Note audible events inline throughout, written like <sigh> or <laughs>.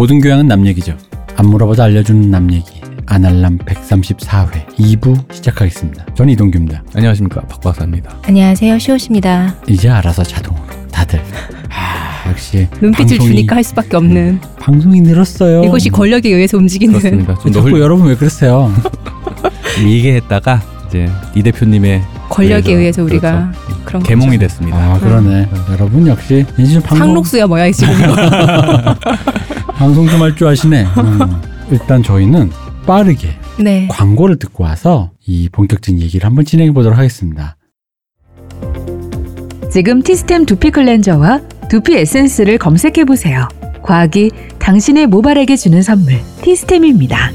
모든 교양은 남 얘기죠. 안 물어봐도 알려주는 남 얘기. 아날람 134회 2부 시작하겠습니다. 저는 이동규입니다. 안녕하십니까 박 박사입니다. 안녕하세요, 시옷입니다. 이제 알아서 자동으로 다들 아, 역시 눈빛을 방송이- 주니까 할 수밖에 없는 방송이 늘었어요. 이것이 권력에 의해서 움직이는 그렇습니다. 좀더 자꾸 훌- 여러분 왜 그러세요? <laughs> 얘기했다가 이제 이 대표님의 권력에 의해서 그래서 우리가 그런 개몽이 거죠. 됐습니다. 아 그러네. 여러분 역시 인실 방송 상록수야 뭐야 지금 <laughs> <laughs> 방송 좀 할 줄 아시네. <laughs> 음. 일단 저희는 빠르게 네 광고를 듣고 와서 이 본격적인 얘기를 한번 진행해 보도록 하겠습니다. 지금 티스템 두피 cleanser와 두피 에센스를 검색해 보세요. 과학이 당신의 모발에게 주는 선물 티스템입니다.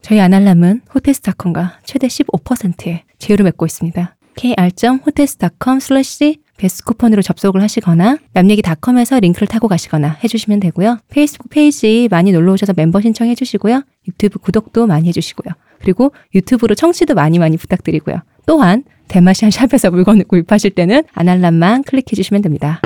저희 아날람은 호텔스닷컴과 최대 15%의 제휴를 맺고 있습니다 kr.hotels.com slash best 쿠폰으로 접속을 하시거나 남얘기닷컴에서 링크를 타고 가시거나 해주시면 되고요. 페이스북 페이지 많이 놀러 오셔서 멤버 신청해 주시고요. 유튜브 구독도 많이 해주시고요. 그리고 유튜브로 청취도 많이 많이 부탁드리고요. 또한 대마시안 샵에서 물건을 구입하실 때는 아날람만 클릭해 주시면 됩니다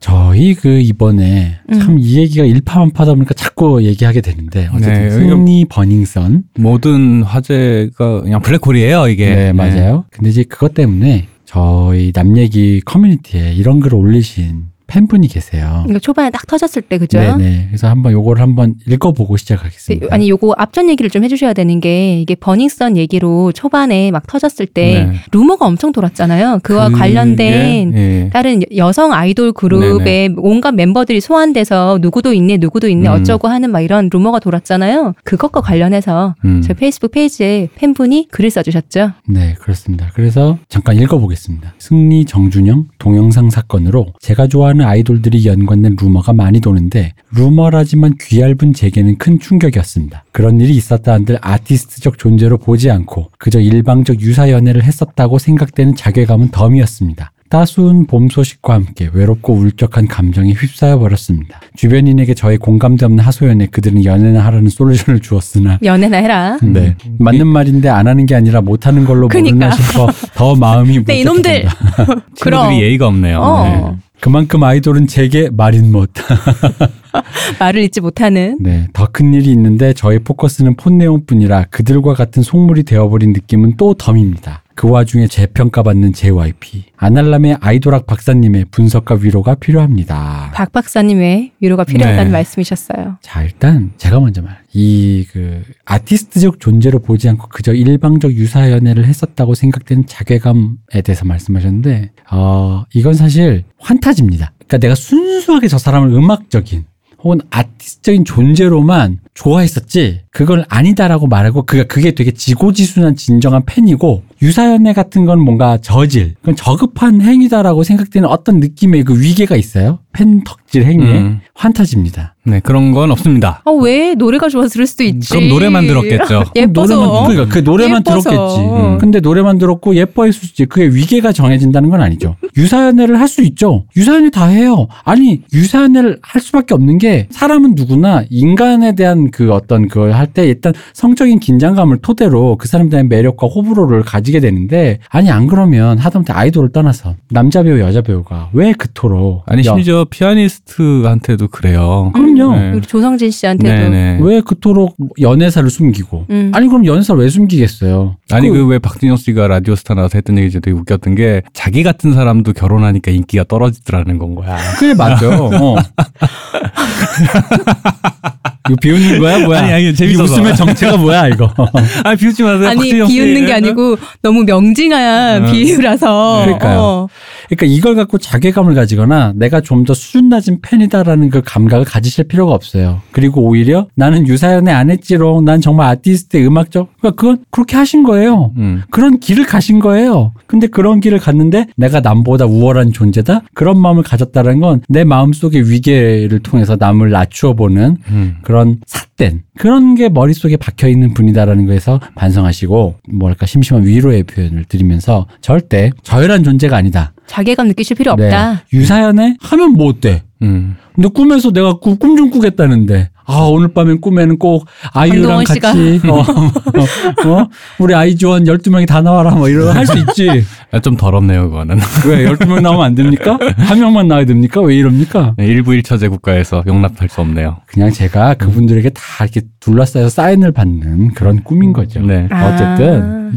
저희 그 이번에 음. 참이 얘기가 일파만파다 보니까 자꾸 얘기하게 되는데 어쨌든 네, 승리 버닝썬 모든 화제가 그냥 블랙홀이에요 이게. 네, 맞아요. 근데 이제 그것 때문에 저희 남 얘기 커뮤니티에 이런 글을 올리신 팬분이 계세요. 이거 초반에 딱 터졌을 때 그죠? 네네. 그래서 한번 요거를 한번 읽어보고 네, 시작하겠습니다. 아니 요거 앞전 얘기를 좀 해주셔야 되는 게 이게 버닝썬 얘기로 초반에 막 터졌을 때 네. 루머가 엄청 돌았잖아요. 그와 그게, 관련된 예. 다른 여성 아이돌 그룹의 온갖 멤버들이 소환돼서 누구도 있네 누구도 있네 음. 어쩌고 하는 막 이런 루머가 돌았잖아요. 그것과 관련해서 음. 저희 페이스북 페이지에 팬분이 글을 써주셨죠. 네, 그렇습니다. 그래서 잠깐 읽어보겠습니다. 승리 정준영 동영상 사건으로 제가 좋아하는 아이돌들이 연관된 루머가 많이 도는데 루머라지만 귀얇은 제게는 큰 충격이었습니다. 그런 일이 있었다 한들 아티스트적 존재로 보지 않고 그저 일방적 유사 연애를 했었다고 생각되는 자괴감은 덤이었습니다. 따스운 봄 소식과 함께 외롭고 울적한 감정에 휩싸여 버렸습니다. 주변인에게 저의 공감대 없는 하소연에 그들은 연애나 하라는 솔루션을 주었으나 연애나 해라. 네. 맞는 말인데 안 하는 게 아니라 못 하는 걸로 모르나 그니까. 싶어 더 마음이 <laughs> 네 이놈들. 무뚝뚝합니다. <laughs> 그럼. 친구들이 예의가 없네요. 어. 네. 그만큼 아이돌은 제게 말인 못. <laughs> 말을 잊지 못하는. 네. 더 큰 일이 있는데 저의 포커스는 폰 내용뿐이라 그들과 같은 속물이 되어버린 느낌은 또 덤입니다. 그 와중에 재평가받는 JYP. 아날람의 아이돌학 박사님의 분석과 위로가 필요합니다. 박 박사님의 위로가 필요하다는 네. 말씀이셨어요. 자, 일단 제가 먼저 말. 이 그 아티스트적 존재로 보지 않고 그저 일방적 유사 연애를 했었다고 생각되는 자괴감에 대해서 말씀하셨는데 어, 이건 사실 환타지입니다. 그러니까 내가 순수하게 저 사람을 음악적인 혹은 아티스트적인 존재로만 좋아했었지 그걸 아니다라고 말하고 그가 그게 되게 지고지순한 진정한 팬이고 유사연애 같은 건 뭔가 저질 그건 저급한 행위다라고 생각되는 어떤 느낌의 그 위계가 있어요 팬 덕질 행위에 음. 환타지입니다. 네, 그런 건 없습니다. 어왜 노래가 좋아서 들을 수도 있지. 그럼 노래만 들었겠죠. <laughs> 예뻐서. 노래만, 그러니까 그 노래만 예뻐서. 들었겠지. 음. 근데 노래만 들었고 예뻐했을 수 있지. 그게 위계가 정해진다는 건 아니죠. <laughs> 유사연애를 할 수 있죠. 유사연애 다 해요. 아니 유사연애를 할 수밖에 없는 게 사람은 누구나 인간에 대한 그 어떤 그걸 할 때 일단 성적인 긴장감을 토대로 그 사람에 대한 매력과 호불호를 가지게 되는데 아니 안 그러면 하다못해 아이돌을 떠나서 남자 배우 여자 배우가 왜 그토록 아니 여- 심지어 피아니스트한테도 그래요. 그럼요. 네. 우리 조성진 씨한테도. 네네. 왜 그토록 연애사를 숨기고 음. 아니 그럼 연애사를 왜 숨기겠어요? 아니 그 왜 박진영 씨가 라디오스타 나와서 했던 얘기 중에 되게 웃겼던 게 자기 같은 사람도 결혼하니까 인기가 떨어지더라는 건 거야. 그래 맞죠. <laughs> 어. <laughs> 이거 비웃는 거야 뭐야? 아니, 아니, 이 재밌어서. 웃음의 정체가 뭐야 이거? <laughs> 아 비웃지 마세요. 아니. 비웃는 게 아니고 너무 명징한 어. 비유라서. 그러니까요. 어. 그러니까 이걸 갖고 자괴감을 가지거나 내가 좀 더 수준 낮은 팬이다라는 그 감각을 가지실 필요가 없어요. 그리고 오히려 나는 유사연애 안 했지롱. 난 정말 아티스트의 음악적. 그러니까 그건 그렇게 하신 거예요. 음. 그런 길을 가신 거예요. 근데 그런 길을 갔는데 내가 남보다 우월한 존재다? 그런 마음을 가졌다는 건 내 마음 속의 위계를 통해서 남을 낮추어 보는 음. 그런 삿된 그런 게 머릿속에 박혀 있는 분이다라는 거에서 반성하시고 뭐랄까 심심한 위로의 표현을 드리면서 절대 저열한 존재가 아니다. 자괴감 느끼실 필요 없다. 네. 유사연애 하면 뭐 어때? 음. 근데 꿈에서 내가 꿈 좀 꾸겠다는데 아 오늘 밤엔 꿈에는 꼭 아이유랑. 같이 어, 어, 어? 우리 아이 지원 12명이 다 나와라 뭐 이런 거할수 있지 아, 좀 더럽네요, 그거는. 왜 12명 나오면 안 됩니까? 한 명만 나와야 됩니까? 왜 이럽니까? 네, 일부 일처제 국가에서 용납할 수 없네요. 그냥 제가 그분들에게 다 이렇게 둘러싸여 사인을 받는 그런 꿈인 거죠. 네. 어쨌든 아.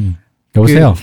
여보세요.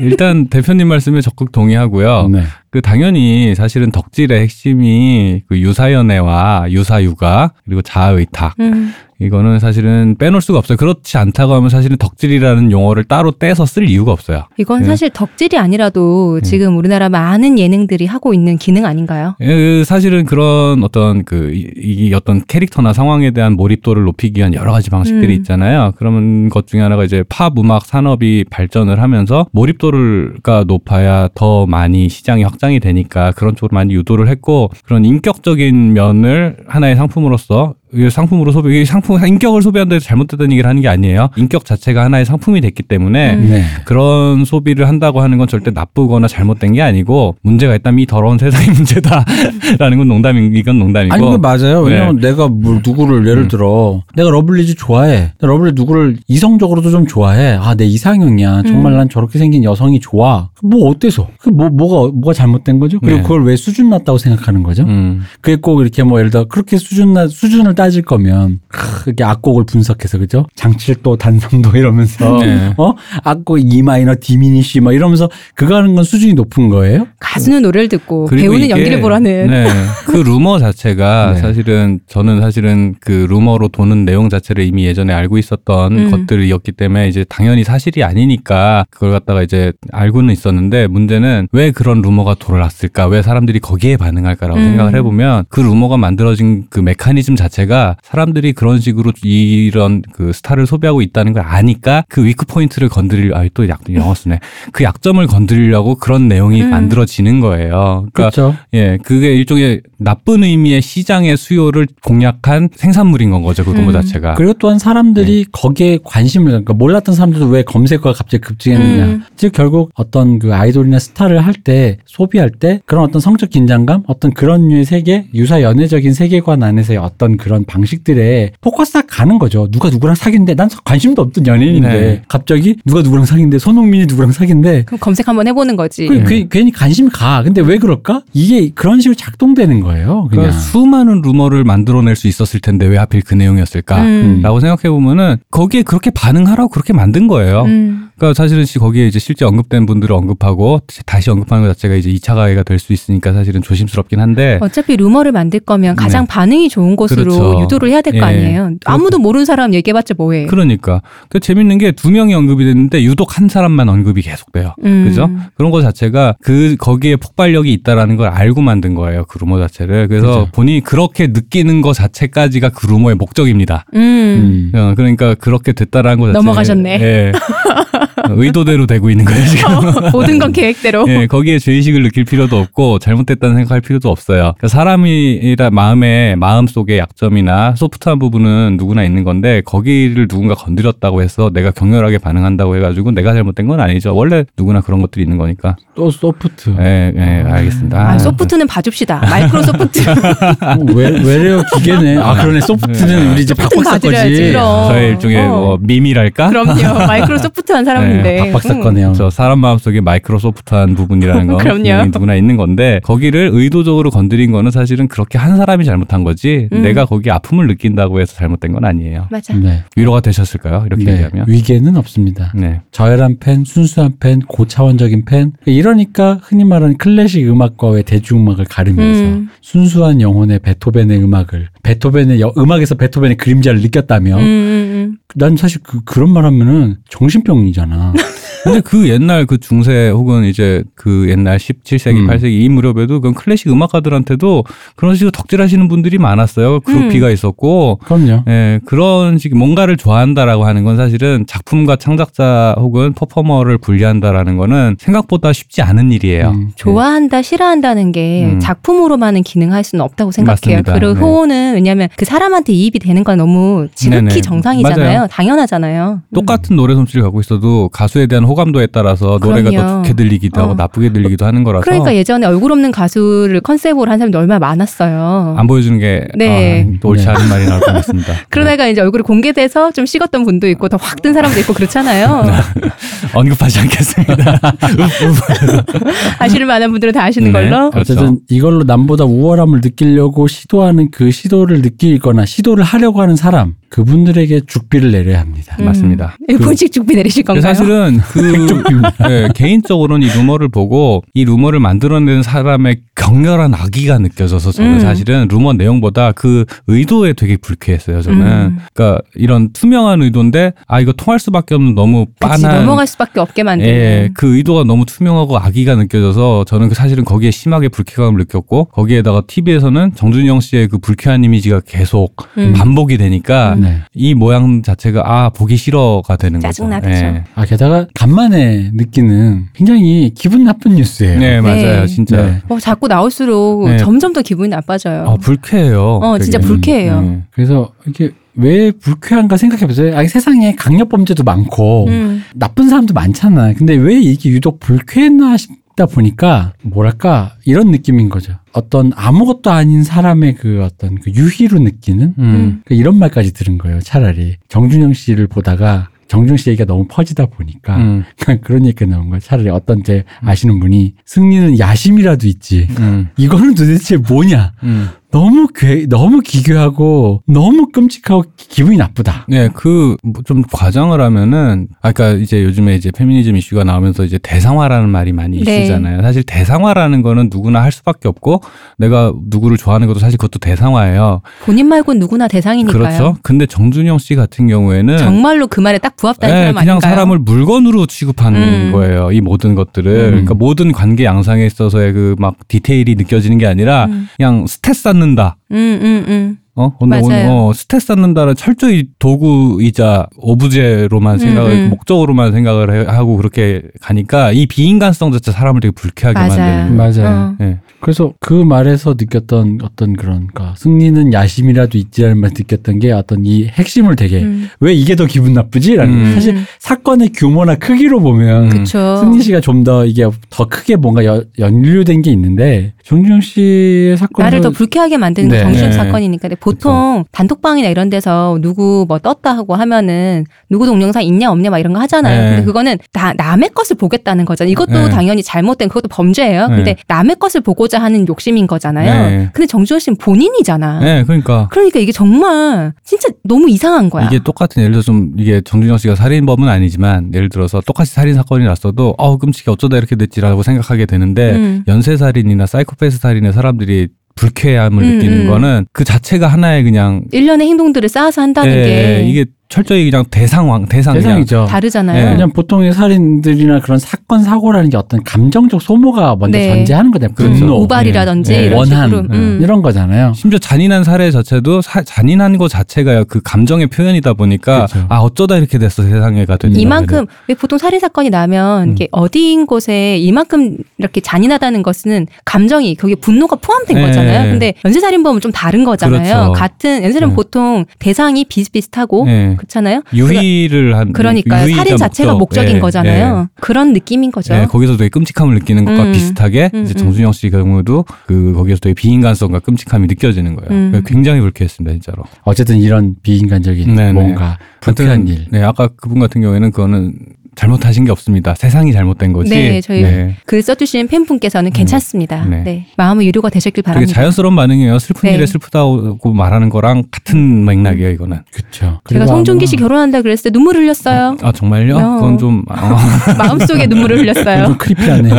일단 대표님 말씀에 적극 동의하고요. 네. 그 당연히 사실은 덕질의 핵심이 그 유사연애와 유사육아 그리고 자아의탁 음. 이거는 사실은 빼놓을 수가 없어요. 그렇지 않다고 하면 사실은 덕질이라는 용어를 따로 떼서 쓸 이유가 없어요. 이건 네. 사실 덕질이 아니라도 네. 지금 우리나라 많은 예능들이 하고 있는 기능 아닌가요? 예, 사실은 그런 어떤 그, 이, 이 어떤 캐릭터나 상황에 대한 몰입도를 높이기 위한 여러 가지 방식들이 음. 있잖아요. 그런 것 중에 하나가 이제 팝 음악 산업이 발전을 하면서 몰입도가 높아야 더 많이 시장이 확 장이 되니까 그런 쪽으로 많이 유도를 했고 그런 인격적인 면을 하나의 상품으로서 상품으로 소비, 상품, 인격을 소비한다고 해서 잘못됐다는 얘기를 하는 게 아니에요. 인격 자체가 하나의 상품이 됐기 때문에 음. 네. 그런 소비를 한다고 하는 건 절대 나쁘거나 잘못된 게 아니고 문제가 있다면 이 더러운 세상이 <laughs> 문제다라는 건 농담이 이건 농담이고 아니, 그 맞아요. 왜냐면 내가 뭘 누구를 예를 음. 들어, 내가 러블리즈 좋아해. 러블리 누구를 이성적으로도 좀 좋아해. 아, 내 이상형이야. 정말 음. 난 저렇게 생긴 여성이 좋아. 뭐 어때서? 그 뭐, 뭐가, 뭐가 잘못된 거죠? 그리고 네. 그걸 왜 수준 낮다고 생각하는 거죠? 음, 그게 꼭 이렇게 뭐 예를 들어 그렇게 수준 낮, 수준을 따질 거면, 크, 이렇게 악곡을 분석해서, 그죠? 장7도, 단3도 <laughs> 이러면서, 네. 어? 악곡 E minor, diminish 막 이러면서 그거 하는 건 수준이 높은 거예요? 가수는 노래를 듣고 배우는 이게- 연기를 보라는. 네. 그 <laughs> 루머 자체가 네. 사실은 저는 사실은 그 루머로 도는 내용 자체를 이미 예전에 알고 있었던 음. 것들이었기 때문에 이제 당연히 사실이 아니니까 그걸 갖다가 이제 알고는 있었는데 문제는 왜 그런 루머가 돌아왔을까? 왜 사람들이 거기에 반응할까라고 음. 생각을 해보면 그 루머가 만들어진 그 메커니즘 자체가 사람들이 그런 식으로 이런 그 스타를 소비하고 있다는 걸 아니까 그 weak point를 건드릴 아또 약 영어 쓰네 그 약점을 건드리려고 그런 내용이 음. 만들어지는 거예요. 그러니까 그렇죠. 예, 그게 일종의 나쁜 의미의 시장의 수요를 공략한 생산물인 건 거죠, 그 루머 음. 자체가. 그리고 또한 사람들이 거기에 관심을 그러니까 몰랐던 사람들도 왜 검색어가 갑자기 급증했느냐. 음. 즉 결국 어떤 그 아이돌이나 스타를 할 때 소비할 때 그런 어떤 성적 긴장감, 어떤 그런 류의 세계, 유사 연애적인 세계관 안에서의 어떤 그런 방식들에 포커스가 가는 거죠. 누가 누구랑 사귄데 난 관심도 없던 연예인인데 네. 갑자기 누가 누구랑 사귄데 손흥민이 누구랑 사귄데 그럼 검색 한번 해보는 거지. 그, 그, 괜히 관심이 가. 근데 왜 그럴까? 이게 그런 식으로 작동되는 거예요. 그냥. 그러니까 수많은 루머를 만들어낼 수 있었을 텐데 왜 하필 그 내용이었을까? 음. 라고 생각해 보면은 거기에 그렇게 반응하라고 그렇게 만든 거예요. 음. 그러니까 사실은 시- 거기에 이제 실제 언급된 분들을 언급하고 다시 언급하는 것 자체가 이제 2차 가해가 될 수 있으니까 사실은 조심스럽긴 한데 어차피 루머를 만들 거면 가장 반응이 좋은 곳으로 네. 그렇죠. 유도를 해야 될거 예. 아니에요. 아무도 모르는 사람 얘기해봤자 뭐해. 그러니까 그 재밌는 게 두 명이 언급이 됐는데 유독 한 사람만 언급이 계속돼요. 음. 그죠? 그런 거 자체가 그 거기에 폭발력이 있다라는 걸 알고 만든 거예요. 그 루머 자체를. 그래서 그죠. 본인이 그렇게 느끼는 거 자체까지가 그 루머의 목적입니다. 음. 음. 어, 그러니까 그렇게 됐다라는 거 자체. 넘어가셨네. 예. <laughs> 의도대로 되고 있는 거예요 지금. <laughs> 모든 건 계획대로. 예, 거기에 죄의식을 느낄 필요도 없고 잘못됐다는 생각할 필요도 없어요. 그러니까 사람이라 마음에 마음 속에 약점이나 소프트한 부분은 누구나 있는 건데 거기를 누군가 건드렸다고 해서 내가 격렬하게 반응한다고 해가지고 내가 잘못된 건 아니죠. 원래 누구나 그런 것들이 있는 거니까. 또 소프트. 예, 예, 알겠습니다. 아, 소프트는 봐줍시다. 마이크로소프트. 어, <laughs> 외, 외래어 기계네. 아, 그러네. 소프트는 우리 이제 박박사 봐드려야지, 거지. 그럼. 저의 일종의 어. 뭐 밈이랄까? 그럼요. 마이크로소프트한 사람인데. 네, 박박사 음. 거네요. 저 사람 마음 속에 마이크로소프트한 부분이라는 건 <laughs> 누구나 있는 건데 거기를 의도적으로 건드린 거는 사실은 그렇게 한 사람이 잘못한 거지 음. 내가 거기 아픔을 느낀다고 해서 잘못된 건 아니에요. 맞아. 네. 위로가 되셨을까요? 이렇게 네. 얘기하면. 위계는 없습니다. 네. 저열한 팬, 순수한 팬, 고차원적인 팬. 이러니까 흔히 말하는 클래식 음악과 의 대중음악을 가르면서 음. 순수한 영혼의 베토벤의 음악을 베토벤의 여- 음악에서 베토벤의 그림자를 느꼈다면 음, 음, 난 사실 그, 그런 말 하면은 정신병이잖아. <laughs> 근데 그 옛날 그 중세 혹은 이제 그 옛날 17세기, 음. 8세기 이 무렵에도 그런 클래식 음악가들한테도 그런 식으로 덕질하시는 분들이 많았어요. 그룹피가 있었고 그럼요. 예, 그런 식 뭔가를 좋아한다라고 하는 건 사실은 작품과 창작자 혹은 퍼포머를 분리한다라는 거는 생각보다 쉽지 않은 일이에요. 음. 좋아한다, 싫어한다는 게 음. 작품으로만은 기능할 수는 없다고 생각해요. 맞습니다. 그리고 네. 호호는 왜냐하면 그 사람한테 이입이 되는 건 너무 지극히 네네. 정상이잖아요. 맞아요. 당연하잖아요. 똑같은 노래 솜씨를 갖고 있어도 가수에 대한 호감도에 따라서 노래가 그럼요. 더 좋게 들리기도 하고 어. 나쁘게 들리기도 하는 거라서 그러니까 예전에 얼굴 없는 가수를 컨셉으로 한 사람이 얼마나 많았어요. 안 보여주는 게 네. 아, 또 옳지 않은 말이 나올 것 같습니다. <laughs> 그러다가 이제 얼굴이 공개돼서 좀 식었던 분도 있고 더 확 뜬 사람도 있고 그렇잖아요. 네. <laughs> 언급하지 않겠습니다. <laughs> 아실 만한 분들은 다 아시는 네. 걸로. 그렇죠. 어쨌든 이걸로 남보다 우월함을 느끼려고 시도하는 그 시도를 느끼거나 시도를 하려고 하는 사람 그분들에게 죽비를 내려야 합니다. 음. 맞습니다. 일본식 죽비 내리실 건가요? 사실은 그 <laughs> 네, 개인적으로는 이 루머를 보고 이 루머를 만들어낸 사람의 격렬한 악의가 느껴져서 저는 음. 사실은 루머 내용보다 그 의도에 되게 불쾌했어요. 저는 음. 그러니까 이런 투명한 의도인데 아 이거 통할 수밖에 없는 너무 그치, 빤한 넘어갈 수밖에 없게 만드는. 예, 그 의도가 너무 투명하고 악의가 느껴져서 저는 그 사실은 거기에 심하게 불쾌감을 느꼈고 거기에다가 TV에서는 정준영 씨의 그 불쾌한 이미지가 계속 음. 반복이 되니까 네. 이 모양 자체가 아 보기 싫어가 되는 거죠. 짜증나죠. 예. 아 게다가 간만에 느끼는 굉장히 기분 나쁜 뉴스예요. 네, 맞아요. 네. 진짜. 네. 어, 자꾸 나올수록 네. 점점 더 기분이 나빠져요. 아, 불쾌해요. 어, 진짜 되게. 불쾌해요. 네. 그래서 이게 왜 불쾌한가 생각해보세요. 아니, 세상에 강력 범죄도 많고 음. 나쁜 사람도 많잖아. 근데 왜 이게 유독 불쾌했나 싶다 보니까 뭐랄까 이런 느낌인 거죠. 어떤 아무것도 아닌 사람의 그 어떤 그 유희로 느끼는 음. 그 이런 말까지 들은 거예요. 차라리 정준영 씨를 보다가 정준영 씨 얘기가 너무 퍼지다 보니까 음. 그런 얘기가 나온 거예요. 차라리 어떤 제 아시는 분이 승리는 야심이라도 있지. 음. 이거는 도대체 뭐냐? 음. 너무 괴, 너무 기괴하고 너무 끔찍하고 기- 기분이 나쁘다. 네, 그 좀 과장을 하면은 아까 이제 요즘에 이제 페미니즘 이슈가 나오면서 이제 대상화라는 말이 많이 네. 있잖아요. 사실 대상화라는 거는 누구나 할 수밖에 없고 내가 누구를 좋아하는 것도 사실 그것도 대상화예요. 본인 말고 누구나 대상이니까요. 그렇죠. 근데 정준영 씨 같은 경우에는 정말로 그 말에 딱 부합되는 네, 사람 그냥 아닌가요? 사람을 물건으로 취급하는 음. 거예요. 이 모든 것들을. 음. 그러니까 모든 관계 양상에 있어서의 그 막 디테일이 느껴지는 게 아니라 음. 그냥 스탯 쌓는 다. 음, 음, 음. 어, 근데 오늘 맞아요. 어, 스탯 쌓는다는 철저히 도구이자 오브제로만 생각을 음, 음. 목적으로만 생각을 해- 하고 그렇게 가니까 이 비인간성 자체 사람을 되게 불쾌하게 맞아요. 만드는. 거예요. 맞아요. 어. 예. 그래서 그 말에서 느꼈던 어떤 그런, 그 승리는 야심이라도 있지라는 말 느꼈던 게 어떤 이 핵심을 되게 음. 왜 이게 더 기분 나쁘지? 라는 음. 사실 음. 사건의 규모나 크기로 보면 그쵸. 승리 씨가 좀 더 이게 더 크게 뭔가 여- 연루된 게 있는데 정준영 씨의 사건은 나를 더 불쾌하게 만드는 게 네. 정신 네. 사건이니까. 보통 단톡방이나 이런 데서 누구 뭐 떴다 하고 하면은 누구 동영상 있냐 없냐 막 이런 거 하잖아요. 네. 근데 그거는 다 남의 것을 보겠다는 거잖아요. 이것도 네. 당연히 잘못된 그것도 범죄예요. 네. 근데 남의 것을 보고자 하는 욕심인 거잖아요. 네. 근데 정준호 씨는 본인이잖아. 네, 그러니까 그러니까 이게 정말 진짜 너무 이상한 거야. 이게 똑같은 예를 들어서 좀 이게 정준영 씨가 살인범은 아니지만 예를 들어서 똑같이 살인 사건이 났어도 어 끔찍해 어쩌다 이렇게 됐지라고 생각하게 되는데 음. 연쇄 살인이나 사이코패스 살인의 사람들이 불쾌함을 음, 느끼는 음. 거는 그 자체가 하나의 그냥 일련의 행동들을 쌓아서 한다는 예, 게 이게 철저히 그냥 대상왕 대상 그냥 대상이죠. 다르잖아요. 네. 그냥 보통의 살인들이나 그런 사건 사고라는 게 어떤 감정적 소모가 먼저 네. 전제하는 거잖아요. 그렇죠. 분노, 우발이라든지 네. 이런 원한 식으로. 음. 이런 거잖아요. 심지어 잔인한 살해 자체도 사- 잔인한 것 자체가 그 감정의 표현이다 보니까 그렇죠. 아 어쩌다 이렇게 됐어 세상에가 되는 이만큼 왜 보통 살인 사건이 나면 음. 이게 어디인 곳에 이만큼 이렇게 잔인하다는 것은 감정이 거기에 분노가 포함된 네. 거잖아요. 근데 연쇄살인범은 좀 다른 거잖아요. 그렇죠. 같은 연쇄는 네. 보통 대상이 비슷비슷하고 네. 그렇잖아요. 유희를 한 그러니까 유희자 살인 자체가 목적. 목적 인 예, 거잖아요. 그런 느낌인 거죠. 예. 예, 거기서 되게 끔찍함을 느끼는 것과 음. 비슷하게 음, 이제 음. 정준영 씨 경우도 그 거기서 되게 비인간성과 끔찍함이 느껴지는 거예요. 음. 굉장히 불쾌했습니다, 진짜로. 어쨌든 이런 비인간적인 네네. 뭔가 불쾌한 하여튼, 일. 네, 아까 그분 같은 경우에는 그거는 잘못하신 게 없습니다. 세상이 잘못된 거지. 네, 저희 네. 글 써주시는 팬분께서는 괜찮습니다. 네. 네. 마음의 위로가 되셨길 바랍니다. 자연스러운 반응이에요. 슬픈 네. 일에 슬프다고 말하는 거랑 같은 맥락이에요, 이거는. 그렇죠. 제가 송중기 씨 결혼한다 그랬을 때 눈물을 흘렸어요. 아, 정말요? 어. 그건 좀 어, <laughs> 마음속에 눈물을 흘렸어요. 좀 크리피하네요.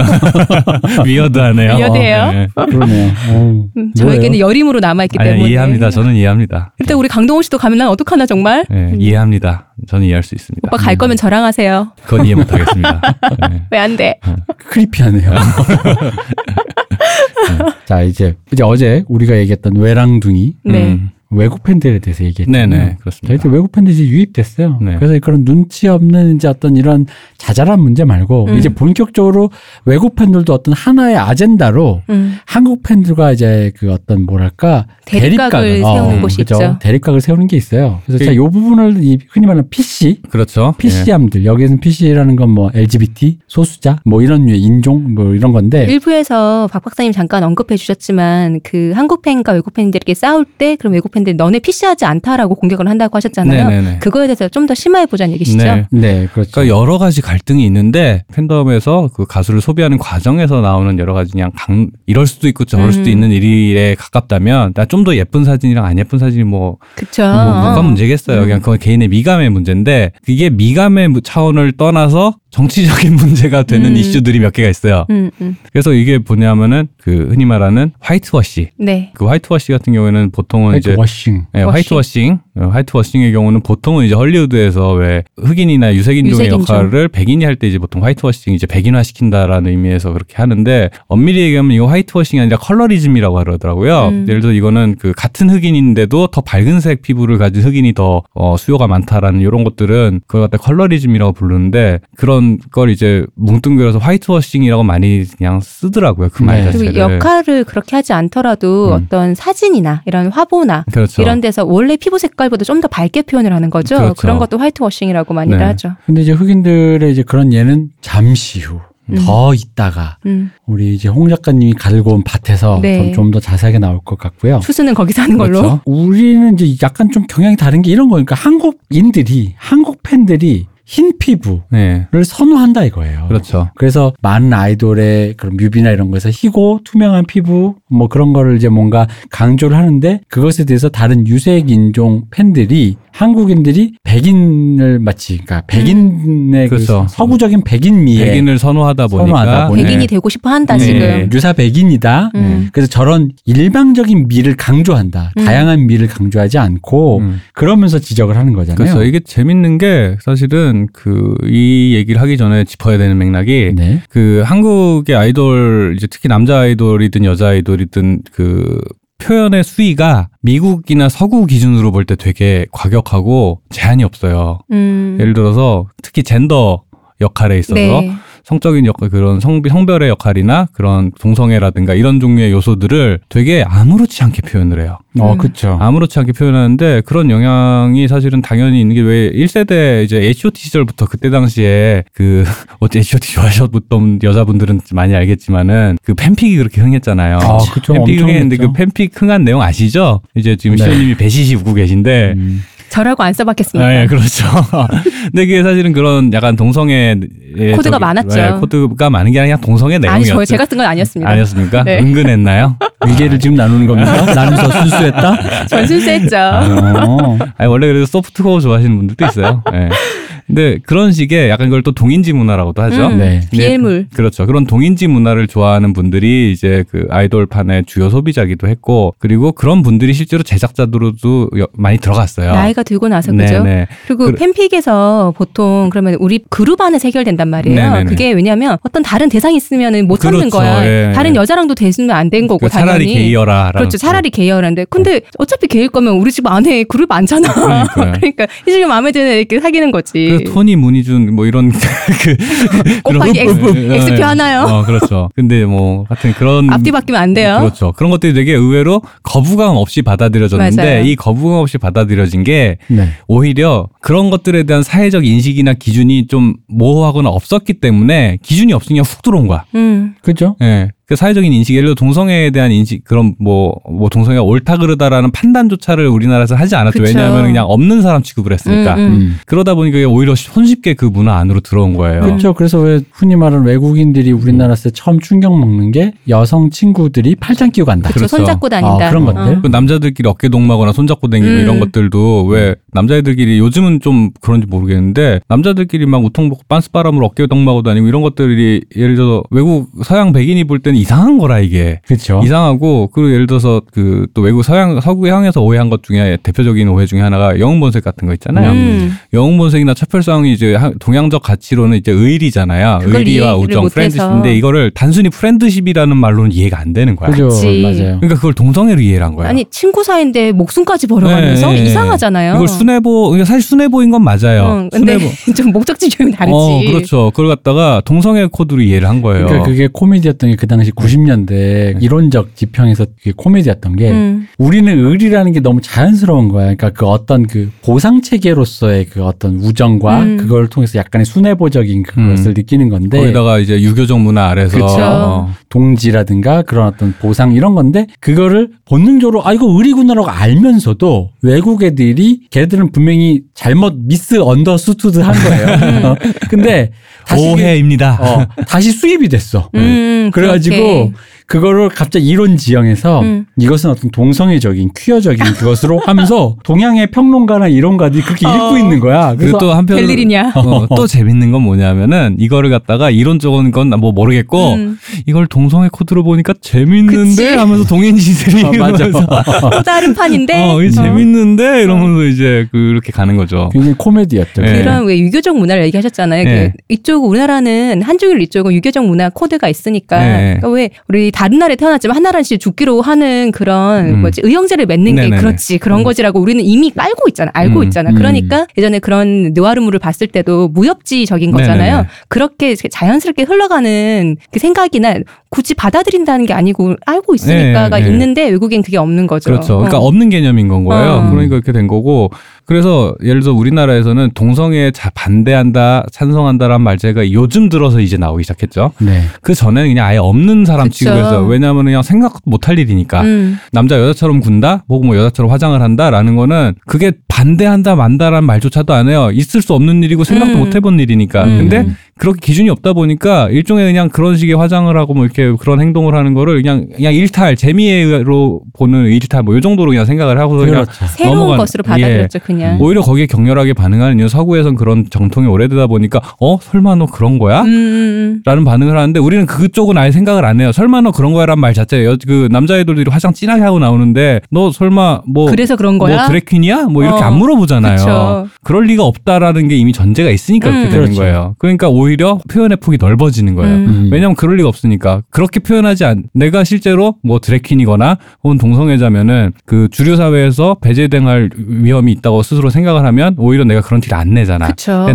<laughs> 위어드하네요. 위어드해요? 네. 그러네요. 음, 저에게는 여림으로 남아있기 아니, 때문에. 이해합니다. 저는 이해합니다. 일단 우리 강동원 씨도 가면 난 어떡하나 정말? 네, 이해합니다. 저는 이해할 수 있습니다. 오빠 갈 거면 저랑 하세요. 그건 이해 못 하겠습니다. <laughs> 네. 왜안 돼? 크리피하네요. <laughs> <laughs> 자 이제 이제 어제 우리가 얘기했던 외랑둥이 네. 음, 외국 팬들에 대해서 얘기했잖아요. 네네 그렇습니다. 저희도 외국 팬들이 이제 유입됐어요. 네. 그래서 그런 눈치 없는 이제 어떤 이런 자잘한 문제 말고 음. 이제 본격적으로 외국 팬들도 어떤 하나의 아젠다로 음. 한국 팬들과 이제 그 어떤 뭐랄까 대립각을 세우는 곳이 그죠? 있죠. 대립각을 세우는 게 있어요. 그래서 그- 자, 요 부분을 이 흔히 말하는 PC, 그렇죠. 예. PC함들 여기에는 PC라는 건 뭐 LGBT 소수자 뭐 이런 류의 인종 뭐 이런 건데 일부에서 박 박사님 잠깐 언급해 주셨지만 그 한국 팬과 외국 팬들에게 싸울 때 그럼 외국 팬 들이 너네 PC하지 않다라고 공격을 한다고 하셨잖아요. 네네네. 그거에 대해서 좀 더 심화해 보자는 얘기시죠. 네. 네 그렇죠. 그러니까 여러 가지 갈등이 있는데 팬덤에서 그 가수를 소비하는 과정에서 나오는 여러 가지 그냥 강 이럴 수도 있고 저럴 수도 음. 있는 일에 가깝다면 나 좀 더 예쁜 사진이랑 안 예쁜 사진이 뭐 그쵸. 뭐 뭐가 문제겠어요. 음. 그냥 그건 개인의 미감의 문제인데 이게 미감의 무- 차원을 떠나서 정치적인 <laughs> 문제가 되는 음. 이슈들이 몇 개가 있어요. 음, 음. 그래서 이게 뭐냐면은 그 흔히 말하는 whitewash. 네. 그 whitewash 같은 경우에는 보통은 이제 washing 네, washing. Whitewashing, 어, whitewashing의 경우는 보통은 이제 헐리우드에서 왜 흑인이나 유색인종의 유색인종. 역할을 백인이 할 때 이제 보통 whitewashing 이제 백인화 시킨다라는 의미에서 그렇게 하는데 엄밀히 얘기하면 이거 whitewashing이 아니라 colorism이라고 하더라고요. 음. 예를 들어 이거는 그 같은 흑인인데도 더 밝은색 피부를 가진 흑인이 더 어, 수요가 많다라는 이런 것들은 그걸 갖다 colorism이라고 부르는데 그런 걸 이제 뭉뚱그려서 whitewashing이라고 많이 그냥 쓰더라고요. 그말 네. 자체를. 역할을 그렇게 하지 않더라도 음. 어떤 사진이나 이런 화보나 그렇죠. 이런 데서 원래 피부 색깔 보다 좀 더 밝게 표현을 하는 거죠. 그렇죠. 그런 것도 화이트워싱이라고 많이들 네. 하죠. 근데 이제 흑인들의 이제 그런 예는 잠시 후 음. 더 있다가 음. 우리 이제 홍 작가님이 갈고 온 밭에서 네. 좀더 자세하게 나올 것 같고요. 추수는 거기서 하는 걸로. 그렇죠. 우리는 이제 약간 좀 경향이 다른 게 이런 거니까 한국인들이 한국 팬들이 흰 피부를 네. 선호한다 이거예요. 그렇죠. 그래서 많은 아이돌의 그런 뮤비나 이런 거에서 희고 투명한 피부 뭐 그런 거를 이제 뭔가 강조를 하는데 그것에 대해서 다른 유색 인종 팬들이 한국인들이 백인을 마치 그러니까 백인의 그 그렇죠. 서구적인 백인 미에 백인을 선호하다 보니까 선호하다 백인이 네. 되고 싶어 한다 네. 지금. 유사 백인이다. 음. 그래서 저런 일방적인 미를 강조한다. 음. 다양한 미를 강조하지 않고 음. 그러면서 지적을 하는 거잖아요. 그렇죠. 이게 재밌는 게 사실은 그 이 얘기를 하기 전에 짚어야 되는 맥락이 네. 그 한국의 아이돌 이제 특히 남자 아이돌이든 여자 아이돌이든 그 표현의 수위가 미국이나 서구 기준으로 볼 때 되게 과격하고 제한이 없어요. 음. 예를 들어서 특히 젠더 역할에 있어서 네. 성적인 역할 그런 성 성별의 역할이나 그런 동성애라든가 이런 종류의 요소들을 되게 아무렇지 않게 표현을 해요. 어, 음. 그렇죠. 아무렇지 않게 표현하는데 그런 영향이 사실은 당연히 있는 게 왜 1세대 이제 H.O.T 시절부터 그때 당시에 그 <laughs> 어째 H.O.T 좋아하셨던 여자분들은 많이 알겠지만은 그 팬픽이 그렇게 흥했잖아요. 아, 그쵸. 팬픽 흥했는데. 그 팬픽 흥한 내용 아시죠? 이제 지금 네. 시호님이 배시시 웃고 계신데 음. 저라고 안 써봤겠습니까? 아, 예, 그렇죠. <laughs> 근데 그게 사실은 그런 약간 동성애 코드가 많았죠. 코드가 많은 게 아니라 그냥 동성애 아니 내용이었죠. 저 제가 쓴 건 아니었습니다. 아니었습니까? 네. 은근했나요? 위계를 지금 나누는 겁니까? <laughs> 나누서 순수했다? 전 순수했죠. 어. 아니 원래 그래도 소프트코어 좋아하시는 분들도 있어요. 예. 근데 그런 식의 약간 그걸 또 동인지 문화라고도 하죠. 음, 네. 비엘물. 그렇죠. 그런 동인지 문화를 좋아하는 분들이 이제 그 아이돌판의 주요 소비자기도 했고 그리고 그런 분들이 실제로 제작자들로도 여- 많이 들어갔어요. 나이가 들고 나서 네, 그죠? 네. 그리고 그- 팬픽에서 보통 그러면 우리 그룹 안에 해결된단 말이에요. 네네네. 그게 왜냐면 어떤 다른 대상이 있으면은 못 찾는 그렇죠. 거야. 예. 다른 여자랑도 됐으면 안 된 거고 그 차라리 당연히. 게이여라. 그렇죠. 차라리 게이어란데. 근데 어차피 게일 거면 우리 집 안에 그룹 많잖아. 그러니까요. <laughs> 그러니까 이 중에 마음에 드는 애 이렇게 사귀는 거지. 그 토니 문희준 뭐 이런 <laughs> 그 곱하기 X, 예, X표 예. 하나요? 어, 그렇죠. 근데 뭐 하여튼 그런 앞뒤 바뀌면 안 돼요. 그렇죠. 그런 것들이 되게 의외로 거부감 없이 받아들여졌는데 맞아요. 이 거부감 없이 받아들여진 게 네. 오히려 그런 것들에 대한 사회적 인식이나 기준이 좀 모호하거나 없었기 때문에 기준이 없으니까 훅 들어온 거야. 음. 그죠? 예. 그 사회적인 인식, 예를 들어 동성애에 대한 인식, 그런 뭐, 뭐 동성애가 옳다 그르다라는 판단조차를 우리나라에서 하지 않았죠. 그쵸. 왜냐하면 그냥 없는 사람 취급을 했으니까. 음, 음. 음. 그러다 보니까 이게 오히려 손쉽게 그 문화 안으로 들어온 거예요. 그렇죠. 그래서 왜 흔히 말하는 외국인들이 우리나라에서 처음 충격 먹는 게 여성 친구들이 팔짱 끼고 간다. 그렇죠. 그렇죠. 손잡고 다닌다. 아, 그런 것들. 그 남자들끼리 어깨 동무하거나 손잡고 다니고 음. 이런 것들도 왜 남자애들끼리 요즘은 좀 그런지 모르겠는데 남자들끼리 막 우통 벗고 빤스바람으로 어깨 동무하고 다니고 이런 것들이 예를 들어 외국 서양 백인이 볼 때는 이상한 거라 이게. 그렇죠. 이상하고 그리고 예를 들어서 그 또 외국 서양 서구 향에서 오해한 것 중에 대표적인 오해 중에 하나가 영웅 본색 같은 거 있잖아요. 음. 영웅 본색이나 첩혈쌍웅이 이제 하- 동양적 가치로는 이제 의리잖아요. 의리와 우정. Friendship인데 이거를 단순히 friendship이라는 말로는 이해가 안 되는 거야. 그죠. 맞아요. 그러니까 그걸 동성애로 이해를 한 거야. 아니 친구 사이인데 목숨까지 버려가면서 네, 네. 이상하잖아요. 이걸 순애보, 그러니까 사실 순애보인 건 맞아요. 어, 근데 순애보. <laughs> 좀 목적지 조금 다르지. 어, 그렇죠. 그걸 갖다가 동성애 코드로 이해를 한 거예요. 그러니까 그게 코미디였던 게 그 당시 90년대 이론적 지평에서 그게 코미디였던 게 음. 우리는 의리라는 게 너무 자연스러운 거야. 그러니까 그 어떤 그 보상 체계로서의 그 어떤 우정과 음. 그걸 통해서 약간의 순애보적인 그것을 음. 느끼는 건데 거기다가 이제 유교적 문화 아래서 그쵸. 어, 동지라든가 그런 어떤 보상 이런 건데 그거를 본능적으로 아 이거 의리구나라고 알면서도 외국 애들이 걔들은 분명히 잘못 misunderstood 한 거예요. <laughs> 어, 근데 다시 그- 오해입니다. 어, 다시 수입이 됐어. 음, 그래가지고 그렇게. 그거를 갑자기 이론 지형에서 음. 이것은 어떤 동성애적인 queer적인 그것으로 하면서 <laughs> 동양의 평론가나 이론가들이 그렇게 어. 읽고 있는 거야. 그리고 또 한편 될 일이냐. 어, 또 <laughs> 재밌는 건 뭐냐면은 이거를 갖다가 이론적인 건 뭐 모르겠고 음. 이걸 동성애 코드로 보니까 재밌는데 그치. 하면서 동인지들이 <laughs> 어, 맞아. 또 다른 판인데. 어, 어. 재밌는데 이러면서 이제 그렇게 가는 거죠. 굉장히 코미디였죠. 네. 그런 왜 유교적 문화를 얘기하셨잖아요. 네. 그 이쪽 우리나라는 한중일 이쪽은 유교적 문화 코드가 있으니까 네. 그러니까 왜 우리 다른 나라에 태어났지만 한 나라씩 죽기로 하는 그런 음. 뭐지 의형제를 맺는 게 네네네. 그렇지 그런 거지라고 우리는 이미 깔고 있잖아 알고 음. 있잖아 음. 그러니까 예전에 그런 느와르물을 봤을 때도 무협지적인 거잖아요 네네네. 그렇게 자연스럽게 흘러가는 그 생각이나 굳이 받아들인다는 게 아니고 알고 있으니까가 네, 네. 있는데 외국엔 그게 없는 거죠 그렇죠. 그러니까 어. 없는 개념인 건 거예요. 어. 그러니까 이렇게 된 거고. 그래서 예를 들어 우리나라에서는 동성애에 자 반대한다, 찬성한다라는 말제가 요즘 들어서 이제 나오기 시작했죠. 네. 그 전에는 그냥 아예 없는 사람 그쵸. 취급해서 왜냐하면 그냥 생각 못할 일이니까 음. 남자 여자처럼 군다, 뭐고 뭐 여자처럼 화장을 한다라는 거는 그게 반대한다 만다라는 말조차도 안 해요. 있을 수 없는 일이고 생각도 음. 못 해본 일이니까. 음. 근데 그렇게 기준이 없다 보니까 일종의 그냥 그런 식의 화장을 하고 뭐 이렇게 그런 행동을 하는 거를 그냥 그냥 일탈 재미로 보는 일탈 뭐이 정도로 그냥 생각을 하고 그냥 그렇죠. 새로운 넘어간- 것으로 받아들였죠 그냥 오히려 거기에 격렬하게 반응하는 이유 서구에선 그런 정통이 오래되다 보니까 어 설마 너 그런 거야? 음, 음, 라는 반응을 하는데 우리는 그쪽은 아예 생각을 안 해요. 설마 너 그런 거야란 말 자체에 여- 그 남자애들이 화장 진하게 하고 나오는데 너 설마 뭐 그래서 그런 거야 뭐 드래퀸이야? 뭐 이렇게 어, 안 물어보잖아요. 그쵸. 그럴 리가 없다라는 게 이미 전제가 있으니까 음. 그렇게 되는 그렇죠. 거예요. 그러니까 오히려 표현의 폭이 넓어지는 거예요. 음. 음. 왜냐면 그럴 리가 없으니까 그렇게 표현하지 않 내가 실제로 뭐 드래퀸이거나 혹은 동성애자면은 그 주류 사회에서 배제당할 위험이 있다고 스스로 생각을 하면 오히려 내가 그런 티를 안 내잖아.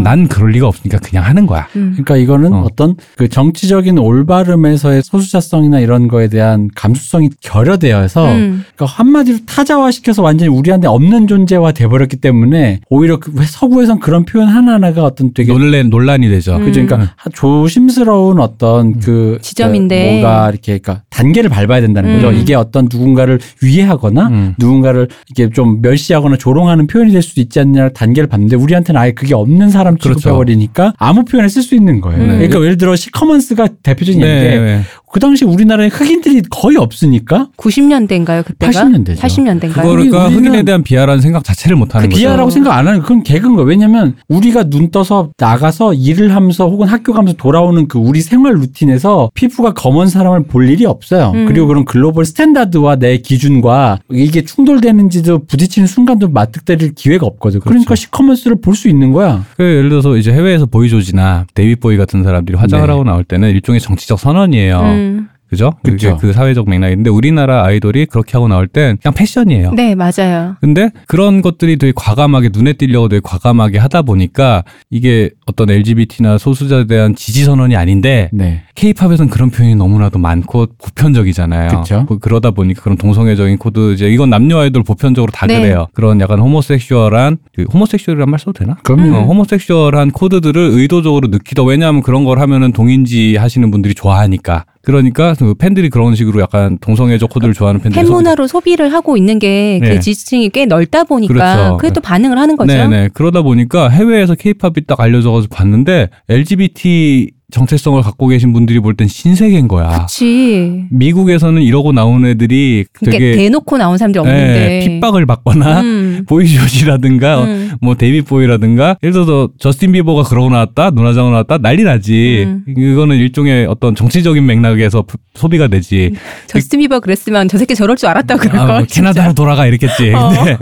난 그럴 리가 없으니까 그냥 하는 거야. 음. 그러니까 이거는 어. 어. 떤그 정치적인 올바름에서의 소수자성이나 이런 거에 대한 감수성이 결여되어서 음. 그러니까 한마디로 타자화시켜서 완전히 우리한테 없는 존재화 돼버렸기 때문에 오히려 그 서구에선 그런 표현 하나하나가 어떤 되게 논란 논란이 되죠. 음. 그죠? 그러니까 조심스러운 어떤 그 지점인데. 그 뭔가 이렇게 그러니까 단계를 밟아야 된다는 거죠. 음. 이게 어떤 누군가를 위해하거나 음. 누군가를 이렇게 좀 멸시하거나 조롱하는 표현이 될 수도 있지 않냐 단계를 밟는데 우리한테는 아예 그게 없는 사람 그렇죠. 취급해버리니까 아무 표현을 쓸 수 있는 거예요. 음. 그러니까 예를 들어 시커먼스가 대표적인 예인데 네. 그 당시 우리나라에 흑인들이 거의 없으니까 90년대인가요 그때가? 80년대죠. 80년대인가요? 그거를 그러니까 흑인에 대한 비하라는 생각 자체를 못 하는 그 거죠. 비하라고 생각 안 하는 그건 개그인 거예요. 왜냐면 우리가 눈 떠서 나가서 일을 하면서 혹은 학교 가면서 돌아오는 그 우리 생활 루틴에서 피부가 검은 사람을 볼 일이 없어요. 음. 그리고 그런 global standard와 내 기준과 이게 충돌되는지도 부딪히는 순간도 맞닥뜨릴 기회가 없거든. 그러니까 그렇죠. 시커먼스를 볼 수 있는 거야. 그 예를 들어서 이제 해외에서 보이 조지나 데이빗 보위 같은 사람들이 화장을 네. 하고 나올 때는 일종의 정치적 선언이에요. 음. 그죠? 그게. 그 사회적 맥락인데 우리나라 아이돌이 그렇게 하고 나올 땐 그냥 패션이에요. 네 맞아요. 근데 그런 것들이 되게 과감하게 눈에 띄려고 되게 과감하게 하다 보니까 이게 어떤 LGBT나 소수자에 대한 지지 선언이 아닌데 네. 케이팝에서는 그런 표현이 너무나도 많고 보편적이잖아요. 그쵸. 그- 그러다 보니까 그런 동성애적인 코드 이제 이건 남녀 아이돌 보편적으로 다 네. 그래요. 그런 약간 homosexual한 그 homosexual이란 말 써도 되나? 그럼요. 어, homosexual한 코드들을 의도적으로 넣기도 왜냐하면 그런 걸 하면은 동인지 하시는 분들이 좋아하니까. 그러니까 그 팬들이 그런 식으로 약간 동성애적 코드를 좋아하는 팬들이 팬 문화로 소비를 하고 있는 게 그 네. 지지층이 꽤 넓다 보니까 그렇죠. 그게 또 반응을 하는 거죠. 네네. 그러다 보니까 해외에서 케이팝이 딱 알려져가지고 봤는데 LGBT 정체성을 갖고 계신 분들이 볼 땐 신세계인 거야. 그렇지. 미국에서는 이러고 나온 애들이 그러니까 되게 대놓고 나온 사람들이 없는데. 예, 핍박을 받거나 음. 음. 보이존이라든가 음. 뭐 데이빗 보위라든가 예를 들어서 저스틴 비버가 그러고 나왔다 여장으로 나왔다 난리 나지 음. 이거는 일종의 어떤 정치적인 맥락에서 프- 소비가 되지 저스틴 비버 그랬으면 저 새끼 저럴 줄 알았다고 그럴 아, 걸. 뭐 캐나다로 돌아가 이랬겠지 어. <laughs> 근데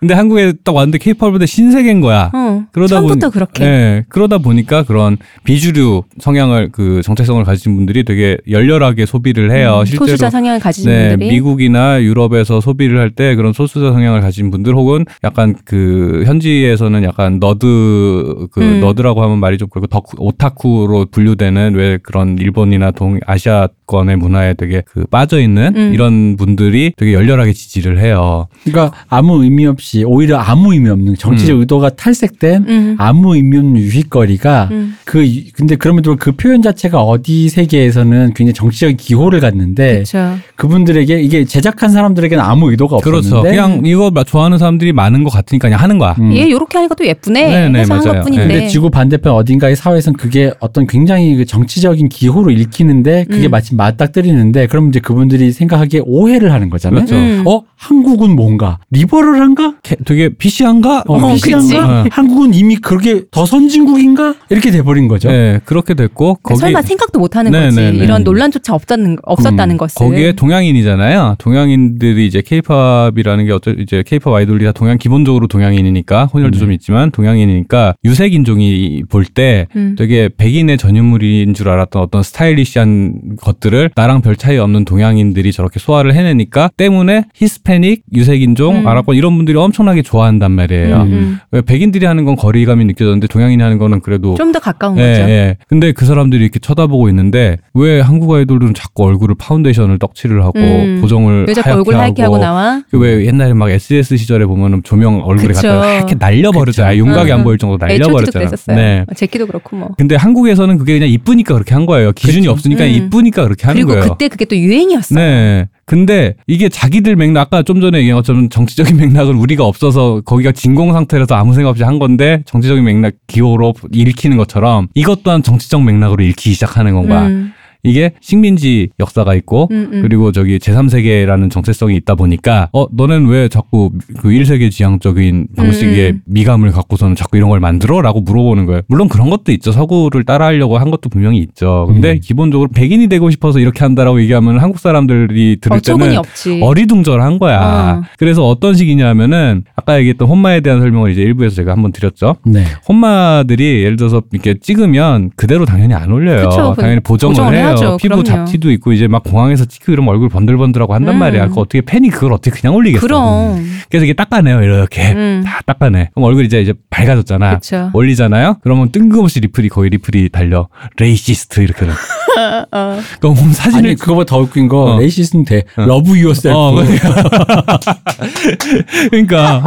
근데 한국에 딱 왔는데 케이팝인데 신세계인 거야 어, 그러다 처음부터 보니- 그렇게. 예, 그러다 보니까 그런 비주류 성향을 그 정체성을 가진 분들이 되게 열렬하게 소비를 해요. 음, 실제로 소수자 성향을 가진 네, 분들이 미국이나 유럽에서 소비를 할 때 그런 소수자 성향을 가진 분들 혹은 약간 그 현지에서는 약간 nerd 그 음. nerd라고 하면 말이 좀 그렇고 덕후, 오타쿠로 분류되는 왜 그런 일본이나 동 아시아권의 문화에 되게 그 빠져 있는 음. 이런 분들이 되게 열렬하게 지지를 해요. 그러니까 아무 의미 없이 오히려 아무 의미 없는 정치적 의도가 탈색된 음. 아무 의미 없는 유희거리가 음. 그 이- 근데 그럼에도 그 표현 자체가 어디 세계에서는 굉장히 정치적인 기호를 갖는데 그렇죠. 그분들에게 이게 제작한 사람들에게는 아무 의도가 없었는데 그렇죠. 그냥 이거 좋아하는 사람들 이 많은 것 같으니까 그냥 하는 거야. 음. 얘 요렇게 하니까 또 예쁘네. 네, 네, 해서 맞아요. 것뿐인데. 근데 지구 반대편 어딘가의 사회에서는 그게 어떤 굉장히 그 정치적인 기호로 읽히는데 그게 음. 마치 맞닥뜨리는데 그럼 이제 그분들이 생각하기에 오해를 하는 거잖아요. 그렇죠. 음. 어 한국은 뭔가 리버럴한가? 캐- 되게 PC한가? 어, 어, 피시한가? 그치. 한국은 이미 그렇게 더 선진국인가? 이렇게 돼버린 거죠. 네, 그렇게 됐고 거기 설마 생각도 못 하는 네, 거지. 네, 네. 이런 논란조차 없었는, 없었다는 음, 것을. 거기에 동양인이잖아요. 동양인들이 이제 케이팝이라는 게 어쩌 이제 케이팝 아이돌이 다 동양 기본적으로 동양인이니까 혼혈도 음. 좀 있지만 동양인이니까 유색 인종이 볼때 음. 되게 백인의 전유물인 줄 알았던 어떤 스타일리시한 것들을 나랑 별 차이 없는 동양인들이 저렇게 소화를 해내니까 때문에 히스패닉, 유색 인종, 음. 아랍권 이런 분들이 엄청나게 좋아한단 말이에요. 음, 음. 왜 백인들이 하는 건 거리감이 느껴졌는데 동양인이 하는 거는 그래도 좀 더 가까운 예, 거죠. 예. 근데 그 사람들이 이렇게 쳐다보고 있는데 왜 한국 아이돌들은 자꾸 얼굴을 파운데이션을 떡칠을 하고 음. 보정을 왜 자꾸 하얗게 얼굴 하얗게 하고 하고 나와? 그 왜 옛날에 막 SES 시절에 보면은 조명 얼굴에 그쵸. 갖다가 하얗게 날려버렸잖아요. 윤곽이 응, 안 응. 보일 정도로 애초부터 날려버렸잖아요. 네. 젝키도 그렇고 뭐. 근데 한국에서는 그게 그냥 이쁘니까 그렇게 한 거예요. 기준이 없으니까 음. 이쁘니까 그렇게 하는 그리고 거예요. 그때 그게 또 유행이었어. 네. 근데 이게 자기들 맥락, 아까 좀 전에 얘기한 것처럼 정치적인 <laughs> 맥락은 우리가 없어서 거기가 진공 상태라서 아무 생각 없이 한 건데 정치적인 맥락 기호로 읽히는 것처럼 이것 또한 정치적 맥락으로 읽히기 시작하는 건가. 음, 이게 식민지 역사가 있고 음, 음. 그리고 저기 제3세계라는 정체성이 있다 보니까 어 너넨 왜 자꾸 그 1세계 지향적인 방식의 음. 미감을 갖고서는 자꾸 이런 걸 만들어? 라고 물어보는 거예요. 물론 그런 것도 있죠. 서구를 따라하려고 한 것도 분명히 있죠. 근데 음. 기본적으로 백인이 되고 싶어서 이렇게 한다라고 얘기하면 한국 사람들이 들을 어처구니 때는 없지. 어리둥절한 거야. 어. 그래서 어떤 식이냐면은 아까 얘기했던 혼마에 대한 설명을 이제 일부에서 제가 한번 드렸죠. 네. 혼마들이 예를 들어서 이렇게 찍으면 그대로 당연히 안 올려요. 그쵸. 당연히 보정을, 보정을 해요. 해야죠. 피부 그럼요. 잡티도 있고 이제 막 공항에서 찍고 이러면 얼굴 번들번들하고 한단 음. 말이야. 그 어떻게 팬이 그걸 어떻게 그냥 올리겠어? 그럼. 그래서 이게 닦아내요 이렇게 음. 다 닦아내. 그럼 얼굴 이제 이제 밝아졌잖아. 그쵸. 올리잖아요. 그러면 뜬금없이 리플이 거의 리플이 달려 racist 이렇게. <laughs> 어. 그럼 사진을 아니 그거보다 더 웃긴 거 어. Racist는 돼. Love yourself. 어, <laughs> <laughs> 그러니까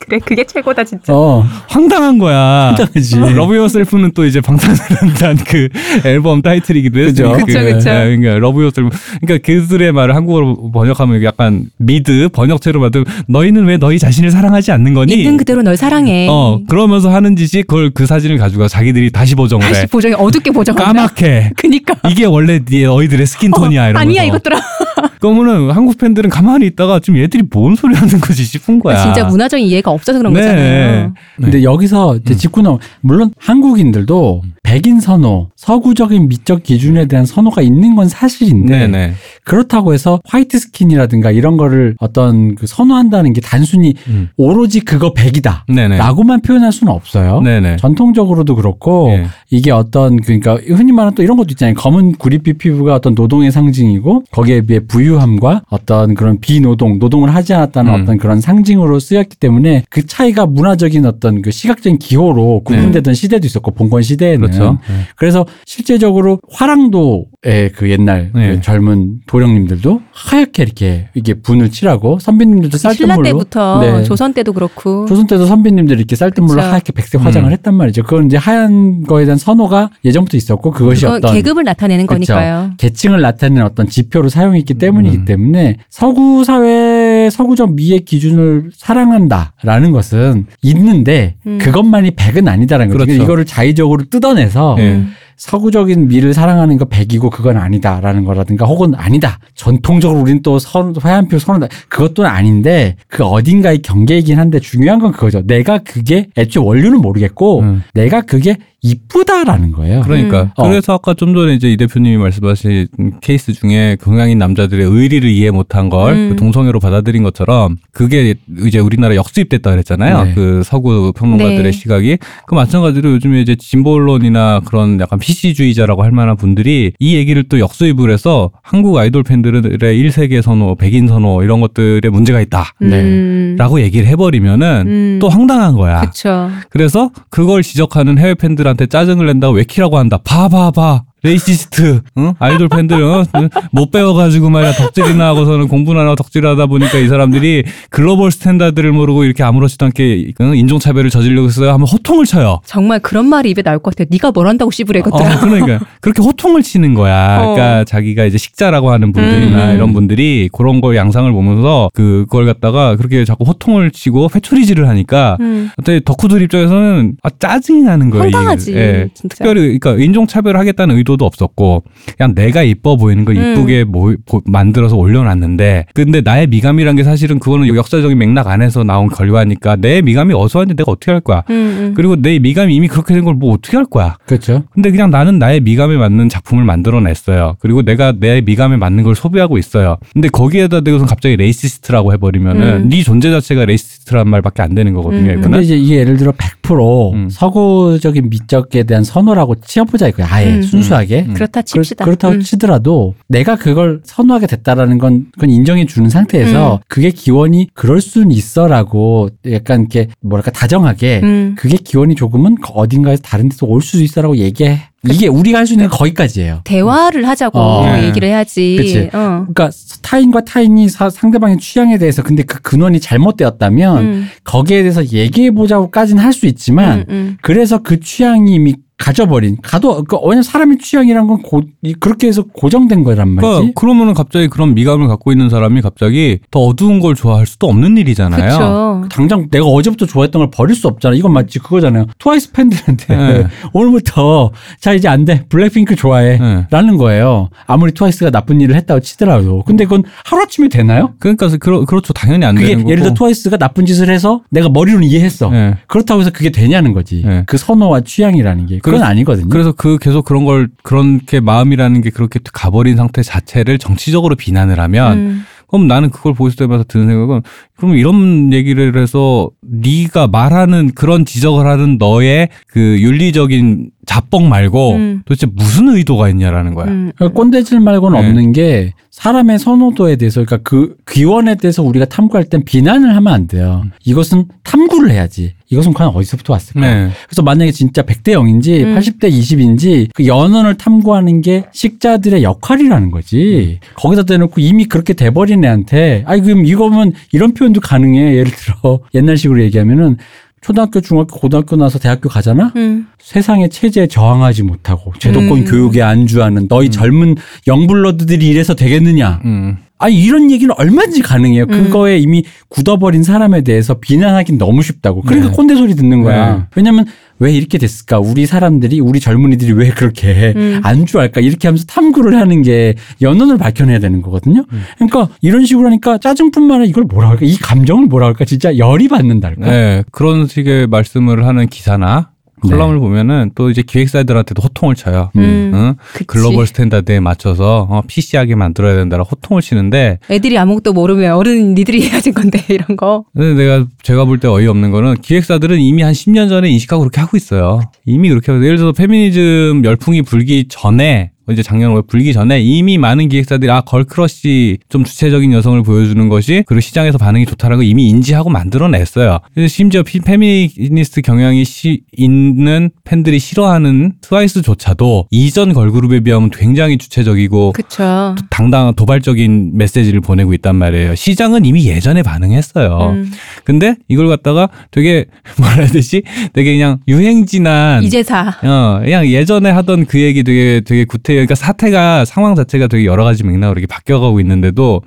그래, 그게 최고다, 진짜. 어. 황당한 거야. 황당하지. Love Yourself는 또 이제 방탄소년단 <laughs> 그 앨범 타이틀이기도 했죠. 그죠. 그쵸, 그쵸. 그러니까 love yourself. 그러니까 그들의 말을 한국어로 번역하면 약간 미드 번역체로 봐도 너희는 왜 너희 자신을 사랑하지 않는 거니? 있는 그대로 널 사랑해. 어 그러면서 하는 짓이 그걸 그 사진을 가지고 자기들이 다시 보정을 다시 해. 보정해. 어둡게 보정한다. 까맣게. <laughs> 그니까. 이게 원래 네 너희들의 스킨톤이야 이러면서. 아니야, 이것들아. 그러면은 한국 팬들은 가만히 있다가 지금 얘들이 뭔 소리 하는 거지 싶은 거야. 진짜 문화적인 이해가 없어서 그런 네. 거잖아요. 근데 여기서 음. 이제 짚고 나오 물론 한국인들도 백인 선호, 서구적인 미적 기준에 대한 선호가 있는 건 사실인데 네네. 그렇다고 해서 화이트 스킨이라든가 이런 거를 어떤 그 선호한다는 게 단순히 음. 오로지 그거 백이다. 네네. 라고만 표현할 수는 없어요. 네네. 전통적으로도 그렇고 예. 이게 어떤 그러니까 흔히 말하는 또 이런 것도 있잖아요. 검은 구릿빛 피부가 어떤 노동의 상징이고 거기에 비해 부유함과 어떤 그런 비노동, 노동을 하지 않았다는 음. 어떤 그런 상징으로 쓰였기 때문에 그 차이가 문화적인 어떤 그 시각적인 기호로 구분되던 시대도 있었고 봉건 시대에는 네. 그렇죠. 그래서 실제적으로 화랑도의 그 옛날 네. 그 젊은 도령님들도 하얗게 이렇게 이게 분을 칠하고 선비님들도 신라 쌀뜨물로 때부터 네. 조선 때도 그렇고 조선 때도 선비님들이 이렇게 쌀뜨물로 그쵸. 하얗게 백색 화장을 음. 했단 말이죠. 그건 이제 하얀 거에 대한 선호가 예전부터 있었고 그것이 어떤 계급을 나타내는 그쵸. 거니까요. 계층을 나타내는 어떤 지표로 사용했기 때문이기 음. 때문에 서구 사회 서구적 미의 기준을 사랑한다 라는 것은 있는데 음. 그것만이 백은 아니다라는 거죠. 그렇죠. 이거를 자의적으로 뜯어내서 예. 음. 서구적인 미를 사랑하는 거 백이고 그건 아니다라는 거라든가 혹은 아니다 전통적으로 우리는 또 선, 화염표 선언다 그것도 아닌데 그 어딘가의 경계이긴 한데 중요한 건 그거죠. 내가 그게 애초에 원료는 모르겠고 음. 내가 그게 이쁘다라는 거예요. 그러니까 음. 어. 그래서 아까 좀 전에 이제 이 대표님이 말씀하신 케이스 중에 동양인 남자들의 의리를 이해 못한 걸 음. 그 동성애로 받아들인 것처럼 그게 이제 우리나라 역수입됐다 그랬잖아요. 네. 그 서구 평론가들의 네. 시각이 그 마찬가지로 요즘에 이제 진보 언론이나 그런 약간 PC주의자라고 할 만한 분들이 이 얘기를 또 역수입을 해서 한국 아이돌 팬들의 일세계 선호, 백인 선호 이런 것들에 문제가 있다. 네. 음. 라고 얘기를 해버리면은 음. 또 황당한 거야. 그쵸. 그래서 그걸 지적하는 해외 팬들 한테 짜증을 낸다고 외퀴라고 한다. 봐봐봐. racist, 응? 아이돌 팬들은 못 배워가지고 말이야, 덕질이나 하고서는 공부나 하고 덕질하다 보니까 이 사람들이 global standard를 모르고 이렇게 아무렇지도 않게 응? 인종차별을 저지르고 있어요 하면 호통을 쳐요. 정말 그런 말이 입에 나올 것 같아요. 네가 뭘 한다고 씨부래 어, 것들아. 그러니까 그렇게 호통을 치는 거야. 어. 그러니까 자기가 이제 식자라고 하는 분들이나 음. 이런 분들이 그런 걸 양상을 보면서 그걸 갖다가 그렇게 자꾸 호통을 치고 회초리질을 하니까 음. 덕후들 입장에서는 아, 짜증이 나는 거예요. 황당하지. 예. 특별히 그러니까 인종차별을 하겠다는 의도 도 없었고 그냥 내가 이뻐 보이는 걸 음. 이쁘게 모- 보- 만들어서 올려놨는데 근데 나의 미감이란 게 사실은 그거는 역사적인 맥락 안에서 나온 결과니까 내 미감이 어서한데 내가 어떻게 할 거야. 음, 음. 그리고 내 미감이 이미 그렇게 된 걸 뭐 어떻게 할 거야. 그렇죠. 근데 그냥 나는 나의 미감에 맞는 작품을 만들어냈어요. 그리고 내가 내 미감에 맞는 걸 소비하고 있어요. 근데 거기에다 대고서 갑자기 racist라고 해버리면은 음. 네 존재 자체가 racist란 말밖에 안 되는 거거든요. 음. 이거는. 근데 이제 이게 예를 들어 100% 음. 서구적인 미적에 대한 선호라고 쳐보자 이거야. 아예 음. 순수하게. 음. 그렇다 그렇- 칩시다. 그렇 다고 음. 치더라도 내가 그걸 선호하게 됐다라는 건 그건 인정해 주는 상태에서 음. 그게 기원이 그럴 수는 있어라고 약간 이렇게 뭐랄까 다정하게 음. 그게 기원이 조금은 어딘가에서 다른 데서 올 수도 있어라고 얘기해. 이게 우리가 할 수 있는 건 거기까지예요. 대화를 하자고 어. 네. 얘기를 해야지. 그치. 어. 그러니까 타인과 타인이 사- 상대방의 취향에 대해서 근데 그 근원이 잘못되었다면 음. 거기에 대해서 얘기해 보자고까지는 할 수 있지만 음, 음. 그래서 그 취향이 이미 가져버린 가도 그 왜냐면 사람의 취향이란 건 고, 이- 그렇게 해서 고정된 거란 말이지. 그러니까 그러면은 갑자기 그런 미감을 갖고 있는 사람이 갑자기 더 어두운 걸 좋아할 수도 없는 일이잖아요. 그쵸. 당장 내가 어제부터 좋아했던 걸 버릴 수 없잖아. 이건 마치 그거잖아요. 트와이스 팬들한테 네. <laughs> 오늘부터 자 이제 안 돼. 블랙핑크 좋아해. 네. 라는 거예요. 아무리 트와이스가 나쁜 일을 했다고 치더라도. 근데 그건 하루아침에 되나요? 그러니까 그러, 그렇죠. 당연히 안 그게 되는 거고. 예를 들어 트와이스가 나쁜 짓을 해서 내가 머리로는 이해했어. 네. 그렇다고 해서 그게 되냐는 거지. 네. 그 선호와 취향이라는 게. 그건 아니거든요. 그래서 그 계속 그런 걸 그렇게 마음이라는 게 그렇게 가버린 상태 자체를 정치적으로 비난을 하면 음. 그럼 나는 그걸 보실 때마다 드는 생각은 그럼 이런 얘기를 해서 네가 말하는 그런 지적을 하는 너의 그 윤리적인 자뻑 말고 음. 도대체 무슨 의도가 있냐라는 거야. 음. 그러니까 꼰대질 말고는 네. 없는 게 사람의 선호도에 대해서 그러니까 그 귀원에 대해서 우리가 탐구할 땐 비난을 하면 안 돼요. 이것은 탐구를 해야지. 이것은 과연 어디서부터 왔을까? 네. 그래서 만약에 진짜 100대 0인지 음. 80대 20인지 그 연원을 탐구하는 게 식자들의 역할이라는 거지. 거기다 대놓고 이미 그렇게 돼버린 애한테 아니 그럼 이거면 이런 표현도 가능해. 예를 들어 <laughs> 옛날식으로 얘기하면은 초등학교, 중학교, 고등학교 나서 대학교 가잖아? 음. 세상의 체제에 저항하지 못하고 제도권 음. 교육에 안주하는 너희 젊은 영블러드들이 이래서 되겠느냐? 음. 아니 이런 얘기는 얼마든지 가능해요. 음. 그거에 이미 굳어버린 사람에 대해서 비난하긴 너무 쉽다고. 그러니까 네. 꼰대 소리 듣는 거야. 네. 왜냐면 왜 이렇게 됐을까? 우리 사람들이 우리 젊은이들이 왜 그렇게 음. 안주할까? 이렇게 하면서 탐구를 하는 게 연원을 밝혀내야 되는 거거든요. 음. 그러니까 이런 식으로 하니까 짜증뿐만 아니라 이걸 뭐라 할까? 이 감정을 뭐라 할까? 진짜 열이 받는달까? 네. 그런 식의 말씀을 하는 기사나 칼럼을 보면은 또 이제 기획사들한테도 호통을 쳐요. 음. 응? 그치. global standard에 맞춰서 어, PC하게 만들어야 된다라고 호통을 치는데 애들이 아무것도 모르면 어른 니들이 <laughs> 해야 될 건데 이런 거. 근데 내가 제가 볼 때 어이없는 거는 기획사들은 이미 한 10년 전에 인식하고 그렇게 하고 있어요. 이미 그렇게 하고 예를 들어서 페미니즘 열풍이 불기 전에 이제 작년 5월 불기 전에 이미 많은 기획사들이 아 girl crush 좀 주체적인 여성을 보여주는 것이 그리고 시장에서 반응이 좋다라는 걸 이미 인지하고 만들어냈어요. 심지어 피- 페미니스트 경향이 시- 있는 팬들이 싫어하는 트와이스조차도 이전 걸그룹에 비하면 굉장히 주체적이고 그쵸. 당당한 도발적인 메시지를 보내고 있단 말이에요. 시장은 이미 예전에 반응했어요. 음. 근데 이걸 갖다가 되게 <laughs> 뭐라 해야 되지? 되게 그냥 유행 지난 이제사. 어, 그냥 예전에 하던 그 얘기 되게 되게 구태여 그러니까 사태가 상황 자체가 되게 여러 가지 맥락으로 이렇게 바뀌어가고 있는데도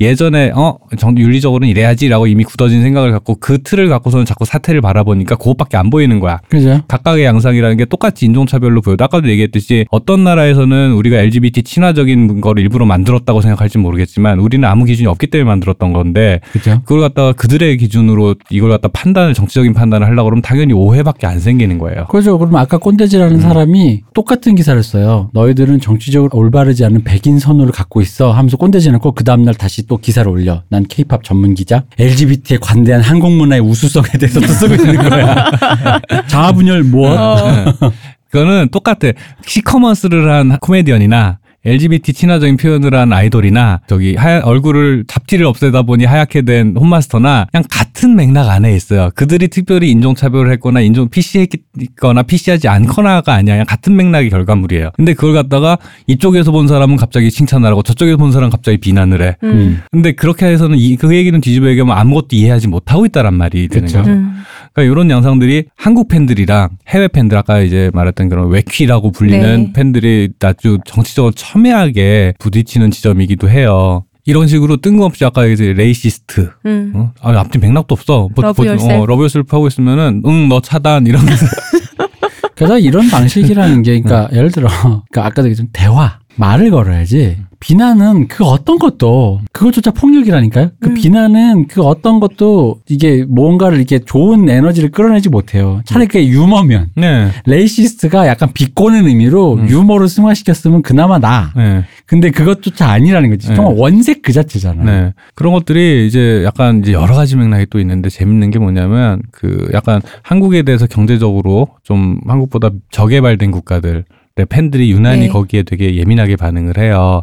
예전에 어 정, 윤리적으로는 이래야지라고 이미 굳어진 생각을 갖고 그 틀을 갖고서는 자꾸 사태를 바라보니까 그것밖에 안 보이는 거야. 그죠? 각각의 양상이라는 게 똑같이 인종차별로 보여도 아까도 얘기했듯이 어떤 나라에서는 우리가 LGBT 친화적인 거를 일부러 만들었다고 생각할지 모르겠지만 우리는 아무 기준이 없기 때문에 만들었던 건데 그죠? 그걸 갖다가 그들의 기준으로 이걸 갖다 판단을 정치적인 판단을 하려고 그러면 당연히 오해밖에 안 생기는 거예요. 그죠. 그럼 아까 음. 꼰대지라는 사람이 똑같은 기사를 써요. 너희들은 정치적으로 올바르지 않은 백인 선호를 갖고 있어 하면서 꼰대지 않고 그 다음날 다시 또 기사를 올려. 난 케이팝 전문 기자. LGBT에 관대한 한국 문화의 우수성에 대해서 또 쓰고 있는 거야. <laughs> 자아 분열 뭐? 그거는 똑같아. 시커먼스를 한 코미디언이나 LGBT 친화적인 표현을 한 아이돌이나 저기 하얀 얼굴을 잡티를 없애다 보니 하얗게 된 홈마스터나 그냥 같은 맥락 안에 있어요. 그들이 특별히 인종차별을 했거나 인종 PC했거나 PC하지 않거나가 아니야. 그냥 같은 맥락의 결과물이에요. 근데 그걸 갖다가 이쪽에서 본 사람은 갑자기 칭찬을 하고 저쪽에서 본 사람은 갑자기 비난을 해. 음. 근데 그렇게 해서는 이, 그 얘기는 뒤집어 얘기하면 아무것도 이해하지 못하고 있다란 말이 되는 그쵸. 거죠. 음. 그러니까 이런 양상들이 한국 팬들이랑 해외 팬들 아까 이제 말했던 그런 외퀴라고 불리는 네. 팬들이 아주 정치적으로 첨예하게 부딪히는 지점이기도 해요. 이런 식으로 뜬금없이 아까 이제 racist, 음. 어? 아, 앞뒤 맥락도 없어. 뭐, love 뭐, yourself. 어, love yourself 하고 있으면은, 응, 너 차단, 이러면서. <laughs> 그래서 이런 방식이라는 게, 그러니까 예를 들어, 그러니까 아까도 얘기했지만 대화, 말을 걸어야지. 비난은 그 어떤 것도 그것조차 폭력이라니까요. 그 음. 비난은 그 어떤 것도 이게 뭔가를 이렇게 좋은 에너지를 끌어내지 못해요. 차라리 그게 유머면 네. racist가 약간 비꼬는 의미로 음. 유머를 승화시켰으면 그나마 나. 네. 근데 그것조차 아니라는 거지. 네. 정말 원색 그 자체잖아. 네. 그런 것들이 이제 약간 이제 여러 가지 맥락이 또 있는데 재밌는 게 뭐냐면 그 약간 한국에 대해서 경제적으로 좀 한국보다 저개발된 국가들 내 팬들이 유난히 네. 거기에 되게 예민하게 반응을 해요.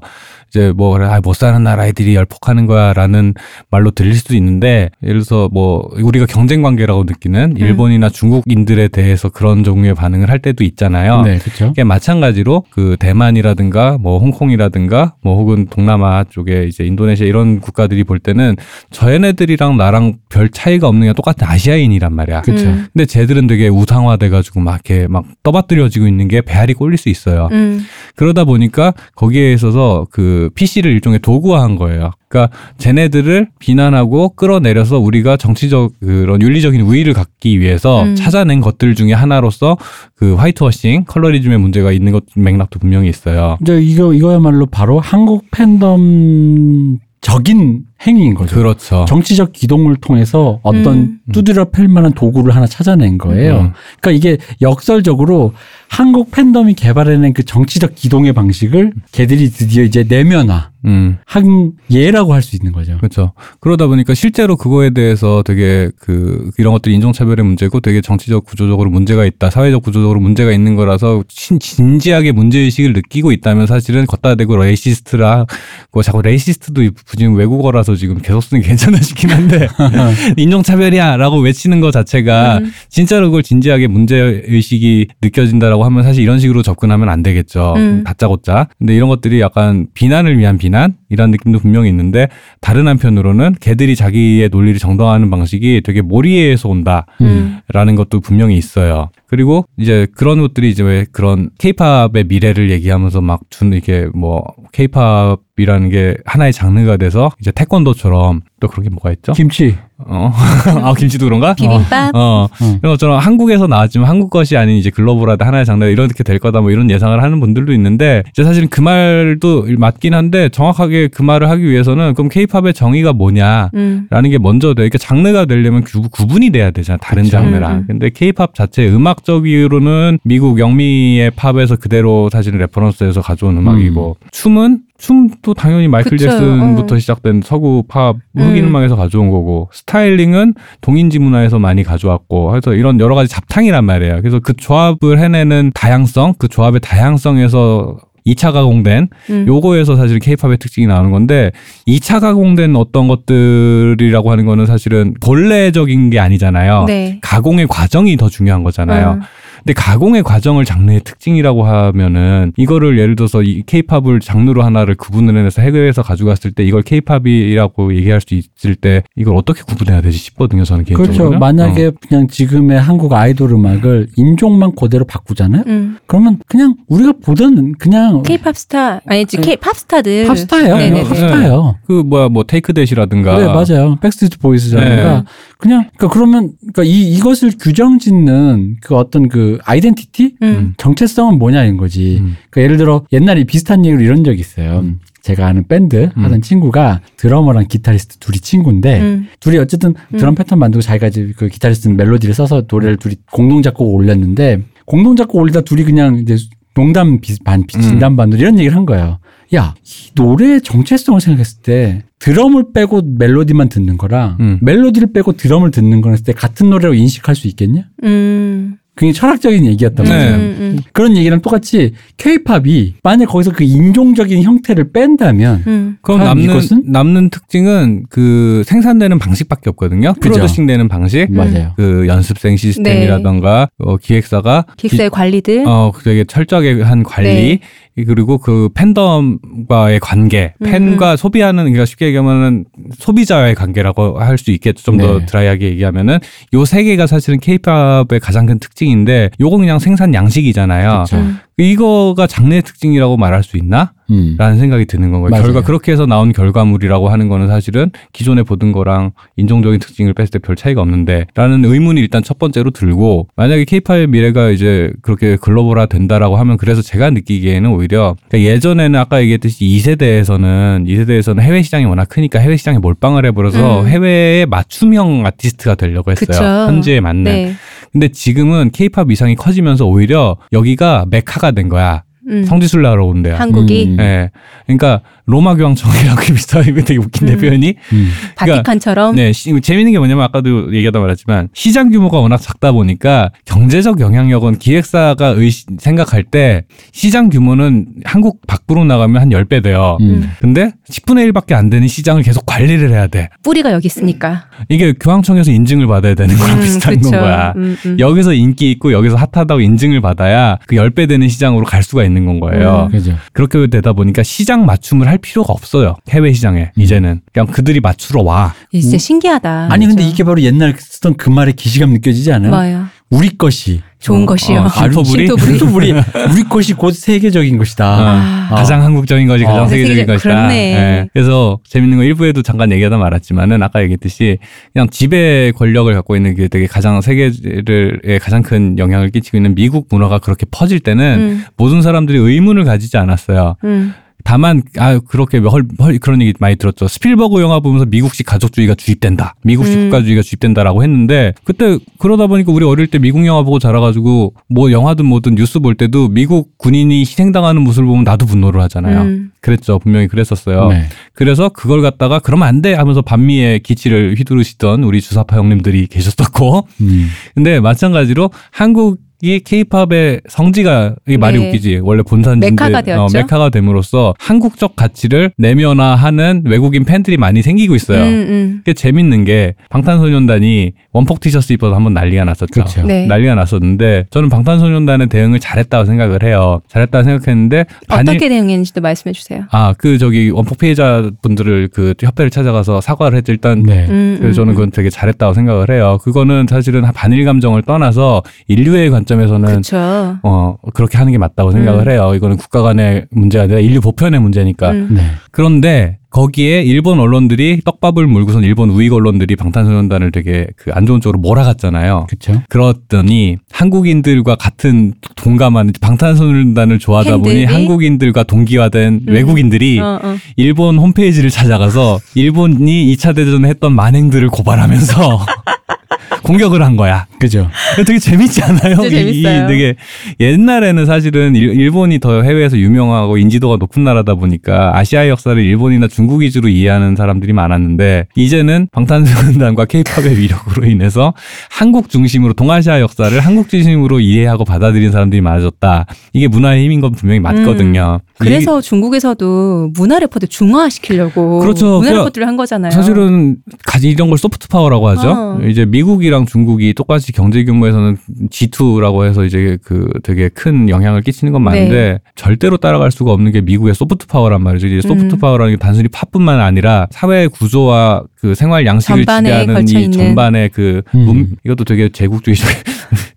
이제 뭐 아, 못 사는 나라 애들이 열폭하는 거야라는 말로 들릴 수도 있는데 예를 들어서 뭐 우리가 경쟁 관계라고 느끼는 일본이나 중국인들에 대해서 그런 종류의 반응을 할 때도 있잖아요. 네, 그렇죠. 이게 마찬가지로 그 대만이라든가 뭐 홍콩이라든가 뭐 혹은 동남아 쪽에 이제 인도네시아 이런 국가들이 볼 때는 저 얘네들이랑 나랑 별 차이가 없는 게 똑같은 아시아인이란 말이야. 그쵸. 음. 근데 쟤들은 되게 우상화돼 가지고 막 이렇게 막 떠받들여지고 있는 게 배알이 꼴릴 수 있어요. 음. 그러다 보니까 거기에 있어서 그 PC를 일종의 도구화한 거예요. 그러니까 쟤네들을 비난하고 끌어내려서 우리가 정치적 그런 윤리적인 우위를 갖기 위해서 음. 찾아낸 것들 중에 하나로서 그 화이트워싱, 컬러리즘의 문제가 있는 것 맥락도 분명히 있어요. 이제 이거 이거야말로 바로 한국 팬덤 적인 행위인 거죠. 그렇죠. 정치적 기동을 통해서 어떤 음. 두드려 팰 만한 도구를 하나 찾아낸 거예요. 음. 그러니까 이게 역설적으로 한국 팬덤이 개발해낸 그 정치적 기동의 방식을 걔들이 드디어 이제 내면화 음. 한 예라고 할 수 있는 거죠. 그렇죠. 그러다 보니까 실제로 그거에 대해서 되게 그 이런 것들이 인종차별의 문제고 되게 정치적 구조적으로 문제가 있다, 사회적 구조적으로 문제가 있는 거라서 진, 진지하게 문제의식을 느끼고 있다면 사실은 거따 대고 racist라, 뭐 자꾸 racist도 지금 외국어라서 지금 계속 쓰는 게 괜찮아 싶긴 한데 <laughs> 인종차별이야 라고 외치는 것 자체가 음. 진짜로 그걸 진지하게 문제 의식이 느껴진다라고 하면 사실 이런 식으로 접근하면 안 되겠죠. 음. 다짜고짜. 근데 이런 것들이 약간 비난을 위한 비난? 이런 느낌도 분명히 있는데 다른 한편으로는 걔들이 자기의 논리를 정당화하는 방식이 되게 모리에서 온다. 음. 라는 것도 분명히 있어요. 그리고 이제 그런 것들이 이제 왜 그런 케이팝의 미래를 얘기하면서 막 준 이게 뭐 케이팝이라는 게 하나의 장르가 돼서 이제 태권도처럼 또 그런 게 뭐가 있죠? 김치. 어. <laughs> 아, 김치도 그런가? 비빔밥. 어. 어. 이런 것처럼 한국에서 나왔지만 한국 것이 아닌 이제 글로벌하다 하나의 장르 이렇게 될 거다 뭐 이런 예상을 하는 분들도 있는데 이제 사실은 그 말도 맞긴 한데 정확하게 그 말을 하기 위해서는 그럼 케이팝의 정의가 뭐냐 음. 라는 게 먼저 돼. 그러니까 장르가 되려면 구, 구분이 돼야 되잖아. 다른 그쵸. 장르랑. 음, 음. 근데 케이팝 자체 음악적으로는 미국 영미의 팝에서 그대로 사실은 reference에서 가져온 음악이고 춤은 춤도 당연히 마이클 그쵸. 잭슨부터 어. 시작된 서구 팝 흑인 음. 음악에서 가져온 거고 스타일링은 동인지 문화에서 많이 가져왔고 그래서 이런 여러 가지 잡탕이란 말이에요. 그래서 그 조합을 해내는 다양성, 그 조합의 다양성에서 2차 가공된 음. 요거에서 사실 케이팝의 특징이 나오는 건데 2차 가공된 어떤 것들이라고 하는 거는 사실은 본래적인 게 아니잖아요. 네. 가공의 과정이 더 중요한 거잖아요. 어. 근데 가공의 과정을 장르의 특징이라고 하면은 이거를 예를 들어서 이 케이팝을 장르로 하나를 구분을 해서 해외에서 가져갔을 때 이걸 케이팝이라고 얘기할 수 있을 때 이걸 어떻게 구분해야 되지 싶거든요. 저는 개인적으로. 그렇죠. 만약에 어. 그냥 지금의 한국 아이돌 음악을 인종만 그대로 바꾸잖아요. 음. 그러면 그냥 우리가 보던 그냥 K-팝 스타 아니지 네. K-팝 스타들 팝스타예요. 네네네. 팝스타예요. 그 뭐야 뭐 Take That이라든가 네, 맞아요. Backstreet Boys라든가 네. 그냥 그러니까 그러면 그러니까 이 이것을 규정짓는 그 어떤 그 identity 음. 정체성은 뭐냐인 거지. 음. 그러니까 예를 들어 옛날에 비슷한 얘기로 이런 적이 있어요. 음. 제가 아는 밴드 음. 하던 친구가 드러머랑 기타리스트 둘이 친구인데 음. 둘이 어쨌든 드럼 패턴 만들고 자기가 이제 그 기타리스트는 멜로디를 써서 노래를 둘이 공동 작곡 올렸는데 공동 작곡 올리다 둘이 그냥 이제 농담 비- 반 비- 음. 진담 반으로 이런 얘기를 한 거예요. 야, 이 노래의 정체성을 생각했을 때 드럼을 빼고 멜로디만 듣는 거랑 음. 멜로디를 빼고 드럼을 듣는 거는 했을 때 같은 노래로 인식할 수 있겠냐? 음. 굉장히 철학적인 얘기였단 네. 말이에요. 음, 음, 그런 얘기랑 똑같이 케이팝이 만약 거기서 그 인종적인 형태를 뺀다면 음. 그럼 남는 이것은? 남는 특징은 그 생산되는 방식밖에 없거든요. 그죠. 프로듀싱 되는 방식, 맞아요. 그 연습생 시스템이라던가 어, 기획사가 기획사의 관리들. 어, 되게 철저하게 한 관리, 네. 그리고 그 팬덤과의 관계, 음, 팬과 소비하는, 그러니까 쉽게 얘기하면은 소비자와의 관계라고 할 수 있겠죠. 좀더 네. 드라이하게 얘기하면은 요 세 개가 사실은 케이팝의 가장 큰 특징인데 요건 그냥 생산 양식이잖아요. 그렇죠. 음. 이거가 장르의 특징이라고 말할 수 있나? 음. 라는 생각이 드는 건 거예요. 맞아요. 결과 그렇게 해서 나온 결과물이라고 하는 거는 사실은 기존에 보던 거랑 인종적인 특징을 뺐을 때 별 차이가 없는데 라는 의문이 일단 첫 번째로 들고 만약에 케이팝의 미래가 이제 그렇게 글로벌화 된다라고 하면 그래서 제가 느끼기에는 오히려 그러니까 예전에는 아까 얘기했듯이 2세대에서는 2세대에서는 해외 시장이 워낙 크니까 해외 시장에 몰빵을 해버려서 음. 해외의 맞춤형 아티스트가 되려고 했어요. 그쵸. 현지에 맞는. 네. 근데 지금은 케이팝 이상이 커지면서 오히려 여기가 메카가 된 거야. 음. 성지순례 하러 온대요. 한국이 음. 예. 그러니까 로마 교황청이라고 <laughs> 이거 되게 웃긴데 음. 표현이. 음. 바티칸처럼 네, 시, 재밌는 게 뭐냐면 아까도 얘기하다 말했지만 시장 규모가 워낙 작다 보니까 경제적 영향력은 기획사가 의시, 생각할 때 시장 규모는 한국 밖으로 나가면 한 10배 돼요. 음. 근데 10분의 1밖에 안 되는 시장을 계속 관리를 해야 돼. 뿌리가 여기 있으니까. 이게 교황청에서 인증을 받아야 되는 거랑 비슷한 그쵸. 건 거야. 음, 음. 여기서 인기 있고 여기서 핫하다고 인증을 받아야 그 10배 되는 시장으로 갈 수가 있는 건 거예요. 음. 그죠. 그렇게 되다 보니까 시장 맞춤을 할 필요가 없어요. 해외 시장에 음. 이제는 그냥 그들이 맞추러 와. 진짜 신기하다. 아니 근데 그죠? 이게 바로 옛날 쓰던 그 말의 기시감 느껴지지 않아요? 뭐요? 우리 것이 좋은 어, 것이요. 어, 신토부리? 신토부리. 신토부리 우리 것이 곧 세계적인 것이다. 아. 어. 가장 한국적인 것이 가장 어. 세계적인 세계적- 것이다. 그렇네. 예. 그래서 재밌는 건 일부에도 잠깐 얘기하다 말았지만은 아까 얘기했듯이 그냥 지배 권력을 갖고 있는 게 되게 가장 세계를 가장 큰 영향을 끼치고 있는 미국 문화가 그렇게 퍼질 때는 음, 모든 사람들이 의문을 가지지 않았어요. 음. 다만 아 그렇게 헐, 헐 그런 얘기 많이 들었죠. 스필버그 영화 보면서 미국식 가족주의가 주입된다. 미국식 음. 국가주의가 주입된다라고 했는데 그때 그러다 보니까 우리 어릴 때 미국 영화 보고 자라가지고 뭐 영화든 뭐든 뉴스 볼 때도 미국 군인이 희생당하는 모습을 보면 나도 분노를 하잖아요. 음. 그랬죠. 분명히 그랬었어요. 네. 그래서 그걸 갖다가 그러면 안 돼 하면서 반미의 기치를 휘두르시던 우리 주사파 형님들이 계셨었고 음. 근데 마찬가지로 한국 이 케이팝의 성지가 이게 말이 네. 웃기지 원래 본산인데 메카가 되었죠. 메카가 됨으로써 한국적 가치를 내면화하는 외국인 팬들이 많이 생기고 있어요. 음, 음. 그게 재밌는 게 방탄소년단이 원폭 티셔츠 입어서 한번 난리가 났었죠. 그렇죠. 네. 난리가 났었는데 저는 방탄소년단의 대응을 잘했다고 생각을 해요. 잘했다고 생각했는데 반일- 어떻게 대응했는지도 말씀해 주세요. 아 그 저기 원폭 피해자 분들을 그 협회를 찾아가서 사과를 했죠. 일단 네. 음, 그래서 저는 음, 그건 되게 잘했다고 생각을 해요. 그거는 사실은 반일 감정을 떠나서 인류의 관점 에서는 그렇죠. 어 그렇게 하는 게 맞다고 생각을 음. 해요. 이거는 국가 간의 문제가 아니라 인류 보편의 문제니까. 음. 네. 그런데 거기에 일본 언론들이 떡밥을 물고선 일본 우익 언론들이 방탄소년단을 되게 그 안 좋은 쪽으로 몰아갔잖아요. 그렇죠. 그렇더니 한국인들과 같은 동감하는 방탄소년단을 좋아하다 보니 팬들이? 한국인들과 동기화된 음. 외국인들이 어, 어. 일본 홈페이지를 찾아가서 일본이 2차 대전에 했던 만행들을 고발하면서 <laughs> 공격을 한 거야. 그죠. 되게 재밌지 않아요? 이- 이 재밌어요. 되게 옛날에는 사실은 일- 일본이 더 해외에서 유명하고 인지도가 높은 나라다 보니까 아시아의 역사를 일본이나 중국 위주로 이해하는 사람들이 많았는데 이제는 방탄소년단과 케이팝의 위력으로 인해서 한국 중심으로 동아시아 역사를 한국 중심으로 이해하고 받아들인 사람들이 많아졌다. 이게 문화의 힘인 건 분명히 맞거든요. 그래서 중국에서도 문화 레포트 중화시키려고 그렇죠. 문화 레포트를 한 거잖아요. 사실은 가지 이런 걸 soft power라고 하죠. 어. 이제 미국이랑 미국이랑 중국이 똑같이 경제 규모에서는 G2라고 해서 이제 그 되게 큰 영향을 끼치는 건 맞는데 네. 절대로 따라갈 수가 없는 게 미국의 soft power란 말이죠. 이제 soft 음. power라는 게 단순히 팝뿐만 아니라 사회 구조와 그 생활 양식을 지배하는 이. 전반의 그 음. 문, 이것도 되게 제국주의적 인, <laughs>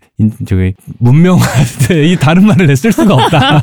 저기 문명화인데 이 다른 말을 낼 수가 없다.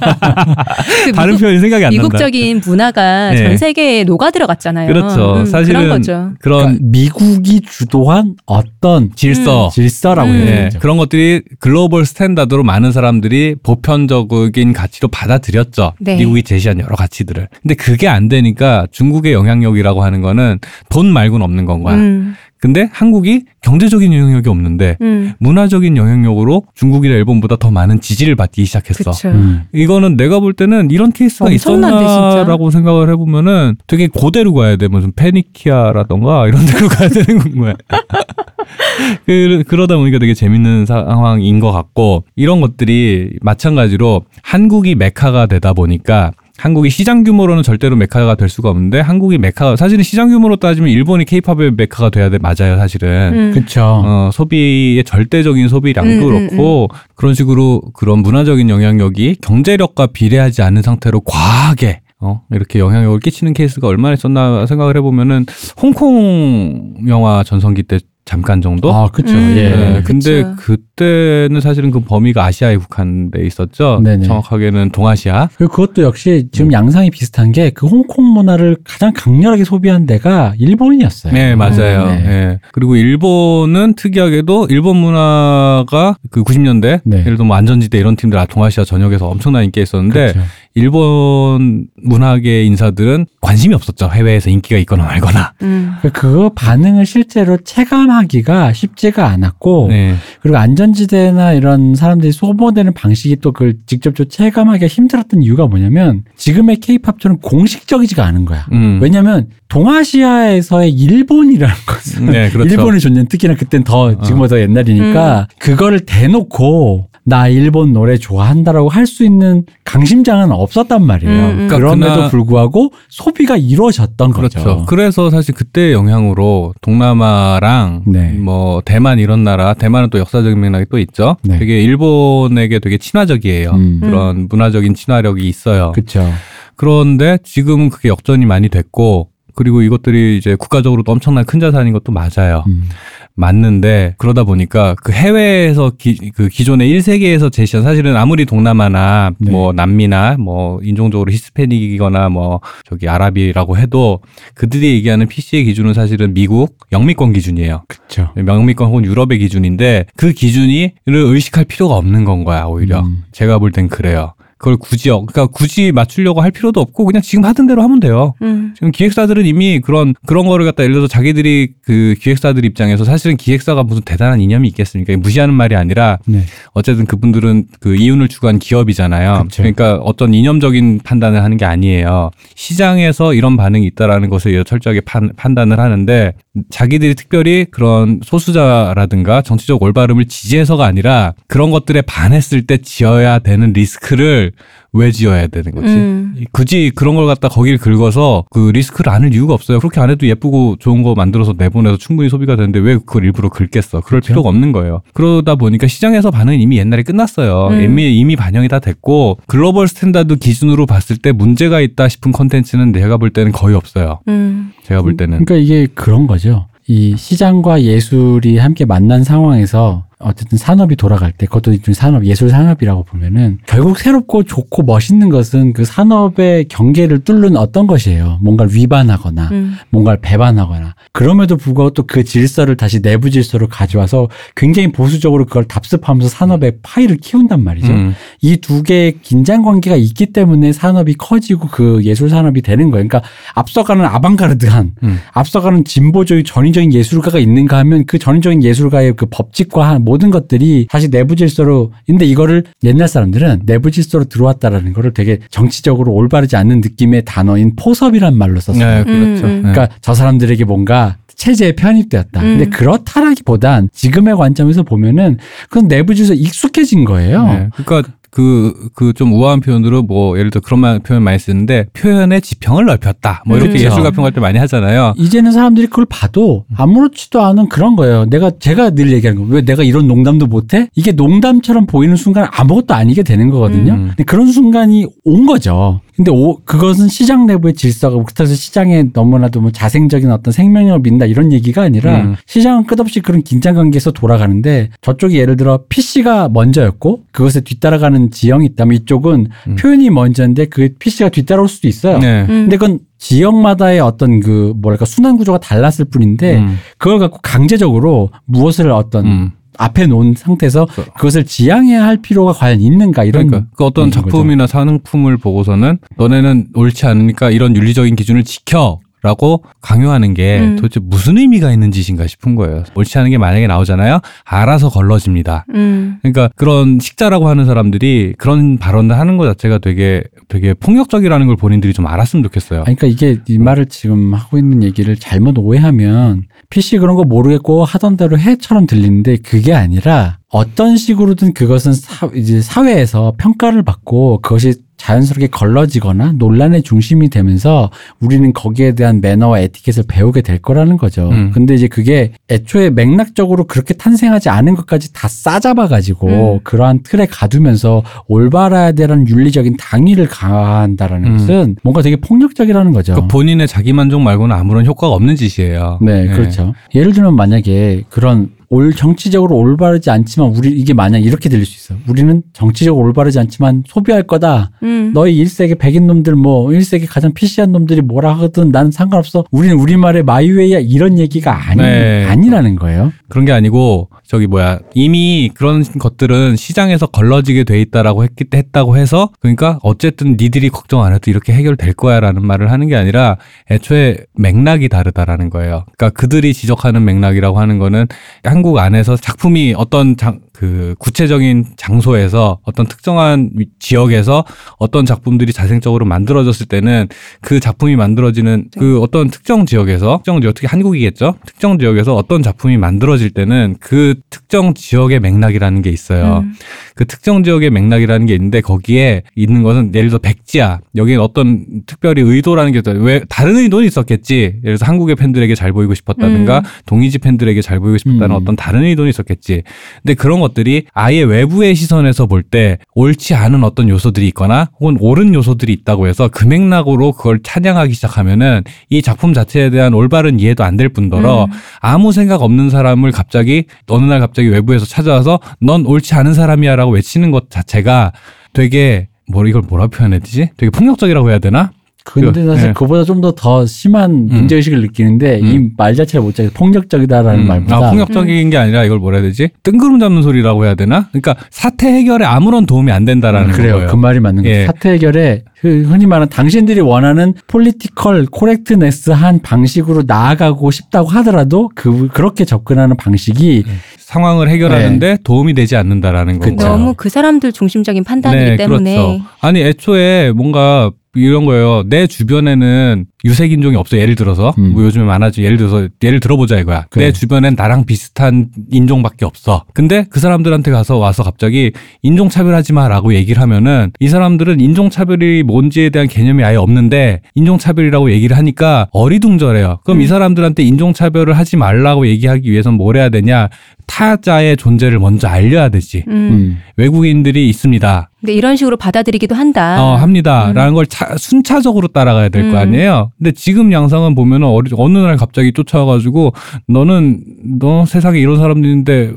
그 다른 미국, 표현이 생각이 안 난다. 미국적인 문화가 네. 전 세계에 녹아 들어갔잖아요. 그렇죠. 음, 사실은 그런 거죠. 그런 그러니까 미국이 주도한 어떤 질서 질서라고 음. 해야 네, 되죠. 그런 것들이 글로벌 스탠다드로 많은 사람들이 보편적인 가치로 받아들였죠. 네. 미국이 제시한 여러 가치들을. 근데 그게 안 되니까 중국의 영향력이라고 하는 거는 돈 말고는 없는 건 거야. 음, 근데 한국이 경제적인 영향력이 없는데 음, 문화적인 영향력으로 중국이나 일본보다 더 많은 지지를 받기 시작했어. 음. 이거는 내가 볼 때는 이런 케이스가 있었나라고 생각을 해보면은 되게 고대로 가야 돼. 무슨 페니키아라던가 이런 데로 가야 되는 거야. <laughs> 그, 그러다 보니까 되게 재밌는 상황인 것 같고 이런 것들이 마찬가지로 한국이 메카가 되다 보니까 한국이 시장 규모로는 절대로 메카가 될 수가 없는데 한국이 메카 사실은 시장 규모로 따지면 일본이 케이팝의 메카가 돼야 돼 맞아요 사실은 음. 그렇죠. 어, 소비의 절대적인 소비량도 음, 음, 그렇고 그런 식으로 그런 문화적인 영향력이 경제력과 비례하지 않는 상태로 과하게 어, 이렇게 영향력을 끼치는 케이스가 얼마나 있었나 생각을 해보면은 홍콩 영화 전성기 때 잠깐 정도? 아, 그렇죠. 음. 예. 네, 근데 그쵸. 그때는 사실은 그 범위가 아시아에 국한돼 있었죠. 네네. 정확하게는 동아시아. 그리고 그것도 역시 지금 음. 양상이 비슷한 게 그 홍콩 문화를 가장 강렬하게 소비한 데가 일본이었어요. 네, 맞아요. 네. 예. 그리고 일본은 특이하게도 일본 문화가 그 90년대 네. 예를 들면 뭐 안전지대 이런 팀들 아 동아시아 전역에서 엄청난 인기가 있었는데 그렇죠. 일본 문학의 인사들은 관심이 없었죠. 해외에서 인기가 있거나 말거나. 음. 그그 반응을 실제로 체감 하기가 쉽지가 않았고 네. 그리고 안전지대나 이런 사람들이 소모되는 방식이 또 그걸 직접적으로 체감하기가 힘들었던 이유가 뭐냐면 지금의 케이팝처럼 공식적이지가 않은 거야. 음. 왜냐면 동아시아에서의 일본이라는 <laughs> 것은 네, 그렇죠. 일본의 존재는 특히나 그땐 더 지금보다 옛날이니까 그거를 대놓고 나 일본 노래 좋아한다라고 할 수 있는 강심장은 없었단 말이에요. 음, 음. 그러니까 그럼에도 그나- 불구하고 소비가 이루어졌던 그렇죠. 거죠. 그래서 사실 그때 영향으로 동남아랑 네. 뭐 대만 이런 나라, 대만은 또 역사적인 맥락이 또 있죠. 네. 되게 일본에게 되게 친화적이에요. 음. 그런 문화적인 친화력이 있어요. 그렇죠. 그런데 지금은 그게 역전이 많이 됐고 그리고 이것들이 이제 국가적으로도 엄청난 큰 자산인 것도 맞아요. 음. 맞는데 그러다 보니까 그 해외에서 기, 그 기존의 1세계에서 제시한 사실은 아무리 동남아나 네. 뭐 남미나 뭐 인종적으로 히스패닉이거나 뭐 저기 아랍이라고 해도 그들이 얘기하는 PC의 기준은 사실은 미국 영미권 기준이에요. 그렇죠. 영미권 혹은 유럽의 기준인데 그 기준이를 의식할 필요가 없는 건 거야 오히려 음. 제가 볼 땐 그래요. 그걸 굳이 어- 그러니까 굳이 맞추려고 할 필요도 없고 그냥 지금 하던 대로 하면 돼요. 음. 지금 기획사들은 이미 그런 그런 거를 갖다 예를 들어서 자기들이 그 기획사들 입장에서 사실은 기획사가 무슨 대단한 이념이 있겠습니까? 무시하는 말이 아니라 네. 어쨌든 그분들은 그 이윤을 추구한 기업이잖아요. 그쵸. 그러니까 어떤 이념적인 판단을 하는 게 아니에요. 시장에서 이런 반응이 있다라는 의해서 철저하게 판, 판단을 하는데 자기들이 특별히 그런 소수자라든가 정치적 올바름을 지지해서가 아니라 그런 것들에 반했을 때 지어야 되는 리스크를 왜 지어야 되는 거지? 음. 굳이 그런 걸 갖다 거길 긁어서 그 리스크를 안을 이유가 없어요. 그렇게 안 해도 예쁘고 좋은 거 만들어서 내보내서 충분히 소비가 되는데 왜 그걸 일부러 긁겠어? 그럴 그렇죠. 필요가 없는 거예요. 그러다 보니까 시장에서 반응은 이미 옛날에 끝났어요. 음. 이미 이미 반영이 다 됐고 글로벌 스탠다드 기준으로 봤을 때 문제가 있다 싶은 컨텐츠는 내가 볼 때는 거의 없어요. 음. 제가 볼 때는. 그러니까 이게 그런 거죠. 이 시장과 예술이 함께 만난 상황에서 어쨌든 산업이 돌아갈 때 그것도 일종의 산업 예술 산업이라고 보면은 결국 새롭고 좋고 멋있는 것은 그 산업의 경계를 뚫는 어떤 것이에요. 뭔가를 위반하거나 음. 뭔가를 배반하거나 그럼에도 불구하고 또 그 질서를 다시 내부 질서로 가져와서 굉장히 보수적으로 그걸 답습하면서 산업의 파이를 키운단 말이죠. 음. 이두 개의 긴장 관계가 있기 때문에 산업이 커지고 그 예술 산업이 되는 거예요. 그러니까 앞서가는 아방가르드한 음. 앞서가는 진보적인 전위적인 예술가가 있는가 하면 그 전위적인 예술가의 그 법칙과 한 모든 것들이 다시 내부 질서로 근데 이거를 옛날 사람들은 내부 질서로 들어왔다라는 거를 되게 정치적으로 올바르지 않는 느낌의 단어인 포섭이란 말로 썼어요. 네, 그렇죠. 음, 음. 네. 그러니까 저 사람들에게 뭔가 체제에 편입되었다. 음. 근데 그렇다라기보단 지금의 관점에서 보면은 그건 내부 질서 익숙해진 거예요. 네. 그러니까 그 그 좀 우아한 표현으로 뭐 예를 들어 그런 말- 표현 많이 쓰는데 표현의 지평을 넓혔다. 뭐 이렇게 그렇죠. 예술 가 평할 때 많이 하잖아요. 이제는 사람들이 그걸 봐도 아무렇지도 않은 그런 거예요. 내가 제가 늘 얘기하는 거. 왜 내가 이런 농담도 못해? 이게 농담처럼 보이는 순간 아무것도 아니게 되는 거거든요. 음. 근데 그런 순간이 온 거죠. 근데 오, 그것은 시장 내부의 질서가 그래서 시장에 너무나도 뭐 자생적인 어떤 생명력을 믿는다 이런 얘기가 아니라 음. 시장은 끝없이 그런 긴장 관계에서 돌아가는데 저쪽이 예를 들어 PC가 먼저였고 그것에 뒤따라가는 지형이 있다면 이쪽은 음. 표현이 먼저인데 그 PC가 뒤따라올 수도 있어요. 네. 음. 근데 그건 지역마다의 어떤 그 뭐랄까 순환 구조가 달랐을 뿐인데 음. 그걸 갖고 강제적으로 무엇을 어떤 음. 앞에 놓은 상태에서 그- 그것을 지향해야 할 필요가 과연 있는가 이런 그러니까 그 어떤 작품이나 상품을 보고서는 너네는 옳지 않으니까 이런 윤리적인 기준을 지켜. 라고 강요하는 게 음. 도대체 무슨 의미가 있는 짓인가 싶은 거예요. 옳지 않은 게 만약에 나오잖아요. 알아서 걸러집니다. 음. 그러니까 그런 식자라고 하는 사람들이 그런 발언을 하는 것 자체가 되게 되게 폭력적이라는 걸 본인들이 좀 알았으면 좋겠어요. 아니, 그러니까 이게 이 말을 지금 하고 있는 얘기를 잘못 오해하면 PC 그런 거 모르겠고 하던 대로 해처럼 들리는데 그게 아니라 어떤 식으로든 그것은 사, 이제 사회에서 평가를 받고 그것이 자연스럽게 걸러지거나 논란의 중심이 되면서 우리는 거기에 대한 매너와 에티켓을 배우게 될 거라는 거죠. 음. 근데 이제 그게 애초에 맥락적으로 그렇게 탄생하지 않은 것까지 다 싸잡아 가지고 음. 그러한 틀에 가두면서 올바라야 되라는 윤리적인 당위를 강화한다라는 음. 것은 뭔가 되게 폭력적이라는 거죠. 그 본인의 자기 만족 말고는 아무런 효과가 없는 짓이에요. 네, 그렇죠. 예를 들면 만약에 그런 올 정치적으로 올바르지 않지만 우리 이게 만약 이렇게 들릴 수 있어. 우리는 정치적으로 올바르지 않지만 소비할 거다. 음. 너희 일세기 백인 놈들 뭐 1세기 가장 PC한 놈들이 뭐라 하든 난 상관없어. 우리는 우리 말의 마이웨이야 이런 얘기가 아니 네. 아니라는 거예요. 그런 게 아니고 저기 뭐야 이미 그런 것들은 시장에서 걸러지게 돼 있다라고 했기 했다고 해서 그러니까 어쨌든 니들이 걱정 안 해도 이렇게 해결될 거야라는 말을 하는 게 아니라 애초에 맥락이 다르다라는 거예요. 그러니까 그들이 지적하는 맥락이라고 하는 거는 한국 안에서 작품이 어떤 장, 그 구체적인 장소에서 어떤 특정한 위- 지역에서 어떤 작품들이 자생적으로 만들어졌을 때는 그 작품이 만들어지는 그 어떤 특정 지역에서 특정 지역 특히 한국이겠죠? 특정 지역에서 어떤 작품이 만들어질 때는 그 특정 지역의 맥락이라는 게 있어요. 음. 그 특정 지역의 맥락이라는 게 있는데 거기에 있는 것은 예를 들어 백지야. 여기는 어떤 특별히 의도라는 게 있어요. 왜 다른 의도는 있었겠지. 예를 들어서 한국의 팬들에게 잘 보이고 싶었다든가 음. 동이지 팬들에게 잘 보이고 싶었다는 음. 어떤 다른 의도는 있었겠지. 근데 그런 것들이 아예 외부의 시선에서 볼 때 옳지 않은 어떤 요소들이 있거나 혹은 옳은 요소들이 있다고 해서 그 맥락으로 그걸 찬양하기 시작하면은 이 작품 자체에 대한 올바른 이해도 안 될 뿐더러 음. 아무 생각 없는 사람을 갑자기 어느 날 갑자기 외부에서 찾아와서 넌 옳지 않은 사람이야라고 외치는 것 자체가 되게 뭐 이걸 뭐라 표현해야 되지? 되게 폭력적이라고 해야 되나? 근데 그, 사실 네. 그보다 좀더더 심한 문제 의식을 느끼는데 음. 이말 자체를 못 짜게 폭력적이다라는 음, 말보다 아, 폭력적인 게 아니라 이걸 뭐라 해야 되지? 뜬구름 잡는 소리라고 해야 되나? 그러니까 사태 해결에 아무런 도움이 안 된다라는 음, 그래요. 거예요. 그 말이 맞는 거예요. 예. 사태 해결에 그 흔히 말하는 당신들이 원하는 political correctness한 방식으로 나아가고 싶다고 하더라도 그 그렇게 접근하는 방식이 상황을 해결하는데 네. 도움이 되지 않는다라는. 거죠. 너무 그 사람들 중심적인 판단이기 때문에 그렇죠. 아니 애초에 뭔가 이런 거예요. 내 주변에는 유색 인종이 없어. 예를 들어서 음. 뭐 요즘에 많아지. 예를 들어서 예를 들어보자 이거야. 그래. 내 주변엔 나랑 비슷한 인종밖에 없어. 근데 그 사람들한테 가서 와서 갑자기 인종 차별하지 마라고 얘기를 하면은 이 사람들은 인종 차별이 뭔지에 대한 개념이 아예 없는데 인종 차별이라고 얘기를 하니까 어리둥절해요. 그럼 음. 이 사람들한테 인종 차별을 하지 말라고 얘기하기 위해선 뭘 해야 되냐? 타자의 존재를 먼저 알려야 되지. 음. 음. 외국인들이 있습니다. 근데 이런 식으로 받아들이기도 한다. 어, 합니다. 음. 라는 걸 차- 순차적으로 따라가야 될거 음. 아니에요? 근데 지금 양상은 보면은 어리, 어느 날 갑자기 쫓아와가지고 너는, 너 세상에 이런 사람들 있는데,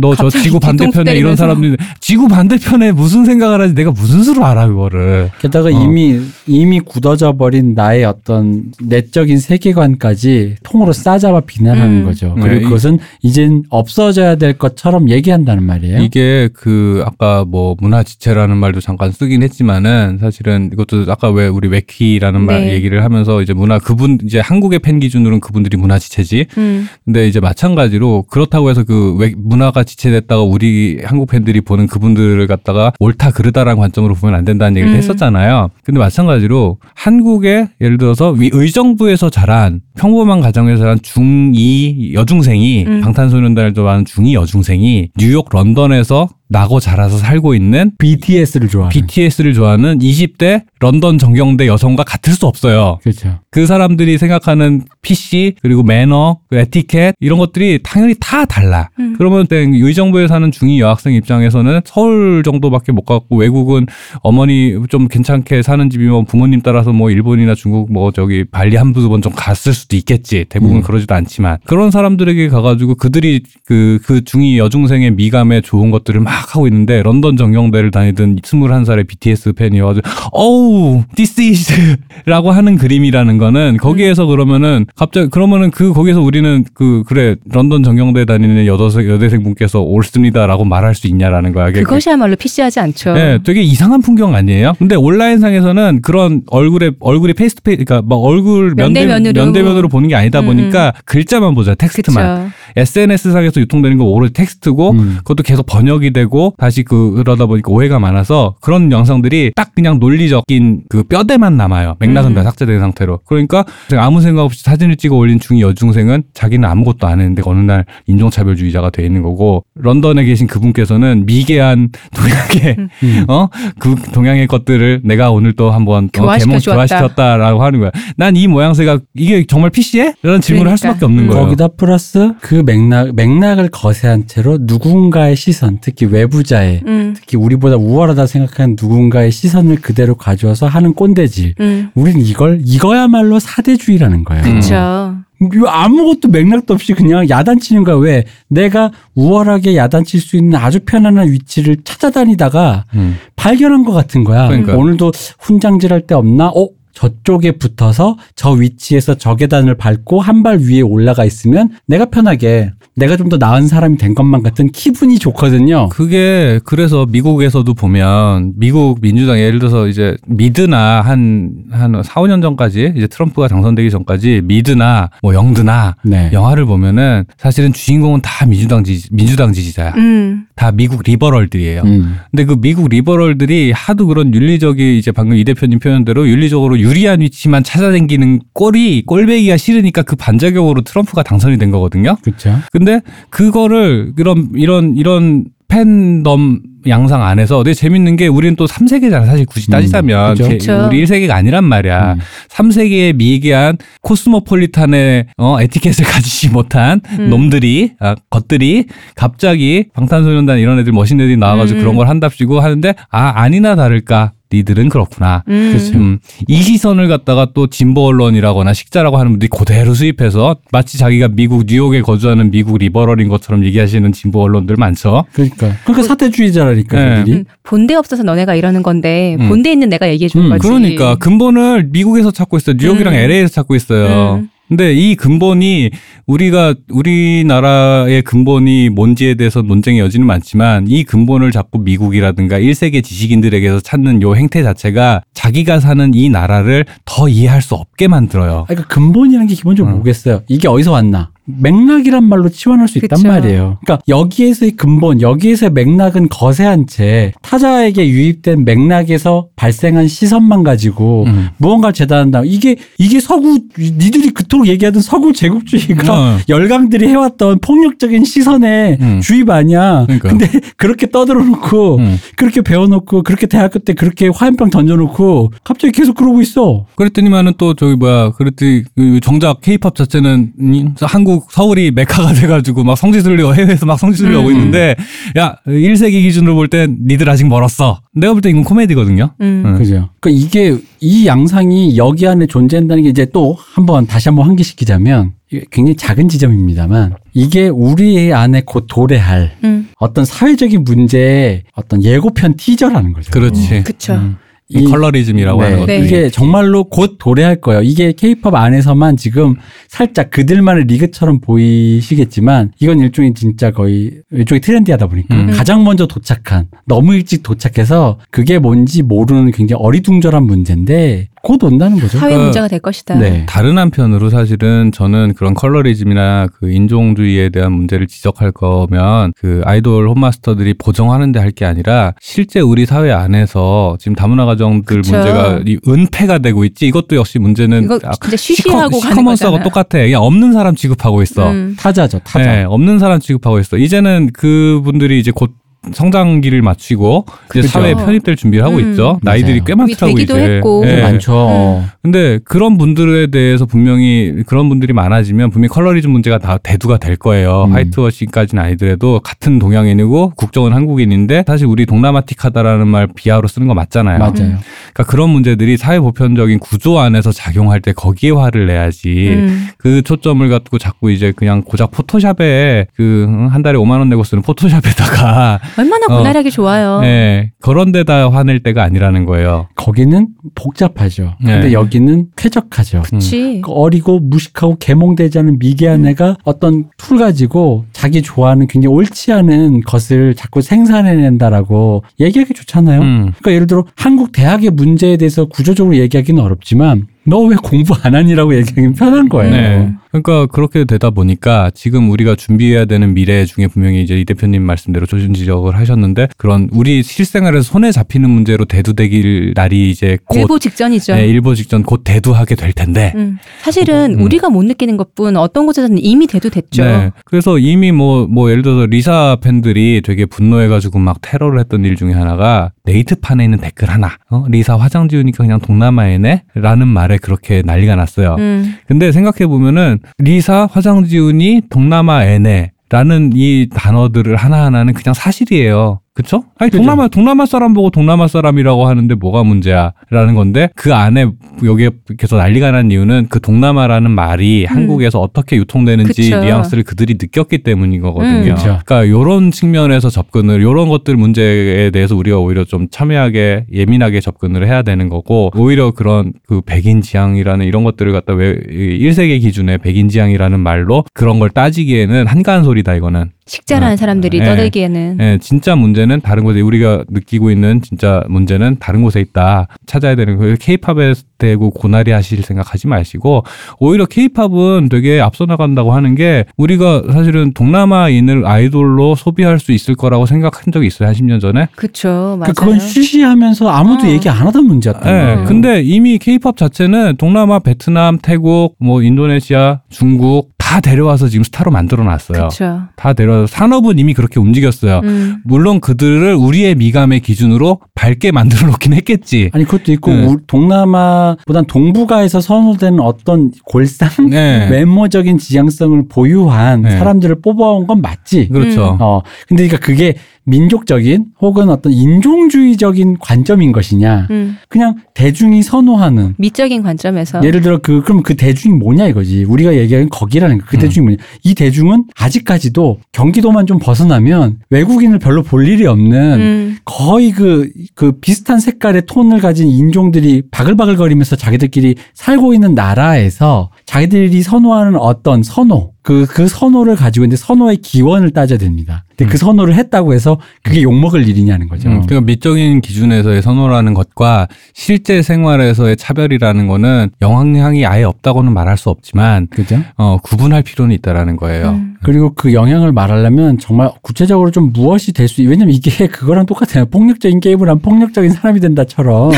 너저 갑자기 지구 반대편에 이런 때리면서. 사람들 있는데, 지구 반대편에 무슨 생각을 하지? 내가 무슨 수로 알아, 그거를. 게다가 어. 이미 이미 굳어져 버린 나의 어떤 내적인 세계관까지 통으로 싸잡아 비난하는 음. 거죠. 네, 그리고 이- 그것은 이젠 없어져야 될 것처럼 얘기한다는 말이에요. 이게 그, 아까 뭐 문화 지체라는 말도 잠깐 쓰긴 했지만은 사실은 이것도 아까 왜 우리 웨키라는 말 네. 얘기를 하면서 이제 문화, 그분, 이제 한국의 팬 기준으로는 그분들이 문화 지체지. 음. 근데 이제 마찬가지로 그렇다고 해서 그왜 문화가 지체됐다가 우리 한국 팬들이 보는 그분들을 갖다가 옳다 그르다라는 관점으로 보면 안 된다는 얘기를 음. 했었잖아요. 근데 마찬가지로 한국의 예를 들어서 위- 의정부에서 자란 평범한 가정에서 자란 중2 여중생이 음. 방탄소년단을 좋아하는 중2 여중생이 뉴욕 런던에서 나고 자라서 살고 있는 BTS를 좋아하는. BTS를 좋아하는 20대 런던 정경대 여성과 같을 수 없어요. 그렇죠. 그 사람들이 생각하는 PC 그리고 매너, 그 에티켓 이런 것들이 당연히 다 달라. 음. 그러면 땡 의정부에 사는 중2 여학생 입장에서는 서울 정도밖에 못 갔고 외국은 어머니 좀 괜찮게 사는 집이면 부모님 따라서 뭐 일본이나 중국 뭐 저기 발리 한두 번 좀 갔을 수도 있겠지. 대부분 음. 그러지도 않지만 그런 사람들에게 가가지고 그들이 그그 중2 여중생의 미감에 좋은 것들을 막 하고 있는데 런던 정경대를 다니던 21살의 BTS 팬이어가지고 어우 this is라고 하는 그림이라는 거는 거기에서 그러면은 갑자기 그러면은 그 거기서 우리는 그 그래 런던 정경대 다니는 여대생 여대생 분께서 옳습니다라고 말할 수 있냐라는 거야. 그게 그것이야말로 PC하지 않죠. 네, 되게 이상한 풍경 아니에요? 근데 온라인상에서는 그런 얼굴에 얼굴이 페이스 페이 그러니까 막 얼굴 면대 면대면으로. 면대면으로 보는 게 아니다 음, 보니까 글자만 보자 텍스트만 그쵸. SNS 상에서 유통되는 거 오로지 텍스트고 음. 그것도 계속 번역이 되고 다시 그 그러다 보니까 오해가 많아서 그런 영상들이 딱 그냥 논리적인 그 뼈대만 남아요. 맥락은 음. 다 삭제된 상태로. 그러니까 아무 생각 없이 사진을 찍어 올린 중이 여중생은 자기는 아무것도 안 했는데 어느 날 인종차별주의자가 돼 있는 거고 런던에 계신 그분께서는 미개한 <laughs> 동양의 음. 어그 동양의 것들을 내가 오늘 또 한번 어, 개몽. 교화시켰다라고 하는 거야. 난 이 모양새가 이게 정말 PC해? 이런 질문을 할 그러니까. 수밖에 없는 거예요. 거기다 플러스 그 맥락 맥락을 거세한 채로 누군가의 시선, 특히 외 부자의 음, 특히 우리보다 우월하다 생각하는 누군가의 시선을 그대로 가져와서 하는 꼰대질. 음, 우린 이걸 이거야말로 사대주의라는 거예요. 음. 그쵸. 이거 아무것도 맥락도 없이 그냥 야단치는 거야. 왜? 내가 우월하게 야단칠 수 있는 아주 편안한 위치를 찾아다니다가 음. 발견한 것 같은 거야. 그러니까. 오늘도 훈장질 할데 없나? 어? 저쪽에 붙어서 저 위치에서 저 계단을 밟고 한 발 위에 올라가 있으면 내가 편하게 내가 좀 더 나은 사람이 된 것만 같은 기분이 좋거든요. 그게 그래서 미국에서도 보면 미국 민주당 예를 들어서 이제 미드나 한, 한 4, 5년 전까지 이제 트럼프가 당선되기 전까지 미드나 뭐 영드나 네. 영화를 보면은 사실은 주인공은 다 민주당 지지, 민주당 지지자야. 음, 다 미국 리버럴들이에요. 음. 근데 그 미국 리버럴들이 하도 그런 윤리적이 이제 방금 이 대표님 표현대로 윤리적으로 유리한 위치만 찾아다니는 꼴이 꼴뵈기가 싫으니까 그 반작용으로 트럼프가 당선이 된 거거든요. 그렇죠. 근데 그거를 이런 이런 이런 팬덤 양상 안에서 되게 재밌는 게 우리는 또 3세계잖아 사실 굳이 음, 따지자면 그죠. 제- 그쵸. 우리 1세계가 아니란 말이야. 음. 3세계에 미개한 코스모폴리탄의 어, 에티켓을 <laughs> 가지지 못한 음. 놈들이 아, 것들이 갑자기 방탄소년단 이런 애들 멋있는 애들이 나와가지고 음. 그런 걸 한답시고 하는데 아 아니나 다를까 니들은 그렇구나. 음. 그쵸. 음, 이 시선을 갖다가 또 진보 언론이라고나 식자라고 하는 분들이 그대로 수입해서 마치 자기가 미국 뉴욕에 거주하는 미국 리버럴인 것처럼 얘기하시는 진보 언론들 많죠. 그러니까 그러니까 사대주의자라니까 네. 음, 본데 없어서 너네가 이러는 건데 음. 본데 있는 내가 얘기해 주는 음, 거지. 그러니까 근본을 미국에서 찾고 있어요. 뉴욕이랑 음. LA에서 찾고 있어요. 음. 근데 이 근본이 우리가 우리나라의 근본이 뭔지에 대해서 논쟁의 여지는 많지만 이 근본을 자꾸 미국이라든가 1세계 지식인들에게서 찾는 요 행태 자체가 자기가 사는 이 나라를 더 이해할 수 없게 만들어요. 그러니까 근본이라는 게 기본적으로 음. 뭐겠어요? 이게 어디서 왔나? 맥락이란 말로 치환할 수 있단 그쵸. 말이에요. 그러니까 여기에서의 근본, 여기에서의 맥락은 거세한 채 타자에게 유입된 맥락에서 발생한 시선만 가지고 음. 무언가 재단한다. 이게 이게 서구 니들이 그토록 얘기하던 서구 제국주의가 어. 열강들이 해왔던 폭력적인 시선의 음. 주입 아니야. 그러니까. 근데 그렇게 떠들어 놓고 음. 그렇게 배워놓고 그렇게 대학교 때 그렇게 화염병 던져놓고 갑자기 계속 그러고 있어. 그랬더니만은 또 저기 뭐야 그랬더니 그 정작 케이팝 자체는 이- 한국 서울이 메카가 돼가지고 막 성지순례 해외에서 막 성지순례 음. 하고 있는데 야 1세기 기준으로 볼 땐 니들 아직 멀었어. 내가 볼 때 이건 코미디거든요. 음. 음. 그죠. 그러니까 이게 이 양상이 여기 안에 존재한다는 게 이제 또 한번 다시 한번 환기시키자면 굉장히 작은 지점입니다만 이게 우리 안에 곧 도래할 음. 어떤 사회적인 문제의 어떤 예고편 티저라는 거죠. 그렇지. 그쵸. 음. 이- 컬러리즘이라고 하는 네, 것들이. 이게 정말로 곧 도래할 거예요. 이게 케이팝 안에서만 지금 살짝 그들만의 리그처럼 보이시겠지만 이건 일종의 진짜 거의 일종의 트렌디하다 보니까 음. 가장 먼저 도착한 너무 일찍 도착해서 그게 뭔지 모르는 굉장히 어리둥절한 문제인데 곧 온다는 거죠. 사회 그러니까- 문제가 될 것이다. 네. 다른 한편으로 사실은 저는 그런 colorism이나 그 인종주의에 대한 문제를 지적할 거면 그 아이돌 홈마스터들이 보정하는 데 할 게 아니라 실제 우리 사회 안에서 지금 다문화 가정들 그쵸. 문제가 이 은폐가 되고 있지 이것도 역시 문제는 이거 아, 진짜 시커- 시커먼스하고 거잖아. 똑같아. 그냥 없는 사람 취급하고 있어. 음. 타자죠, 타자. 네, 없는 사람 취급하고 있어. 이제는 그분들이 이제 곧 성장기를 마치고 이제 그죠. 사회에 편입될 준비를 하고 음. 있죠. 나이들이 맞아요. 꽤 많더라고 되기도 이제. 했고. 예. 많죠. 근데 그런 분들에 대해서 분명히 그런 분들이 많아지면 분명히 colorism 문제가 다 대두가 될 거예요. 음. whitewashing까지는 아니더라도 같은 동양인이고 국적은 한국인인데 사실 우리 동남아틱하다라는 말 비하로 쓰는 거 맞잖아요. 맞아요. 그러니까 그런 문제들이 사회 보편적인 구조 안에서 작용할 때 거기에 화를 내야지. 음. 그 초점을 갖고 자꾸 이제 그냥 고작 포토샵에 그 한 달에 5만 원 내고 쓰는 포토샵에다가 얼마나 어. 고나리하기 좋아요. 예, 그런 데다 화낼 때가 아니라는 거예요. 거기는 복잡하죠. 근데 네. 여기는 쾌적하죠. 그치. 그 어리고 무식하고 계몽되지 않은 미개한 음. 애가 어떤 툴 가지고 자기 좋아하는 굉장히 옳지 않은 것을 자꾸 생산해낸다라고 얘기하기 좋잖아요. 음. 그러니까 예를 들어 한국 대학의 문제에 대해서 구조적으로 얘기하기는 어렵지만 너 왜 공부 안 하니라고 얘기하기는 편한 거예요. 네. 그러니까 그렇게 되다 보니까 지금 우리가 준비해야 되는 미래 중에 분명히 이제 이 대표님 말씀대로 좋은 지적을 하셨는데 그런 우리 실생활에서 손에 잡히는 문제로 대두되길 날이 이제 곧 일보 직전이죠. 네, 일보 직전 곧 대두하게 될 텐데. 음. 사실은 음. 우리가 못 느끼는 것뿐 어떤 곳에서는 이미 대두됐죠. 네. 그래서 이미 뭐, 뭐, 예를 들어서 리사 팬들이 되게 분노해가지고 막 테러를 했던 일 중에 하나가 네이트판에 있는 댓글 하나. 어? 리사 화장 지우니까 그냥 동남아애네? 라는 말에 그렇게 난리가 났어요. 음. 근데 생각해 보면은 리사 화장 지우니 동남아 애네. 라는 이 단어들을 하나하나는 그냥 사실이에요. 그쵸? 아니, 그죠. 동남아, 동남아 사람 보고 동남아 사람이라고 하는데 뭐가 문제야? 라는 건데, 그 안에 여기에 계속 난리가 난 이유는 그 동남아라는 말이 한국에서 어떻게 유통되는지 음. 그쵸. 뉘앙스를 그들이 느꼈기 때문인 거거든요. 음. 그러니까 요런 측면에서 접근을, 요런 것들 문제에 대해서 우리가 오히려 좀 첨예하게, 예민하게 접근을 해야 되는 거고, 오히려 그런 그 백인 지향이라는 이런 것들을 갖다 왜, 1세기 기준에 백인 지향이라는 말로 그런 걸 따지기에는 한가한 소리다, 이거는. 식자라는 사람들이 네. 떠들기에는 예, 진짜 문제는 다른 곳에 우리가 느끼고 있는 진짜 문제는 다른 곳에 있다. 찾아야 되는 거예요. 케이팝에 대고 고나리 하실 생각하지 마시고 오히려 케이팝은 되게 앞서 나간다고 하는 게 우리가 사실은 동남아인을 아이돌로 소비할 수 있을 거라고 생각한 적이 있어요. 한 10년 전에. 그쵸 맞아요. 그 그건 쉬쉬하면서 아무도 어. 얘기 안 하던 문제였단 예. 말이에요. 근데 이미 케이팝 자체는 동남아, 베트남, 태국, 뭐 인도네시아, 중국 다 데려와서 지금 스타로 만들어 놨어요. 다 데려와서 산업은 이미 그렇게 움직였어요. 음. 물론 그들을 우리의 미감의 기준으로 밝게 <laughs> 만들어 놓긴 했겠지. 아니 그것도 있고 네. 우- 동남아보단 동북아에서 선호되는 어떤 골상 <laughs> 네. 외모적인 지향성을 보유한 네. 사람들을 뽑아온 건 맞지. 그렇죠. 어 근데 그러니까 그게 민족적인 혹은 어떤 인종주의적인 관점인 것이냐 음. 그냥 대중이 선호하는 미적인 관점에서 예를 들어 그 그럼 그 대중이 뭐냐 이거지 우리가 얘기하는 거기라는 거. 그 음. 대중이 뭐냐 이 대중은 아직까지도 경기도만 좀 벗어나면 외국인을 별로 볼 일이 없는 음. 거의 그, 그 비슷한 색깔의 톤을 가진 인종들이 바글바글거리면서 자기들끼리 살고 있는 나라에서 자기들이 선호하는 어떤 선호, 그, 그 선호를 가지고 있는데 선호의 기원을 따져야 됩니다. 근데 그 선호를 했다고 해서 그게 욕먹을 일이냐는 거죠. 음, 그러니까 미적인 기준에서의 선호라는 것과 실제 생활에서의 차별이라는 거는 영향이 아예 없다고는 말할 수 없지만 그죠? 어, 구분할 필요는 있다라는 거예요. 음. 그리고 그 영향을 말하려면 정말 구체적으로 좀 무엇이 될 수, 왜냐면 이게 그거랑 똑같아요. 폭력적인 게임을 하면 폭력적인 사람이 된다처럼.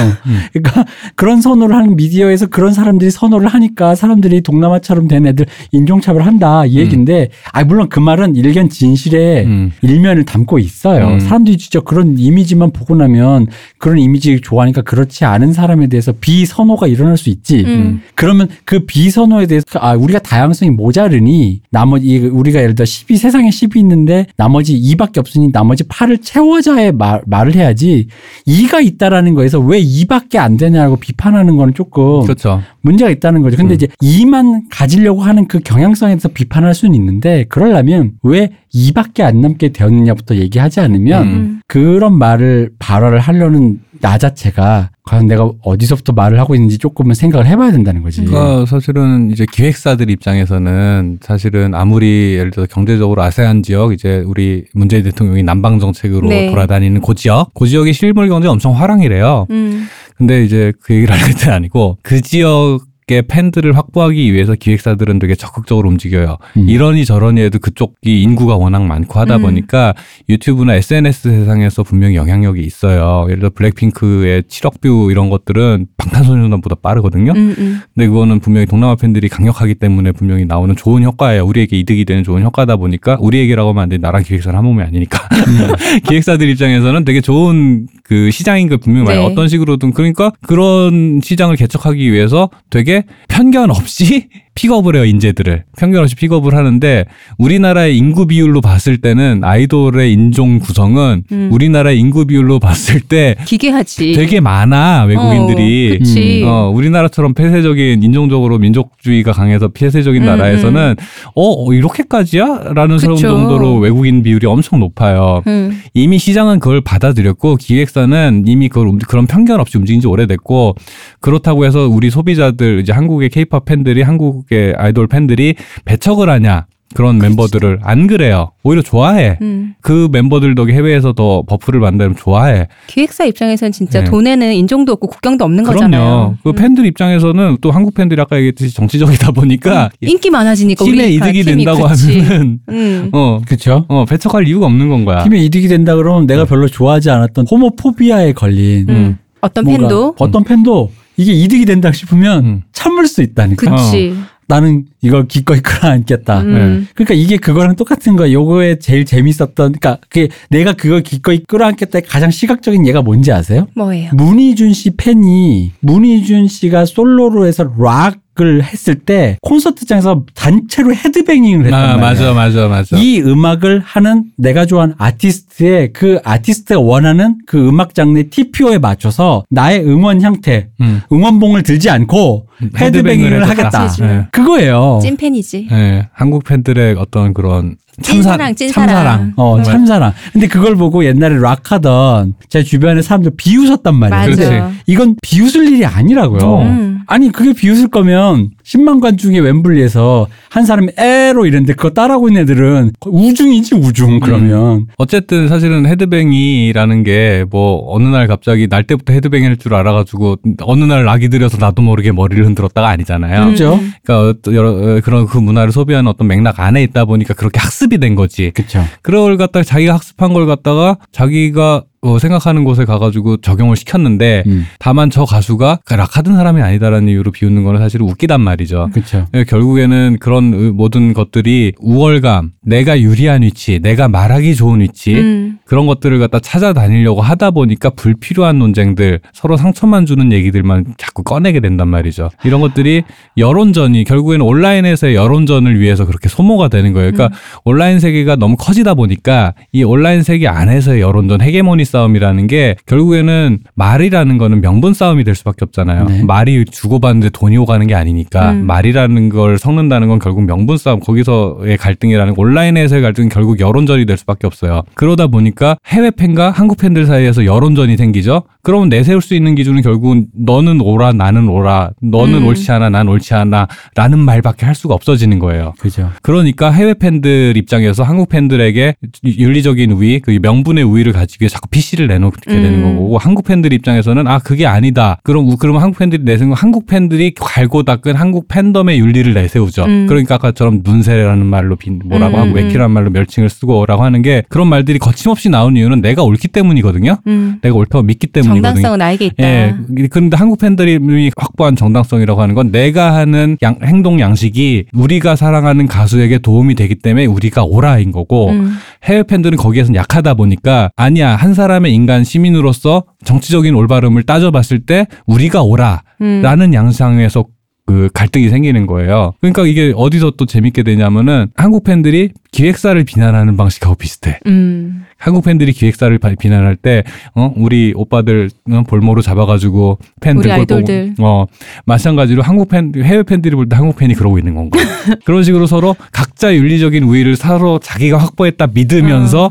그러니까 그런 선호를 하는 미디어에서 그런 사람들이 선호를 하니까 사람들이 동남아처럼 된 애들 인종차별 한다. 이 얘기인데, 아, 물론 그 말은 일견 진실에 음. 일면을 담고 있어요. 음. 사람들이 진짜 그런 이미지만 보고 나면 그런 이미지 좋아하니까 그렇지 않은 사람에 대해서 비선호가 일어날 수 있지. 음. 그러면 그 비선호에 대해서 아 우리가 다양성이 모자르니 나머지 이- 우리가 예를 들어 10이 세상에 10이 있는데 나머지 2밖에 없으니 나머지 8을 채워자의 말, 말을 해야지 2가 있다라는 거에서 왜 2밖에 안 되냐고 비판하는 거는 조금 그렇죠. 문제가 있다는 거죠. 근데 음. 이제 2만 가지려고 하는 그 경향성에 대해서 비판할 수는 있는데 그러려면 왜 2밖에 안 남게 되었느냐부터 얘기하지 않으면 음. 그런 말을 발언을 하려는 나 자체가 과연 내가 어디서부터 말을 하고 있는지 조금은 생각을 해봐야 된다는 거지. 그러니까 사실은 이제 기획사들 입장에서는 사실은 아무리 예를 들어 경제적으로 아세안 지역 이제 우리 문재인 대통령이 남방 정책으로 네. 돌아다니는 그 지역, 그 지역의 실물 경제 엄청 활황이래요. 음. 근데 이제 그 얘기를 할 때 아니고 그 지역 에 맞게 팬들을 확보하기 위해서 기획사들은 되게 적극적으로 움직여요. 음. 이러니 저러니 해도 그쪽이 인구가 워낙 많고 하다 음. 보니까 유튜브나 SNS 세상에서 분명히 영향력이 있어요. 예를 들어 블랙핑크의 7억 뷰 이런 것들은 방탄소년단보다 빠르거든요. 음, 음. 근데 그거는 분명히 동남아 팬들이 강력하기 때문에 분명히 나오는 좋은 효과예요. 우리에게 이득이 되는 좋은 효과다 보니까 우리에게라고 하면 안 돼. 나랑 기획사는 한 몸이 아니니까. <laughs> 기획사들 입장에서는 되게 좋은 그 시장인 걸 분명히 말해요. 네. 어떤 식으로든 그러니까 그런 시장을 개척하기 위해서 되게 편견 없이 픽업을 해요, 인재들을. 편견 없이 픽업을 하는데 우리나라의 인구 비율로 봤을 때는 아이돌의 인종 구성은 음. 우리나라의 인구 비율로 봤을 때 기괴하지. 되게 많아, 외국인들이. 어, 그치. 어, 우리나라처럼 폐쇄적인 인종적으로 민족주의가 강해서 폐쇄적인 음, 나라에서는 어, 어, 이렇게까지야? 라는 그쵸. 정도로 외국인 비율이 엄청 높아요. 음. 이미 시장은 그걸 받아들였고 기획사는 이미 그걸 움- 그런 편견 없이 움직인 지 오래됐고 그렇다고 해서 우리 소비자들 이제 한국의 케이팝 팬들이 한국 의 아이돌 팬들이 배척을 하냐 그런 멤버들을 안 그래요. 오히려 좋아해. 음. 그 멤버들 덕에 해외에서 더 buff를 만들면 좋아해. 기획사 입장에서는 진짜 네. 돈에는 인종도 없고 국경도 없는 그럼요. 거잖아요. 그 음. 팬들 입장에서는 또 한국 팬들이 아까 얘기했듯이 정치적이다 보니까 인기 많아지니까 팀에 우리 이득이 된다고 그치. 하면은 음. 어, 그렇죠. 어 배척할 이유가 없는 건 거야. 팀에 이득이 된다 그러면 내가 별로 좋아하지 않았던 호모포비아에 걸린 음. 어떤 팬도 어떤 팬도 이게 이득이 된다 싶으면 음. 참을 수 있다니까. 그치. 나는 이걸 기꺼이 끌어안겠다. 음. 그러니까 이게 그거랑 똑같은 거야. 요거에 제일 재밌었던, 그러니까 그게 내가 그걸 기꺼이 끌어안겠다의 가장 시각적인 예가 뭔지 아세요? 뭐예요? 문희준 씨 팬이 문희준 씨가 솔로로 해서 락 을 했을 때 콘서트장에서 단체로 헤드뱅잉을 했단 아, 말이야. 맞아, 맞아, 맞아. 이 음악을 하는 내가 좋아하는 아티스트의 그 아티스트가 원하는 그 음악 장르의 TPO에 맞춰서 나의 응원 형태, 음. 응원봉을 들지 않고 헤드뱅잉을 했었다. 하겠다. 찐 그거예요. 찐팬이지. 예, 한국 팬들의 어떤 그런 참사, 찐사랑, 찐사랑. 참사랑. 어, 정말. 참사랑. 근데 그걸 보고 옛날에 락 하던 제 주변의 사람들 비웃었단 말이에요. 맞아. 근데 이건 비웃을 일이 아니라고요. 어. 음. 아니, 그게 비웃을 거면 10만 관 중에 웸블리에서 한 사람이 에로 이랬는데 그거 따라하고 있는 애들은 우중이지, 우중, 그러면. 어쨌든 사실은 헤드뱅이라는 게 뭐 어느 날 갑자기 날 때부터 헤드뱅이 할 줄 알아가지고 어느 날 락이 들여서 나도 모르게 머리를 흔들었다가 아니잖아요. 그죠? 음. 그러니까 어떤 여러 어, 그런 그 문화를 소비하는 어떤 맥락 안에 있다 보니까 그렇게 학습이 된 거지. 그쵸. 그걸 갖다가 자기가 학습한 걸 갖다가 자기가 어, 생각하는 곳에 가가지고 적용을 시켰는데 음. 다만 저 가수가 그 락하던 사람이 아니다라는 이유로 비웃는 거는 사실 웃기단 말이죠. 예, 결국에는 그런 으- 모든 것들이 우월감, 내가 유리한 위치, 내가 말하기 좋은 위치 음. 그런 것들을 갖다 찾아다니려고 하다 보니까 불필요한 논쟁들, 서로 상처만 주는 얘기들만 자꾸 꺼내게 된단 말이죠. 이런 것들이 여론전이 결국에는 온라인에서의 여론전을 위해서 그렇게 소모가 되는 거예요. 그러니까 온라인 세계가 너무 커지다 보니까 이 온라인 세계 안에서의 여론전, 헤게모니 싸움이라는 게 결국에는 말이라는 거는 명분 싸움이 될 수밖에 없잖아요. 네. 말이 주고받는데 돈이 오가는 게 아니니까 음. 말이라는 걸 섞는다는 건 결국 명분 싸움, 거기서의 갈등이라는 온라인에서의 갈등은 결국 여론전이 될 수밖에 없어요. 그러다 보니까 해외 팬과 한국 팬들 사이에서 여론전이 생기죠. 그러면 내세울 수 있는 기준은 결국은 너는 오라, 나는 오라, 너는 음. 옳지 않아, 난 옳지 않아, 라는 말밖에 할 수가 없어지는 거예요. 그죠. 그러니까 해외 팬들 입장에서 한국 팬들에게 윤리적인 우위, 그 명분의 우위를 가지기 위해 자꾸 PC를 내놓게 되는 음. 거고 한국 팬들 입장에서는 아 그게 아니다. 그럼 우- 그러면 한국 팬들이 내세운 건 한국 팬들이 갈고 닦은 한국 팬덤의 윤리를 내세우죠. 음. 그러니까 아까처럼 눈세라는 말로 빈 뭐라고 음, 하고 음. 외키라는 말로 멸칭을 쓰고라고 하는 게 그런 말들이 거침없이 나온 이유는 내가 옳기 때문이거든요. 음. 내가 옳다고 믿기 때문이거든요. 정당성은 나에게 있다. 예. 그런데 한국 팬들이 확보한 정당성이라고 하는 건 내가 하는 양- 행동 양식이 우리가 사랑하는 가수에게 도움이 되기 때문에 우리가 오라인 거고 음. 해외 팬들은 거기에선 약하다 보니까 아니야 한 사람 의 인간 시민으로서 정치적인 올바름을 따져봤을 때 우리가 오라라는 음. 양상에서 그 갈등이 생기는 거예요. 그러니까 이게 어디서 또 재밌게 되냐면은 한국 팬들이 기획사를 비난하는 방식하고 비슷해. 음. 한국 팬들이 기획사를 바- 비난할 때, 어, 우리 오빠들 어, 볼모로 잡아가지고 팬들 아이돌들. 어, 마찬가지로 한국 팬, 해외 팬들이 볼 때 한국 팬이 그러고 있는 건가. <laughs> 그런 식으로 서로 각자 윤리적인 우위를 서로 자기가 확보했다 믿으면서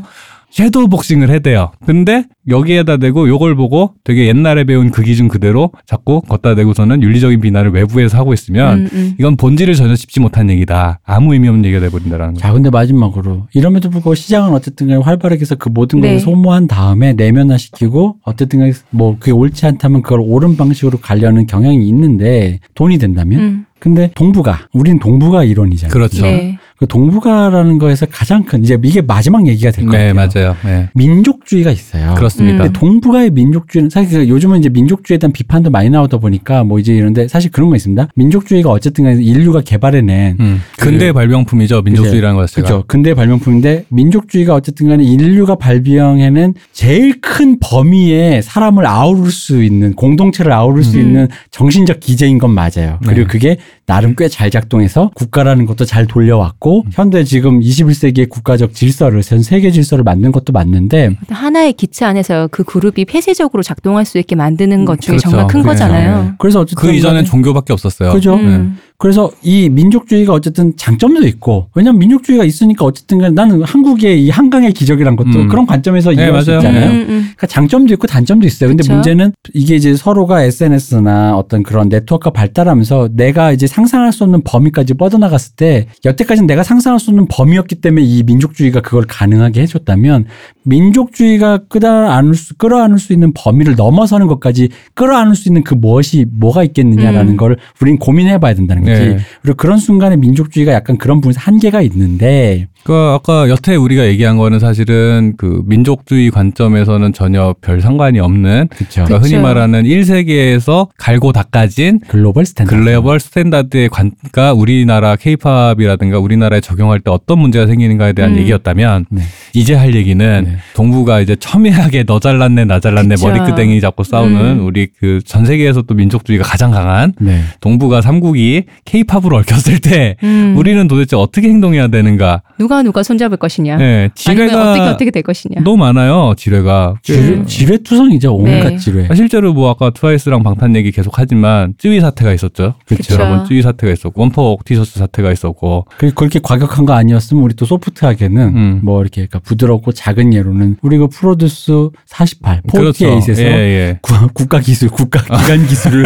섀도우 복싱을 해대요. 근데 여기에다 대고 요걸 보고 되게 옛날에 배운 그 기준 그대로 자꾸 걷다 대고서는 윤리적인 비난을 외부에서 하고 있으면 음, 음. 이건 본질을 전혀 짚지 못한 얘기다. 아무 의미 없는 얘기가 돼버린다라는 거죠. 자, 근데 마지막으로 이럼에도 불구하고 시장은 어쨌든 간에 활발하게 해서 그 모든 걸 네. 소모한 다음에 내면화시키고 어쨌든 간에 뭐 그게 옳지 않다면 그걸 옳은 방식으로 가려는 경향이 있는데 돈이 된다면 음. 근데 동북아 우린 동북아 이론이잖아요. 그렇죠. 네. 그 동북아라는 거에서 가장 큰 이제 이게 마지막 얘기가 될것 네, 같아요. 맞아요. 네. 민족주의가 있어요. 그렇습니다. 음. 동북아의 민족주의는 사실 그 요즘은 이제 민족주의에 대한 비판도 많이 나오다 보니까 뭐 이제 이런데 사실 그런 거 있습니다. 민족주의가 어쨌든 간에 인류가 개발해낸 음. 근대 발명품이죠. 민족주의라는 것 자체가. 그렇죠. 근대 발명품인데 민족주의가 어쨌든 간에 인류가 발명해낸 제일 큰 범위의 사람을 아우를 수 있는 공동체를 아우를 수 음. 있는 정신적 기제인 건 맞아요. 그리고 네. 그게 나름 꽤 잘 작동해서 국가라는 것도 잘 돌려왔고 현대 지금 21세기의 국가적 질서를 전 세계 질서를 만든 것도 맞는데 하나의 기체 안에서 그 그룹이 폐쇄적으로 작동할 수 있게 만드는 것 중에 그렇죠. 정말 큰 네. 거잖아요. 그래서 어쨌든 그 이전엔 종교밖에 없었어요. 그죠. 음. 그래서 이 민족주의가 어쨌든 장점도 있고 왜냐면 민족주의가 있으니까 어쨌든 간에 나는 한국의 이 한강의 기적이란 것도 음. 그런 관점에서 네, 이해할 수 맞아요. 있잖아요. 음, 음. 그러니까 장점도 있고 단점도 있어요. 근데 그쵸. 문제는 이게 이제 서로가 SNS나 어떤 그런 네트워크가 발달하면서 내가 이제 상상할 수 없는 범위까지 뻗어나갔을 때 여태까지는 내가 상상할 수 없는 범위였기 때문에 이 민족주의가 그걸 가능하게 해줬다면 민족주의가 끌어안을 수, 끌어안을 수 있는 범위를 넘어서는 것까지 끌어안을 수 있는 그 무엇이 뭐가 있겠느냐라는 음. 걸 우린 고민해 봐야 된다는 거지. 네. 그리고 그런 순간에 민족주의가 약간 그런 부분에서 한계가 있는데 그 아까 여태 우리가 얘기한 거는 사실은 그 민족주의 관점에서는 전혀 별 상관이 없는 그렇죠. 그러니까 흔히 그쵸. 말하는 1세계에서 갈고 닦아진 global standard. global standard의 관가 우리나라 케이팝이라든가 우리나라에 적용할 때 어떤 문제가 생기는가에 대한 음. 얘기였다면 네. 이제 할 얘기는 네. 동부가 이제 첨예하게 너 잘났네 나 잘났네 그쵸. 머리끄댕이 잡고 싸우는 음. 우리 그 전 세계에서 또 민족주의가 가장 강한 네. 동부가 삼국이 케이팝으로 얽혔을 때 음. 우리는 도대체 어떻게 행동해야 되는가? 누가 누가 손잡을 것이냐. 네, 지뢰가 어떻게 어떻게 될 것이냐. 너무 많아요. 지뢰가. 지뢰, 음. 지뢰투성이죠. 온갖 네. 지뢰. 실제로 뭐 아까 트와이스랑 방탄 얘기 계속 하지만 쯔위 사태가 있었죠. 그쵸. 여러분 쯔위 사태가 있었고 원폭 티셔츠 사태가 있었고 그- 그렇게 과격한 거 아니었으면 우리 또 소프트하게는 음. 뭐 이렇게 그러니까 부드럽고 작은 예로는 우리 그 프로듀스 48 48에서 예, 예. 국가 기술, 국가 기관 기술을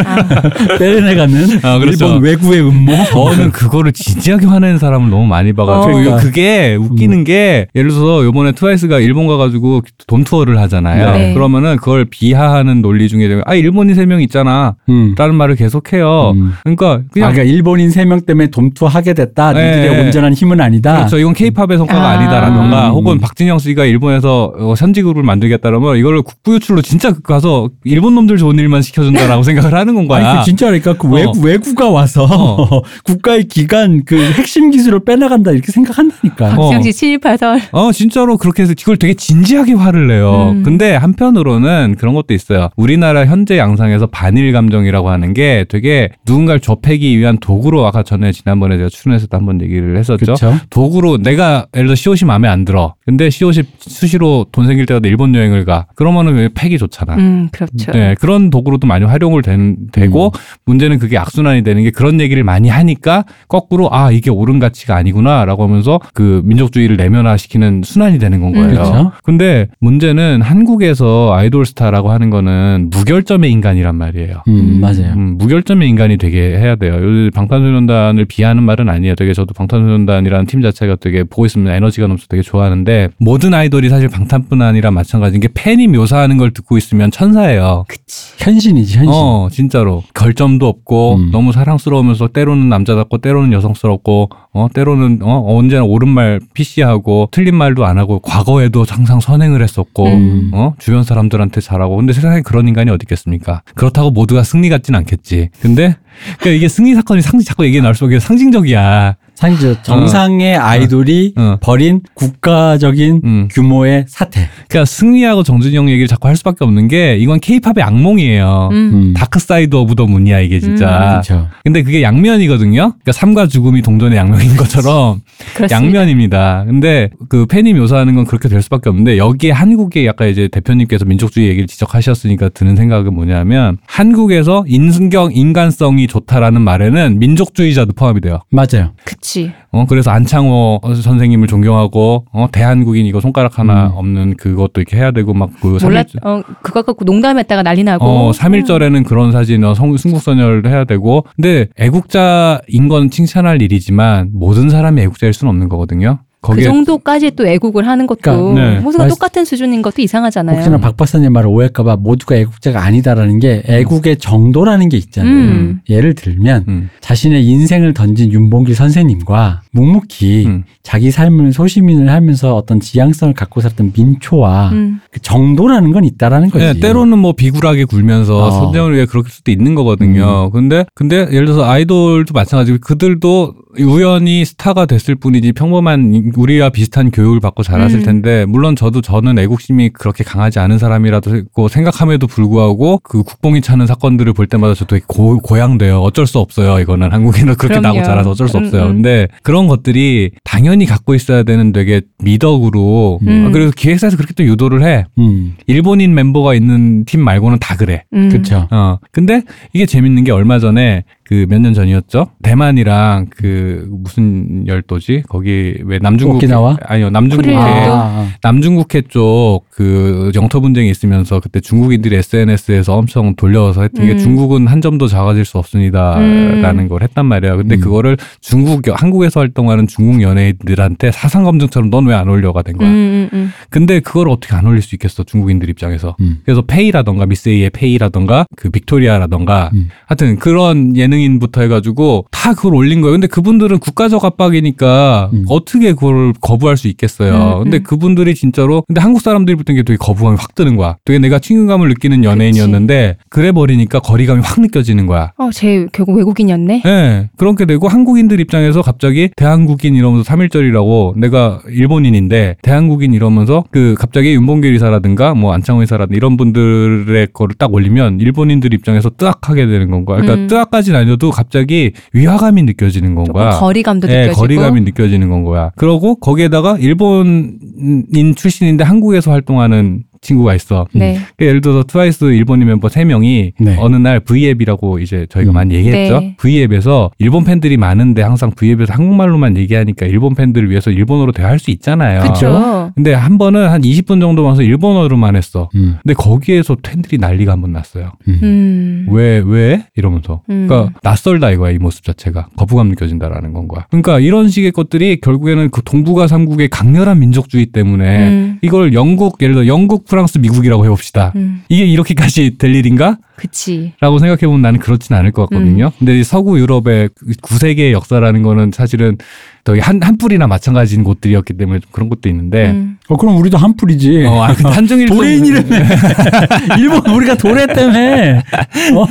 빼내가는 <laughs> 아, 그렇죠. 일본 외구의 음모. 저는 그거를 진지하게 화내는 사람을 너무 많이 봐가지고 어. 이거 그게 웃기는 게 예를 들어서 요번에 트와이스가 일본 가가지고 돈 투어를 하잖아요. 네. 그러면은 그걸 비하하는 논리 중에 아 일본인 세 명 있잖아 음. 라는 말을 계속해요. 음. 그러니까 아, 그냥 그러니까 일본인 세 명 때문에 dom투하게 됐다. 네. 니들의 온전한 힘은 아니다. 그렇죠. 이건 케이팝의 성과가 아. 아. 니다라던가 음. 혹은 박진영 씨가 일본에서 어, 현지 그룹을 만들겠다라면 이걸 국부 유출로 진짜 가서 일본 놈들 좋은 일만 시켜준다라고 <laughs> 생각을 하는 건 거야. 아니, 그 진짜니까 그 외구, 어. 외구가 와서 어. <laughs> 국가의 기관 그 핵심 기술을 빼나간다 이렇게 생각한다니까. 어. 박지영 씨 친일파설. 어, 진짜로 그렇게 해서 이걸 되게 진지하게 화를 내요. 음. 근데 한편으로는 그런 것도 있어요. 우리나라 현재 양상에서 반일 감정이라고 하는 게 되게 누군가를 좁히기 위한 도구로 아까 전에 지난번에 제가 출연해서 도 한번 얘기를 했었죠. 그렇죠. 도구로 내가 예를 들어 시옷이 마음에 안 들어. 근데 시옷이 수시로 돈 생길 때마다 일본 여행을 가. 그러면은 왜 팩이 좋잖아. 음, 그렇죠. 네, 그런 도구로도 많이 활용을 된, 되고 문제는 그게 악순환이 되는 게 그런 얘기를 많이 하니까 거꾸로 아 이게 옳은 가치가 아니구나라고 하면서 그 민족주의를 내면화시키는 순환이 되는 건 거예요. 음. 그렇죠. 근데 문제는 한국에서 아이돌 스타라고 하는 거는 무결점의 인간이란 말이에요. 음, 음. 맞아요. 음, 무결점의 인간이 되게 해야 돼요. 요즘 방탄소년단을 비하하는 말은 아니에요. 되게 저도 방탄소년단이라는 팀 자체가 되게 보고 있으면 에너지가 넘쳐 되게 좋아하는데 모든 아이돌이 사실 방탄뿐 아니라 마찬가지인 게 팬이 묘사하는 걸 듣고 있으면 천사예요. 그치. 현신이지, 현신. 어, 진짜로. 결점도 없고, 음. 너무 사랑스러우면서 때로는 남자답고, 때로는 여성스럽고, 어, 때로는, 어, 언제나 옳은 말 PC하고, 틀린 말도 안 하고, 과거에도 항상 선행을 했었고, 음. 어, 주변 사람들한테 잘하고. 근데 세상에 그런 인간이 어디 있겠습니까? 그렇다고 모두가 승리 같진 않겠지. 근데, 그러니까 이게 승리 사건이 상징, 자꾸 얘기 나올 수밖에 상징적이야. 사실 저 정상의 아이돌이 어. 벌인 국가적인 음. 규모의 사태. 그러니까 승리하고 정준영 얘기를 자꾸 할 수밖에 없는 게, 이건 케이팝의 악몽이에요. 음. 음. Dark Side of the Moon이야, 이게 진짜. 그렇죠. 근데 그게 양면이거든요. 그러니까 삶과 죽음이 동전의 양면인 것처럼. 양면입니다. 근데 그 팬이 묘사하는 건 그렇게 될 수밖에 없는데 여기에 한국의 약간 이제 대표님께서 민족주의 얘기를 지적하셨으니까 드는 생각은 뭐냐면 한국에서 인승경 인간성이 좋다라는 말에는 민족주의자도 포함이 돼요. 맞아요. 그쵸. 그치. 어 그래서 안창호 선생님을 존경하고 어 대한국인 이거 손가락 하나 음. 없는 그것도 이렇게 해야 되고 막그 몰랐, 어, 그거 갖고 농담했다가 난리 나고. 어, 3일절에는 그런 사진, 어, 성, 순국선열을 해야 되고. 근데 애국자인 건 칭찬할 일이지만 모든 사람이 애국자일 수는 없는 거거든요. 그 거기에 정도까지 또 애국을 하는 것도 그러니까, 네. 모두가 말씀- 똑같은 수준인 것도 이상하잖아요. 혹시나 박 박사님 말을 오해할까봐 모두가 애국자가 아니다라는 게 애국의 정도라는 게 있잖아요. 음. 예를 들면 음, 자신의 인생을 던진 윤봉길 선생님과 묵묵히 음. 자기 삶을 소시민을 하면서 어떤 지향성을 갖고 살았던 민초와 음. 그 정도라는 건 있다라는 거지. 네, 때로는 뭐 비굴하게 굴면서 어. 선정을 위해 그럴 수도 있는 거거든요. 근데, 근데 예를 들어서 아이돌도 마찬가지고 그들도 우연히 스타가 됐을 뿐이지 평범한 우리와 비슷한 교육을 받고 자랐을 음. 텐데 물론 저도 저는 애국심이 그렇게 강하지 않은 사람이라도 고 생각함에도 불구하고 그 국뽕이 차는 사건들을 볼 때마다 저도 되게 고, 고양돼요. 어쩔 수 없어요. 이거는 한국인은 그렇게 그럼요. 나고 자라서 어쩔 수 음, 없어요. 음. 근데 그런 것들이 당연히 갖고 있어야 되는 되게 미덕으로 음. 그리고 기획사에서 그렇게 또 유도를 해. 음, 일본인 멤버가 있는 팀 말고는 다 그래. 음. 그렇죠. 어. 근데 이게 재밌는 게 얼마 전에 그 몇 년 전이었죠? 대만이랑 그 무슨 열도지? 거기 왜 남중국 오키나와? 아니요 남중국해 쿠릴 열도? 아, 남중국해 쪽 그 영토 분쟁이 있으면서 그때 중국인들이 SNS에서 엄청 돌려서 했던 게 음. 중국은 한 점도 작아질 수 없습니다라는 음. 걸 했단 말이야. 근데 음. 그거를 중국 한국에서 활동하는 중국 연예인들한테 사상 검증처럼 넌 왜 안 올려가 된 거야. 음, 음, 음. 근데 그걸 어떻게 안 올릴 수 있겠어 중국인들 입장에서. 음. 그래서 페이라던가 미스에이의 페이라던가 그 빅토리아라던가 음. 하여튼 그런 예능 인부터 해가지고 다 그걸 올린 거예요. 근데 그분들은 국가적 압박이니까 음. 어떻게 그걸 거부할 수 있겠어요. 음, 근데 음. 그분들이 진짜로 근데 한국 사람들이 볼 땐 이게 되게 거부감이 확 드는 거야. 되게 내가 친근감을 느끼는 연예인이었는데 그래 버리니까 거리감이 확 느껴지는 거야. 어, 쟤 결국 외국인이었네. 예, 그렇게 되고 한국인들 입장에서 갑자기 대한국인 이러면서 3일절이라고 내가 일본인인데 대한국인 이러면서 그 갑자기 윤봉길 의사라든가 뭐 안창호 의사라든가 이런 분들의 거를 딱 올리면 일본인들 입장에서 뜨악하게 되는 건 거야. 그러니까 음. 뜨악까지는 아니어도 갑자기 위화감이 느껴지는 건 거야. 거리감도 예, 느껴지고. 거리감이 느껴지는 건 거야. 그러고 거기에다가 일본인 출신인데 한국에서 활동하는 친구가 있어. 네. 그러니까 예를 들어서 트와이스 일본인 멤버 3명이 네. 어느 날 V앱이라고 이제 저희가 음. 많이 얘기했죠. 네. V앱에서 일본 팬들이 많은데 항상 V앱에서 한국말로만 얘기하니까 일본 팬들을 위해서 일본어로 대화할 수 있잖아요. 그렇죠. 근데 한 번은 한 20분 정도 와서 일본어로만 했어. 음, 근데 거기에서 팬들이 난리가 한 번 났어요. 음. 음. 왜, 왜? 이러면서. 음. 그러니까 낯설다 이거야, 이 모습 자체가. 거부감 느껴진다라는 건 거야. 그러니까 이런 식의 것들이 결국에는 그 동북아 삼국의 강렬한 민족주의 때문에 음. 이걸 영국, 예를 들어 영국, 프랑스, 미국이라고 해봅시다. 음. 이게 이렇게까지 될 일인가? 그치. 라고 생각해보면 나는 그렇진 않을 것 같거든요. 근데 이 서구 유럽의 그 구세계의 역사라는 거는 사실은 저기 한, 한 뿌리나 마찬가지인 곳들이었기 때문에 좀 그런 것도 있는데. 음. 어, 그럼 우리도 한풀이지. 어, 아, 근데 한정일 도레인이라며. <laughs> 일본 우리가 도레 때문에. 어?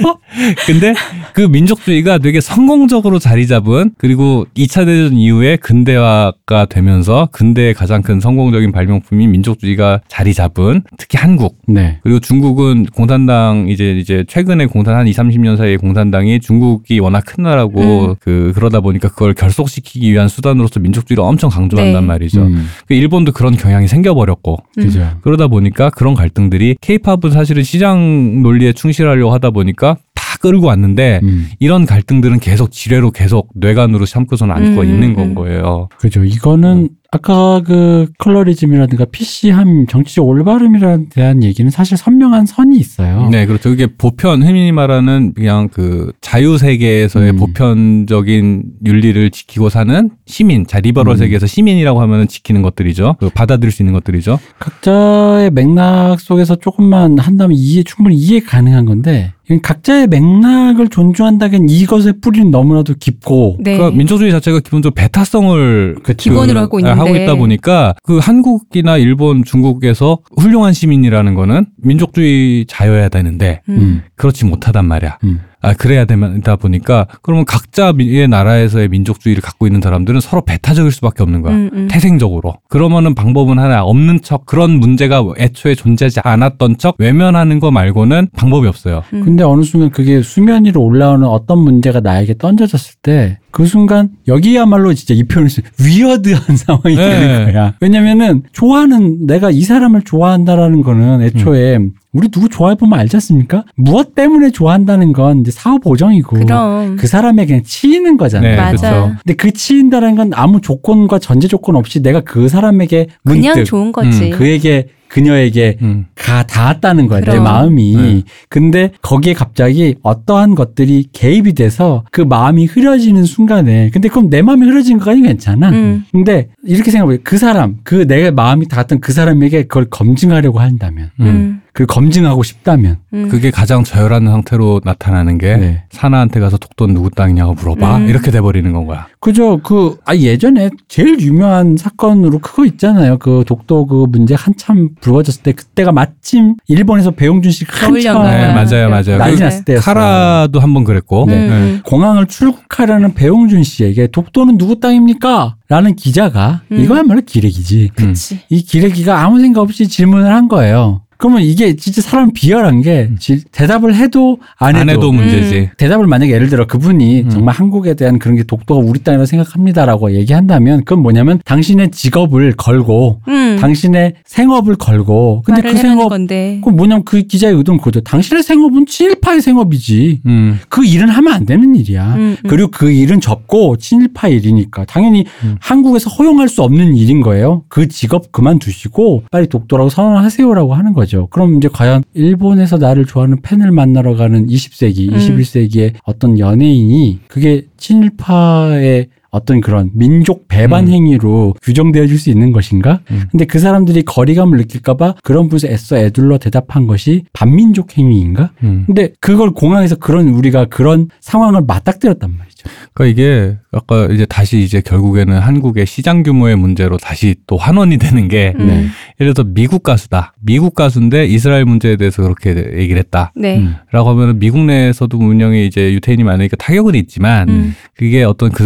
근데 그 민족주의가 되게 성공적으로 자리 잡은 그리고 2차 대전 이후에 근대화가 되면서 근대의 가장 큰 성공적인 발명품인 민족주의가 자리 잡은 특히 한국 네. 그리고 중국은 공산당 이제 이제 최근에 공산 한 2, 30년 사이에 공산당이 중국이 워낙 큰 나라고 음. 그 그러다 보니까 그걸 결속시키기 위한 수단 으로서 민족주의를 엄청 강조한단 네. 말이죠. 음, 그 일본도 그런 경향이 생겨버렸고 음. 그죠. 그러다 보니까 그런 갈등들이 케이팝은 사실은 시장 논리에 충실하려고 하다 보니까 다 끌고 왔는데 음, 이런 갈등들은 계속 지뢰로 계속 뇌관으로 참고서는 안고 음, 있는 음. 건 거예요. 그죠. 이거는 아까 그 컬러리즘이라든가 PC함, 정치적 올바름이라는 대한 얘기는 사실 선명한 선이 있어요. 네, 그렇죠. 이게 보편, 흔히 말하는 그냥 그 자유 세계에서의 음. 보편적인 윤리를 지키고 사는 시민, 자, 리버럴 음. 세계에서 시민이라고 하면은 지키는 것들이죠. 그 받아들일 수 있는 것들이죠. 각자의 맥락 속에서 조금만 한다면 이해 충분히 이해 가능한 건데 각자의 맥락을 존중한다기엔 이것의 뿌리는 너무나도 깊고 네. 그러니까 민족주의 자체가 기본적으로 배타성을. 기본으로 하고 있는데. 하고 있다 보니까 그 한국이나 일본, 중국에서 훌륭한 시민이라는 거는 민족주의 자여야 되는데 음. 음, 그렇지 못하단 말이야. 음. 아, 그래야 되다 보니까 그러면 각자의 나라에서의 민족주의를 갖고 있는 사람들은 서로 배타적일 수밖에 없는 거야. 음, 음. 태생적으로. 그러면은 방법은 하나 없는 척 그런 문제가 애초에 존재하지 않았던 척 외면하는 거 말고는 방법이 없어요. 음. 근데 어느 순간 그게 수면 위로 올라오는 어떤 문제가 나에게 던져졌을 때 그 순간 여기야말로 진짜 이 표현을 쓰 위어드한 <laughs> 상황이 네. 되는 거야. 왜냐면은 좋아하는 내가 이 사람을 좋아한다라는 거는 애초에 우리 누구 좋아해 보면 알지 않습니까? 무엇 때문에 좋아한다는 건 이제 사후 보정이고 그럼. 그 사람에 그냥 치이는 거잖아요. 네, 맞아. 근데 그 치인다는 건 아무 조건과 전제 조건 없이 내가 그 사람에게 문득 그냥 좋은 거지. 음, 그에게 그녀에게 음. 가 닿았다는 거야 내 그럼. 마음이. 네. 근데 거기에 갑자기 어떠한 것들이 개입이 돼서 그 마음이 흐려지는 순간에 근데 그럼 내 마음이 흐려진 거까지 괜찮아. 음. 근데 이렇게 생각해 그 사람 그 내가 마음이 닿았던 그 사람에게 그걸 검증하려고 한다면 음. 음. 그 검증하고 싶다면 음. 그게 가장 저열한 상태로 나타나는 게 네. 사나한테 가서 독도는 누구 땅이냐고 물어봐 음. 이렇게 돼버리는 건 거야. 그죠 그 아 예전에 제일 유명한 사건으로 그거 있잖아요 그 독도 그 문제 한참 불거졌을 때 그때가 마침 일본에서 배용준 씨가 겨울연가. 한참 네, 맞아요, 맞아요. 난리 그 났을 때였어요. 카라도 한 번 그랬고. 네. 음. 공항을 출국하려는 배용준 씨에게 독도는 누구 땅입니까? 라는 기자가 음. 이거야말로 기레기지. 음. 그치. 이 기레기가 아무 생각 없이 질문을 한 거예요. 그러면 이게 진짜 사람 비열한 게 지- 대답을 해도 안 해도, 안 해도 문제지. 대답을 만약에 예를 들어 그분이 음. 정말 한국에 대한 그런 게 독도가 우리 땅이라고 생각합니다라고 얘기한다면 그건 뭐냐면 당신의 직업을 걸고 음. 당신의 생업을 걸고 근데 말을 그 생업 건데. 그 뭐냐면 그 기자의 의도는 그거죠. 당신의 생업은 친일파의 생업이지. 음. 그 일은 하면 안 되는 일이야. 음, 음. 그리고 그 일은 접고 친일파 일이니까 당연히 음. 한국에서 허용할 수 없는 일인 거예요. 그 직업 그만두시고 빨리 독도라고 선언하세요라고 하는 거죠. 그럼 이제 과연 일본에서 나를 좋아하는 팬을 만나러 가는 20세기, 음. 21세기의 어떤 연예인이 그게 친일파의 어떤 그런 민족 배반 음. 행위로 규정되어 줄수 있는 것인가? 음. 근데 그 사람들이 거리감을 느낄까봐 그런 분에서 애써 애둘러 대답한 것이 반민족 행위인가? 음. 근데 그걸 공항에서 그런 우리가 그런 상황을 맞닥뜨렸단 말이죠. 그러니까 이게 아까 이제 다시 이제 결국에는 한국의 시장 규모의 문제로 다시 또 환원이 되는 게 음. 네. 예를 들어 미국 가수다. 미국 가수인데 이스라엘 문제에 대해서 그렇게 얘기를 했다. 네. 음. 라고 하면 미국 내에서도 분명히 이제 유태인이 많으니까 타격은 있지만 음. 그게 어떤 그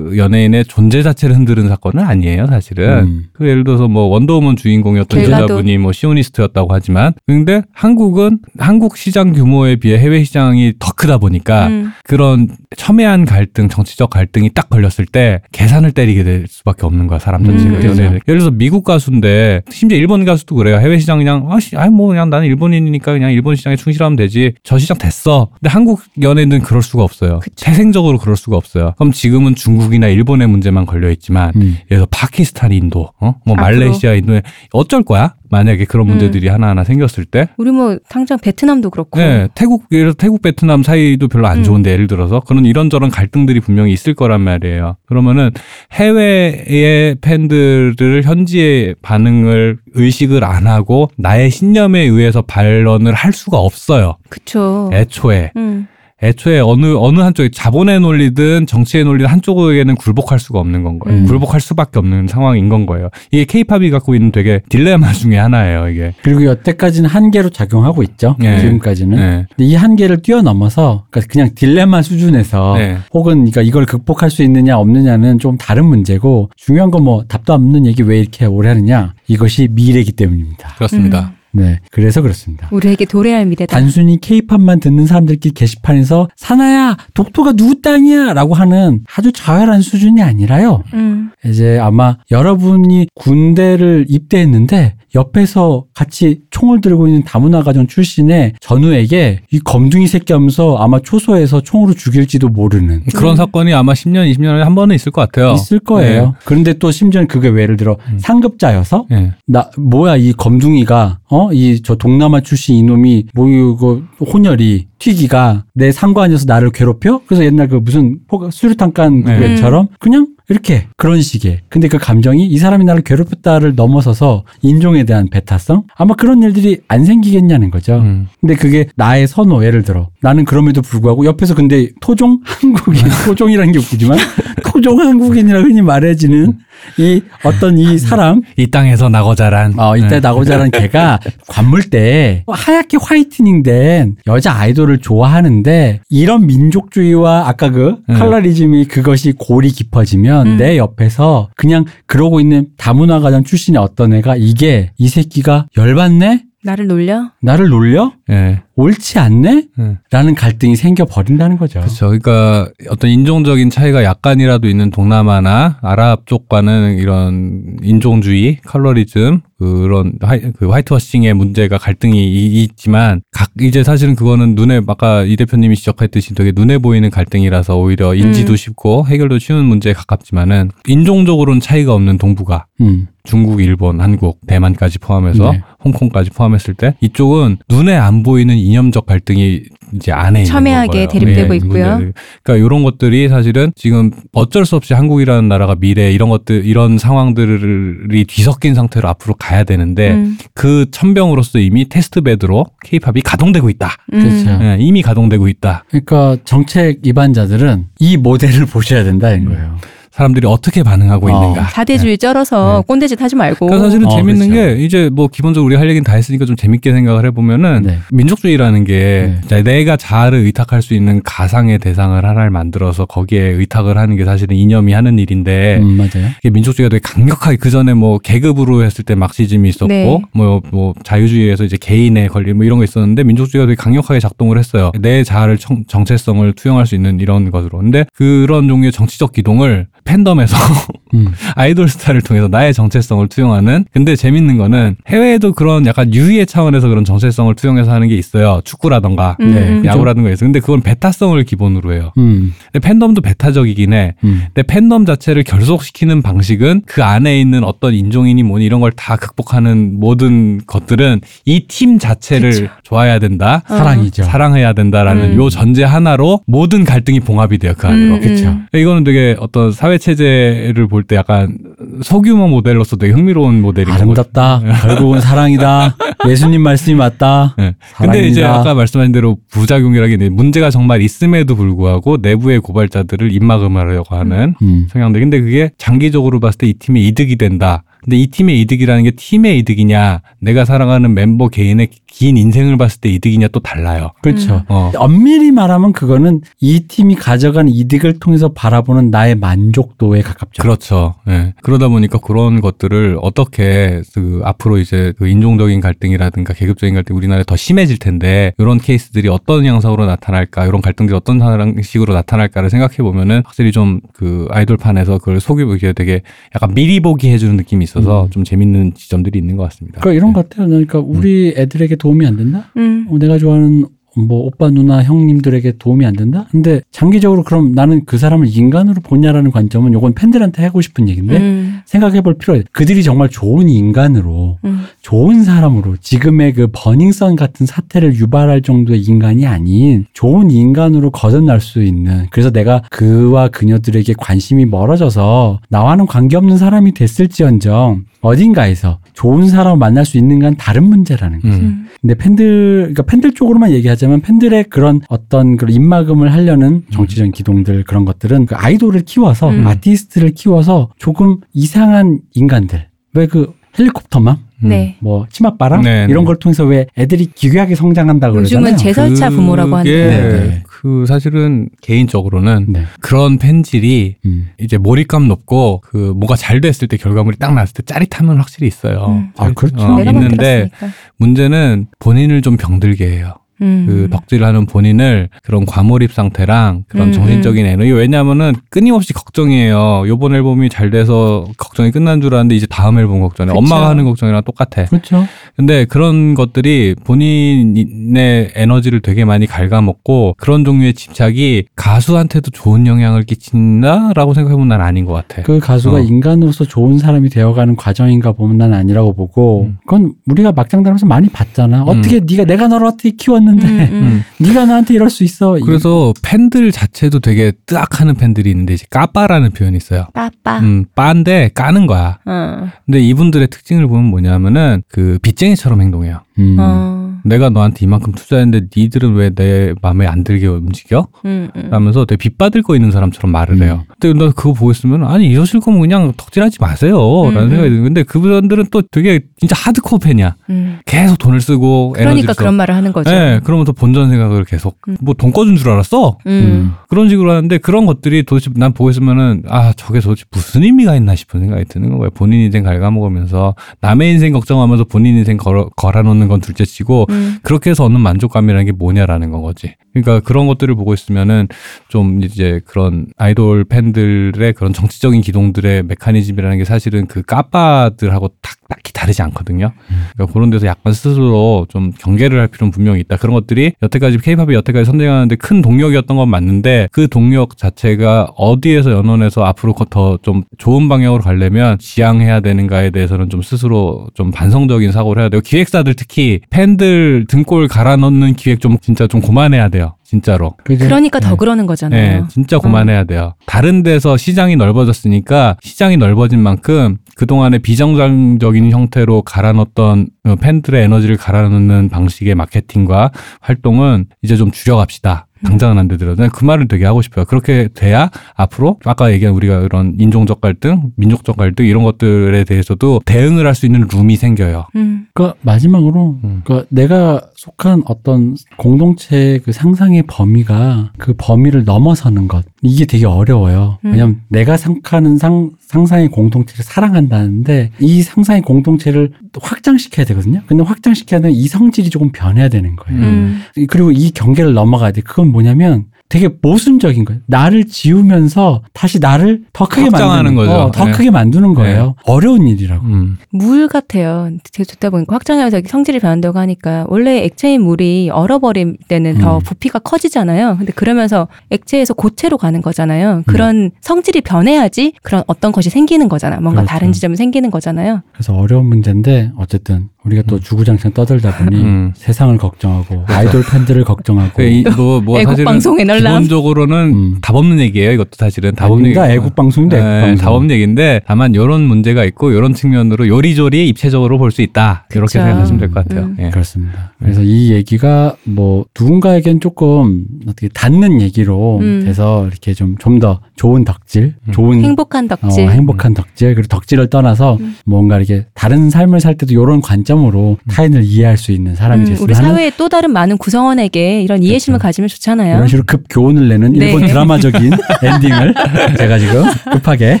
연예인의 존재 자체를 흔드는 사건은 아니에요, 사실은. 음. 그 예를 들어서 뭐 원더우먼 주인공이었던. 여자분이 뭐 시오니스트였다고 하지만 근데 한국은 한국 시장 규모에 비해 해외 시장이 더 크다 보니까 음. 그런 첨예한 갈등, 정치적 갈등이 딱 걸렸을 때 계산을 때리게 될 수밖에 없는 거야 사람 자체가. 음. 그렇죠. 예를 들어서 미국 가수인데 심지어 일본 가수도 그래요. 해외 시장 그냥 아씨, 아이 뭐 그냥 나는 일본인이니까 그냥 일본 시장에 충실하면 되지. 저 시장 됐어. 근데 한국 연예인은 그럴 수가 없어요. 그쵸. 태생적으로 그럴 수가 없어요. 그럼 지금 은 중국이나 일본의 문제만 걸려 있지만 음. 예를 들어 파키스탄, 인도, 어? 뭐 앞으로. 말레이시아, 인도에 어쩔 거야? 만약에 그런 음. 문제들이 하나하나 생겼을 때. 우리 뭐 당장 베트남도 그렇고. 네, 태국 예를 들어 태국 베트남 사이도 별로 안 음. 좋은데 예를 들어서 그런 이런저런 갈등들이 분명히 있을 거란 말이에요. 그러면은 해외의 팬들을 현지의 반응을 의식을 안 하고 나의 신념에 의해서 발언을 할 수가 없어요. 그쵸. 애초에 음. 애초에 어느 어느 한쪽에 자본의 논리든 정치의 논리든 한쪽에게는 굴복할 수가 없는 건 거예요. 음. 굴복할 수밖에 없는 상황인 건 거예요. 이게 케이팝이 갖고 있는 되게 딜레마 중에 하나예요. 이게. 그리고 여태까지는 한계로 작용하고 있죠. 네. 지금까지는. 네. 이 한계를 뛰어넘어서 그러니까 그냥 딜레마 수준에서 네. 혹은 그러니까 이걸 극복할 수 있느냐 없느냐는 좀 다른 문제고 중요한 건 뭐 답도 없는 얘기 왜 이렇게 오래 하느냐 이것이 미래이기 때문입니다. 그렇습니다. 네, 그래서 그렇습니다. 우리에게 도래할 미래다. 단순히 케이팝만 듣는 사람들끼리 게시판에서 사나야 독도가 누구 땅이야 라고 하는 아주 저열한 수준이 아니라요. 음. 이제 아마 여러분이 군대를 입대했는데 옆에서 같이 총을 들고 있는 다문화 가정 출신의 전우에게 이 검둥이 새끼 하면서 아마 초소에서 총으로 죽일지도 모르는 그런 음. 사건이 아마 10년, 20년에 한 번은 있을 것 같아요. 있을 거예요. 그런데 또 심지어 그게 왜 예를 들어 음. 상급자여서 네. 나 뭐야 이 검둥이가 어이 저 동남아 출신 이놈이 뭐 이거 혼혈이 튀기가 내 상관이어서 나를 괴롭혀? 그래서 옛날 그 무슨 포- 수류탄 깐 네. 그처럼 그냥 이렇게 그런 식의 근데 그 감정이 이 사람이 나를 괴롭혔다를 넘어서서 인종에 대한 배타성 아마 그런 일들이 안 생기겠냐는 거죠. 음. 근데 그게 나의 선호 예를 들어 나는 그럼에도 불구하고 옆에서 근데 토종 <laughs> 한국인 <laughs> 토종이라는 게 웃기지만 <laughs> 토종 한국인이라 흔히 말해지는 이 어떤 이 사람 이 땅에서 나고 자란. 어, 이때 네. 나고 자란 걔가 <laughs> 관물때 하얗게 화이트닝 된 여자 아이돌을 좋아하는데 이런 민족주의와 아까 그 네. 컬러리즘이 그것이 골이 깊어지면 음. 내 옆에서 그냥 그러고 있는 다문화 가정 출신의 어떤 애가 이게 이 새끼가 열받네? 나를 놀려? 나를 놀려? 예. 옳지 않네? 예. 라는 갈등이 생겨버린다는 거죠. 그렇죠. 그러니까 어떤 인종적인 차이가 약간이라도 있는 동남아나 아랍 쪽과는 이런 인종주의, 컬러리즘 그런 화이, 그 화이트워싱의 문제가 갈등이 이- 있지만 각 이제 사실은 그거는 눈에 아까 이 대표님이 지적했듯이 되게 눈에 보이는 갈등이라서 오히려 인지도 음. 쉽고 해결도 쉬운 문제에 가깝지만은 인종적으로는 차이가 없는 동북아 음. 중국, 일본, 한국, 대만까지 포함해서 네. 홍콩까지 포함했을 때 이쪽은 눈에 안 보이는 이념적 갈등이 이제 안에 첨예하게. 대립되고 예, 있고요. 그러니까 이런 것들이 사실은 지금 어쩔 수 없이 한국이라는 나라가 미래 이런 것들 이런 상황들이 뒤섞인 상태로 앞으로 가야 되는데 음. 그 천병으로서 이미 테스트 베드로 케이팝이 가동되고 있다. 음. 그렇죠. 예, 이미 가동되고 있다. 그러니까 정책 입안자들은 이 모델을 보셔야 된다는 음. 거예요. 사람들이 어떻게 반응하고 어. 있는가. 사대주의 쩔어서 네. 꼰대짓 하지 말고. 그러니까 사실은 어, 재밌는 그렇죠. 게 이제 뭐 기본적으로 우리 할 얘기는 다 했으니까 좀 재밌게 생각을 해보면은 네. 민족주의라는 게 네. 자, 내가 자아를 의탁할 수 있는 가상의 대상을 하나를 만들어서 거기에 의탁을 하는 게 사실은 이념이 하는 일인데 음, 맞아요. 이게 민족주의가 되게 강력하게 그 전에 뭐 계급으로 했을 때 막시즘이 있었고 네. 뭐, 뭐 자유주의에서 이제 개인의 권리 뭐 이런 거 있었는데 민족주의가 되게 강력하게 작동을 했어요. 내 자아를 정, 정체성을 투영할 수 있는 이런 것으로. 근데 그런 종류의 정치적 기동을 팬덤에서 <laughs> 음. 아이돌 스타를 통해서 나의 정체성을 투영하는 근데 재밌는 거는 해외에도 그런 약간 유희의 차원에서 그런 정체성을 투영해서 하는 게 있어요. 축구라던가 음, 네, 음. 야구라든가 있어. 근데 그건 베타성을 기본으로 해요. 음. 근데 팬덤도 베타적이긴 해. 음. 근데 팬덤 자체를 결속시키는 방식은 그 안에 있는 어떤 인종이니 뭐니 이런 걸 다 극복하는 모든 것들은 이 팀 자체를 그쵸. 좋아해야 된다. 어. 사랑이죠. 사랑해야 된다라는 음. 요 전제 하나로 모든 갈등이 봉합이 돼요 그 안으로. 음, 그쵸. 음. 이거는 되게 어떤 사회 체제를 볼 때 약간 소규모 모델로서 되게 흥미로운 모델인. 아름답다. <laughs> 결국은 사랑이다. 예수님 말씀이 맞다. 네. 근데 사랑이다. 이제 아까 말씀하신 대로 부작용이라기는 문제가 정말 있음에도 불구하고 내부의 고발자들을 입막음하려고 하는 음. 성향들. 근데 그게 장기적으로 봤을 때 이 팀의 이득이 된다. 근데 이 팀의 이득이라는 게 팀의 이득이냐, 내가 사랑하는 멤버 개인의 긴 인생을 봤을 때 이득이냐 또 달라요. 그렇죠. 어. 엄밀히 말하면 그거는 이 팀이 가져간 이득을 통해서 바라보는 나의 만족도에 가깝죠. 그렇죠. 예. 그러다 보니까 그런 것들을 어떻게 그 앞으로 이제 그 인종적인 갈등이라든가 계급적인 갈등 이 우리나라에 더 심해질 텐데 이런 케이스들이 어떤 양상으로 나타날까, 이런 갈등들이 어떤 방식으로 나타날까를 생각해 보면은 확실히 좀 그 아이돌판에서 그걸 이게 되게 약간 미리 보기 해주는 느낌이 있어서 음. 좀 재밌는 지점들이 있는 것 같습니다. 그러니까 이런 예. 것 같아요. 그러니까 우리 애들에게 도움이 안 된다? 음. 어, 내가 좋아하는 뭐 오빠 누나 형님들에게 도움이 안 된다? 근데 장기적으로 그럼 나는 그 사람을 인간으로 보냐라는 관점은 요건 팬들한테 하고 싶은 얘기인데 음. 생각해 볼 필요가 있어요. 그들이 정말 좋은 인간으로 음. 좋은 사람으로 지금의 그 버닝썬 같은 사태를 유발할 정도의 인간이 아닌 좋은 인간으로 거듭날 수 있는 그래서 내가 그와 그녀들에게 관심이 멀어져서 나와는 관계없는 사람이 됐을지언정 어딘가에서 좋은 사람을 만날 수 있는 건 다른 문제라는 거죠. 음. 음. 근데 팬들, 그러니까 팬들 쪽으로만 얘기하자면 팬들의 그런 어떤 그런 입막음을 하려는 정치적인 기동들 그런 것들은 그 아이돌을 키워서 음. 아티스트를 키워서 조금 이상한 인간들 왜 그 헬리콥터맘 음. 네. 뭐 치맛바람 네, 이런 네. 걸 통해서 왜 애들이 기괴하게 성장한다고 그러잖아요. 요즘은 제설차 부모라고 하는데. 네, 네. 그 사실은 개인적으로는 네. 그런 팬질이 음. 이제 몰입감 높고 그 뭐가 잘 됐을 때 결과물이 딱 나왔을 때 짜릿함은 확실히 있어요. 음. 아, 그렇죠. 어, 있는데 만들었으니까. 문제는 본인을 좀 병들게 해요. 음. 그 덕질하는 본인을 그런 과몰입 상태랑 그런 음, 정신적인 에너지 왜냐하면은 끊임없이 걱정이에요. 요번 앨범이 잘 돼서 걱정이 끝난 줄 알았는데 이제 다음 앨범. 그쵸. 엄마가 하는 걱정이랑 똑같아. 그렇죠. 근데 그런 것들이 본인의 에너지를 되게 많이 갉아먹고 그런 종류의 집착이 가수한테도 좋은 영향을 끼친다라고 생각해보면 난 아닌 것 같아. 그 가수가 어. 인간으로서 좋은 사람이 되어가는 과정인가 보면 난 아니라고 보고 음. 그건 우리가 막장단에서 많이 봤잖아. 어떻게 네가 내가 너를 어떻게 키웠는 데 음, 음. 음. 네가 나한테 이럴 수 있어. 그래서 팬들 자체도 되게 뜨악하는 팬들이 있는데 이제 까빠라는 표현이 있어요. 빠빠. 음, 빠인데 까는 거야. 어. 근데 이분들의 특징을 보면 뭐냐면은 그 빚쟁이처럼 행동해요. 음. 어. 내가 너한테 이만큼 투자했는데 니들은 왜 내 마음에 안 들게 움직여? 음, 음. 라면서 되게 빚받을 거 있는 사람처럼 말을 해요. 근데 나 그거 보고 있으면 아니 이러실 거면 그냥 덕질하지 마세요. 라는 음, 생각이 드는 근데 그분들은 또 되게 진짜 하드코어 팬이야. 음. 계속 돈을 쓰고 그러니까. 그런 말을 하는 거죠. 네, 그러면서 본전 생각을 계속 음. 뭐돈 꺼준 줄 알았어? 음. 그런 식으로 하는데 그런 것들이 도대체 난 보고 있으면은 아 저게 도대체 무슨 의미가 있나 싶은 생각이 드는 거예요. 본인 인생 갉아먹으면서 남의 인생 걱정하면서 본인 인생 걸어, 걸어놓는 건 둘째치고 음. 그렇게 해서 얻는 만족감이라는 게 뭐냐라는 건 거지. 그러니까 그런 것들을 보고 있으면은 좀 이제 그런 아이돌 팬들의 그런 정치적인 기동들의 메커니즘이라는 게 사실은 그 까빠들하고 딱, 딱히 다르지 않거든요. 그러니까 그런 데서 약간 스스로 좀 경계를 할 필요는 분명히 있다. 그런 것들이 여태까지 케이팝이 여태까지 선정하는데 큰 동력이었던 건 맞는데 그 동력 자체가 어디에서 연원해서 앞으로 더 좀 좋은 방향으로 가려면 지향해야 되는가에 대해서는 좀 스스로 좀 반성적인 사고를 해야 돼요. 기획사들 특히 팬들 등골 갈아 넣는 기획 좀 진짜 좀 그만해야 돼요. 진짜로. 그죠? 그러니까 더 네. 그러는 거잖아요. 네, 진짜 그만해야 돼요. 다른 데서 시장이 넓어졌으니까 시장이 넓어진 만큼 그동안에 비정상적인 형태로 갈아넣었던 어, 팬들의 에너지를 갈아넣는 방식의 마케팅과 활동은 이제 좀 줄여갑시다. 당장은 안 되더라도 그 말을 되게 하고 싶어요. 그렇게 돼야 앞으로 아까 얘기한 우리가 그런 인종적 갈등, 민족적 갈등 이런 것들에 대해서도 대응을 할 수 있는 룸이 생겨요. 음. 그러니까 마지막으로 음. 그러니까 내가 속한 어떤 공동체의 그 상상의 범위가 그 범위를 넘어서는 것 이게 되게 어려워요. 음. 왜냐면 내가 생각하는 상, 상상의 공동체를 사랑한다는데 이 상상의 공동체를 또 확장시켜야 되거든요. 근데 확장시켜야 되면 이 성질이 조금 변해야 되는 거예요. 음. 그리고 이 경계를 넘어가야 돼. 그건 뭐냐면 되게 모순적인 거예요. 나를 지우면서 다시 나를 더 크게 확장하는 만드는 거죠. 어, 더 네. 크게 만드는 거예요. 어려운 일이라고. 음. 물 같아요. 되게 듣다 보니까 확장하면서 성질이 변한다고 하니까 원래 액체인 물이 얼어버릴 때는 더 음. 부피가 커지잖아요. 근데 그러면서 액체에서 고체로 가는 거잖아요. 그런 성질이 변해야지 그런 어떤 것이 생기는 거잖아. 뭔가 그렇죠. 다른 지점이 생기는 거잖아요. 그래서 어려운 문제인데 어쨌든 우리가 또 주구장창 떠들다 보니 음. 세상을 걱정하고 아이돌 팬들을 걱정하고 그 이- 뭐, 뭐 애국 사실은 방송의 널람. 기본적으로는 음. 답 없는 얘기예요. 이것도 사실은 답 없는 아닙니다. 얘기. 애국 방송인데 네, 방송. 답 없는 얘기인데 다만 이런 문제가 있고 이런 측면으로 요리조리 입체적으로 볼 수 있다. 이렇게 그쵸. 생각하시면 될 것 같아요. 음. 예. 그렇습니다. 그래서 이 얘기가 뭐 누군가에겐 조금 어떻게 닿는 얘기로 음. 돼서 이렇게 좀 좀 더 좋은 덕질, 음. 좋은 행복한 어, 덕질. 행복한 덕질 그리고 덕질을 떠나서 음. 뭔가 이렇게 다른 삶을 살 때도 이런 관점으로 타인을 이해할 수 있는 사람이 음, 됐으면 우리 사회의 또 다른 많은 구성원에게 이런 이해심을 그렇죠. 가지면 좋잖아요. 이런 식으로 급 교훈을 내는 네. 일본 드라마적인 <laughs> 엔딩을 제가 지금 급하게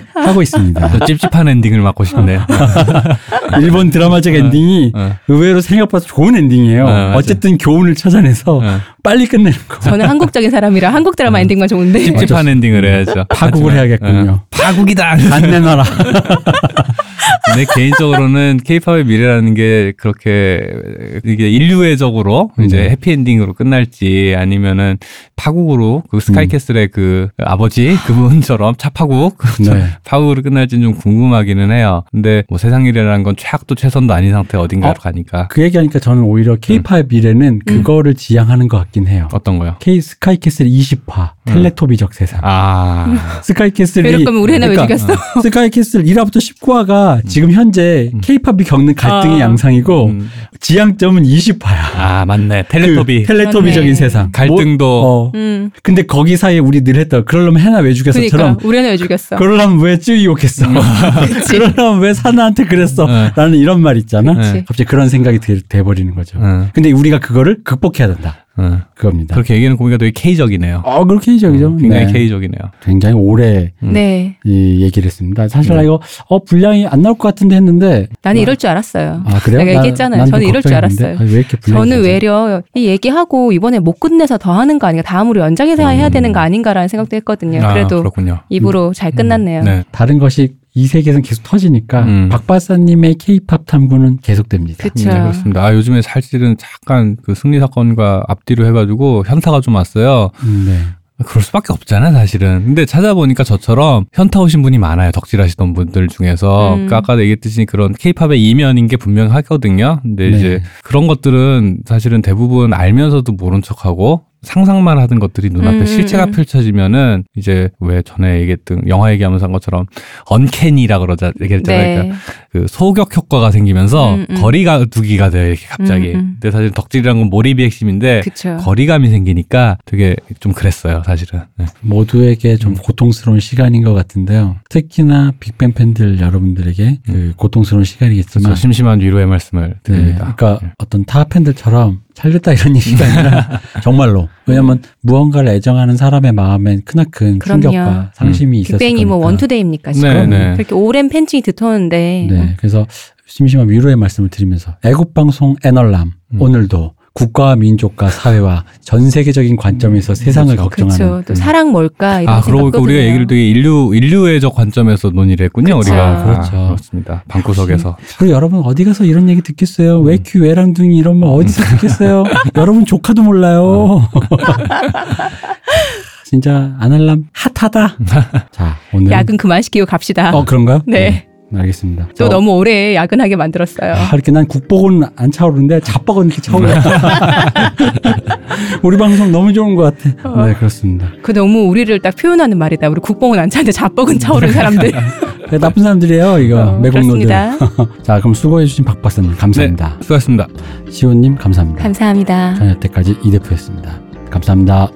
하고 있습니다. 저 찝찝한 엔딩을 맡고 싶네요. <laughs> 일본 드라마적 엔딩이 어, 의외로 생각보다 좋은 엔딩이에요. 네, 맞아요. 어쨌든 교훈을 찾아내서 어. 빨리 끝내는 거. 저는 한국적인 사람이라 한국 드라마 음. 엔딩만 좋은데. 찝찝한 엔딩을 해야죠. 파국을. 해야겠군요. 어, 파국이다. 안 내놔라. <laughs> 근데 개인적으로는 케이팝의 미래라는 게 그렇게 이게 인류애적으로 이제 네. 해피엔딩으로 끝날지 아니면은 파국으로 그 스카이캐슬의 그 아버지 그분처럼 차파국 네. 파국으로 끝날지는 좀 궁금하기는 해요. 근데 뭐 세상 일이라는 건 최악도 최선도 아닌 상태 어딘가로 어? 가니까 그 얘기하니까 저는 오히려 케이팝의 미래는 그거를 지향하는 것 같긴 해요. 어떤 거요? K 스카이캐슬 20화 텔레토비적 세상. 아, 스카이캐슬이 이럴 거면 우리 왜 그러니까 죽였어? 스카이캐슬 1화부터 19화가 지금 현재 케이팝이 겪는 갈등의 아. 양상이고 음. 지향점은 20화야. 아 맞네 텔레토비 그 텔레토비적인 맞네. 세상. 갈등도 뭐, 어. 음. 근데 거기 사이에 우리 늘 했던 그러려면 해나 왜 죽였어처럼 그러니까 우리 애는 왜 죽였어? 그러려면 왜 쯔위 욕했어? <laughs> 그러려면 왜 사나한테 그랬어? 네. 라는 이런 말 있잖아. 네. 갑자기 그런 생각이 돼, 돼버리는 거죠. 응, 근데 우리가 그거를 극복해야 된다. 응. 그겁니다. 그렇게 얘기는 보니까 되게 K적이네요. 어, 그렇게 K적이죠. 음, 굉장히 네. K적이네요. 굉장히 오래 음. 네. 이 얘기를 했습니다. 사실 나 네. 이거 어 분량이 안 나올 것 같은데 했는데 나는 이럴 줄 알았어요. 아 그래요? 내가 나- 얘기했잖아요. 저는 이럴 줄. 알았어요. 아니, 왜 이렇게 분량이 저는? 외려 이 얘기하고 이번에 못 끝내서 더 하는 거 아닌가, 다음으로 연장해서 해야 음. 되는 거 아닌가라는 생각도 했거든요. 아, 그래도 그렇군요. 입으로 잘 끝났네요. 네. 다른 것이 이 세계에서는 계속 터지니까 음. 박 박사님의 K-팝 탐구는 계속됩니다. 그쵸. 네, 그렇습니다. 아, 요즘에 사실은 잠깐 그 승리 사건과 앞뒤로 해가지고 현타가 좀 왔어요. 음, 네. 그럴 수밖에 없잖아요, 사실은. 근데 찾아보니까 저처럼 현타 오신 분이 많아요. 덕질하시던 분들 중에서. 음. 그러니까 아까 얘기했듯이 그런 케이팝의 이면인 게 분명하거든요. 근데 네. 이제 그런 것들은 사실은 대부분 알면서도 모른 척하고 상상만 하던 것들이 눈앞에 음, 실체가 음. 펼쳐지면은 이제 왜 전에 얘기했던 영화 얘기하면서 한 것처럼 언캐니라 그러자 얘기했잖아요. 네. 그러니까 그 소격 효과가 생기면서 음, 음. 거리가 두기가 돼요. 이렇게 갑자기. 음, 음. 근데 사실 덕질이라는 건 몰입이 핵심인데 그쵸. 거리감이 생기니까 되게 좀 그랬어요, 사실은. 네. 모두에게 좀 음. 고통스러운 시간인 것 같은데요. 특히나 빅뱅 팬들 여러분들에게 그 고통스러운 시간이겠지만 음. 그래서 심심한 위로의 말씀을 네, 드립니다. 그러니까 네. 어떤 타 팬들처럼 잘됐다 이런 얘기가 아니라 <laughs> 정말로 왜냐하면 무언가를 애정하는 사람의 마음엔 크나큰 그럼요. 충격과 상심이 있었을 빅뱅이 거니까. 뭐 원투데이입니까 지금? 네, 네. 그렇게 오랜 팬층이 두터운데 네, 그래서 심심한 위로의 말씀을 드리면서 애국 방송 애널람 음. 오늘도 국가와 민족과 사회와 전 세계적인 관점에서 세상을 걱정하는 그렇죠. 또 음. 사랑 뭘까 이런 아, 그러고 보니까 우리가. 얘기를 되게 인류, 인류애적 관점에서 논의를 했군요, 그쵸. 우리가. 그렇죠. 아, 그렇습니다. 방구석에서. 그리고 여러분 어디 가서 이런 얘기 듣겠어요? 음. 외큐 외랑둥이 이런 말 어디서 듣겠어요? <laughs> 여러분 조카도 몰라요. <laughs> 진짜 아날람 핫하다. <laughs> 자 오늘 야근 그만 시키고 갑시다. 어 그런가요? 네. 알겠습니다. 또 자, 너무 오래 야근하게 만들었어요. 아, 이렇게 난 국복은 안 차오르는데 잡복은 이렇게 차오르. <laughs> 우리 방송 너무 좋은 것 같아. 어. 네 그렇습니다. 그 너무 우리를 딱 표현하는 말이다. 우리 국뽕은 안 차는데 자뻑은 차오른 사람들. <laughs> 네, 나쁜 사람들이에요 이거 어, 매국노들. 그렇습니다. <laughs> 자 그럼 수고해주신 박 박사님 감사합니다. 수고하셨습니다. 시호님 감사합니다. 감사합니다. 저는 여태까지 이 대표였습니다. 감사합니다.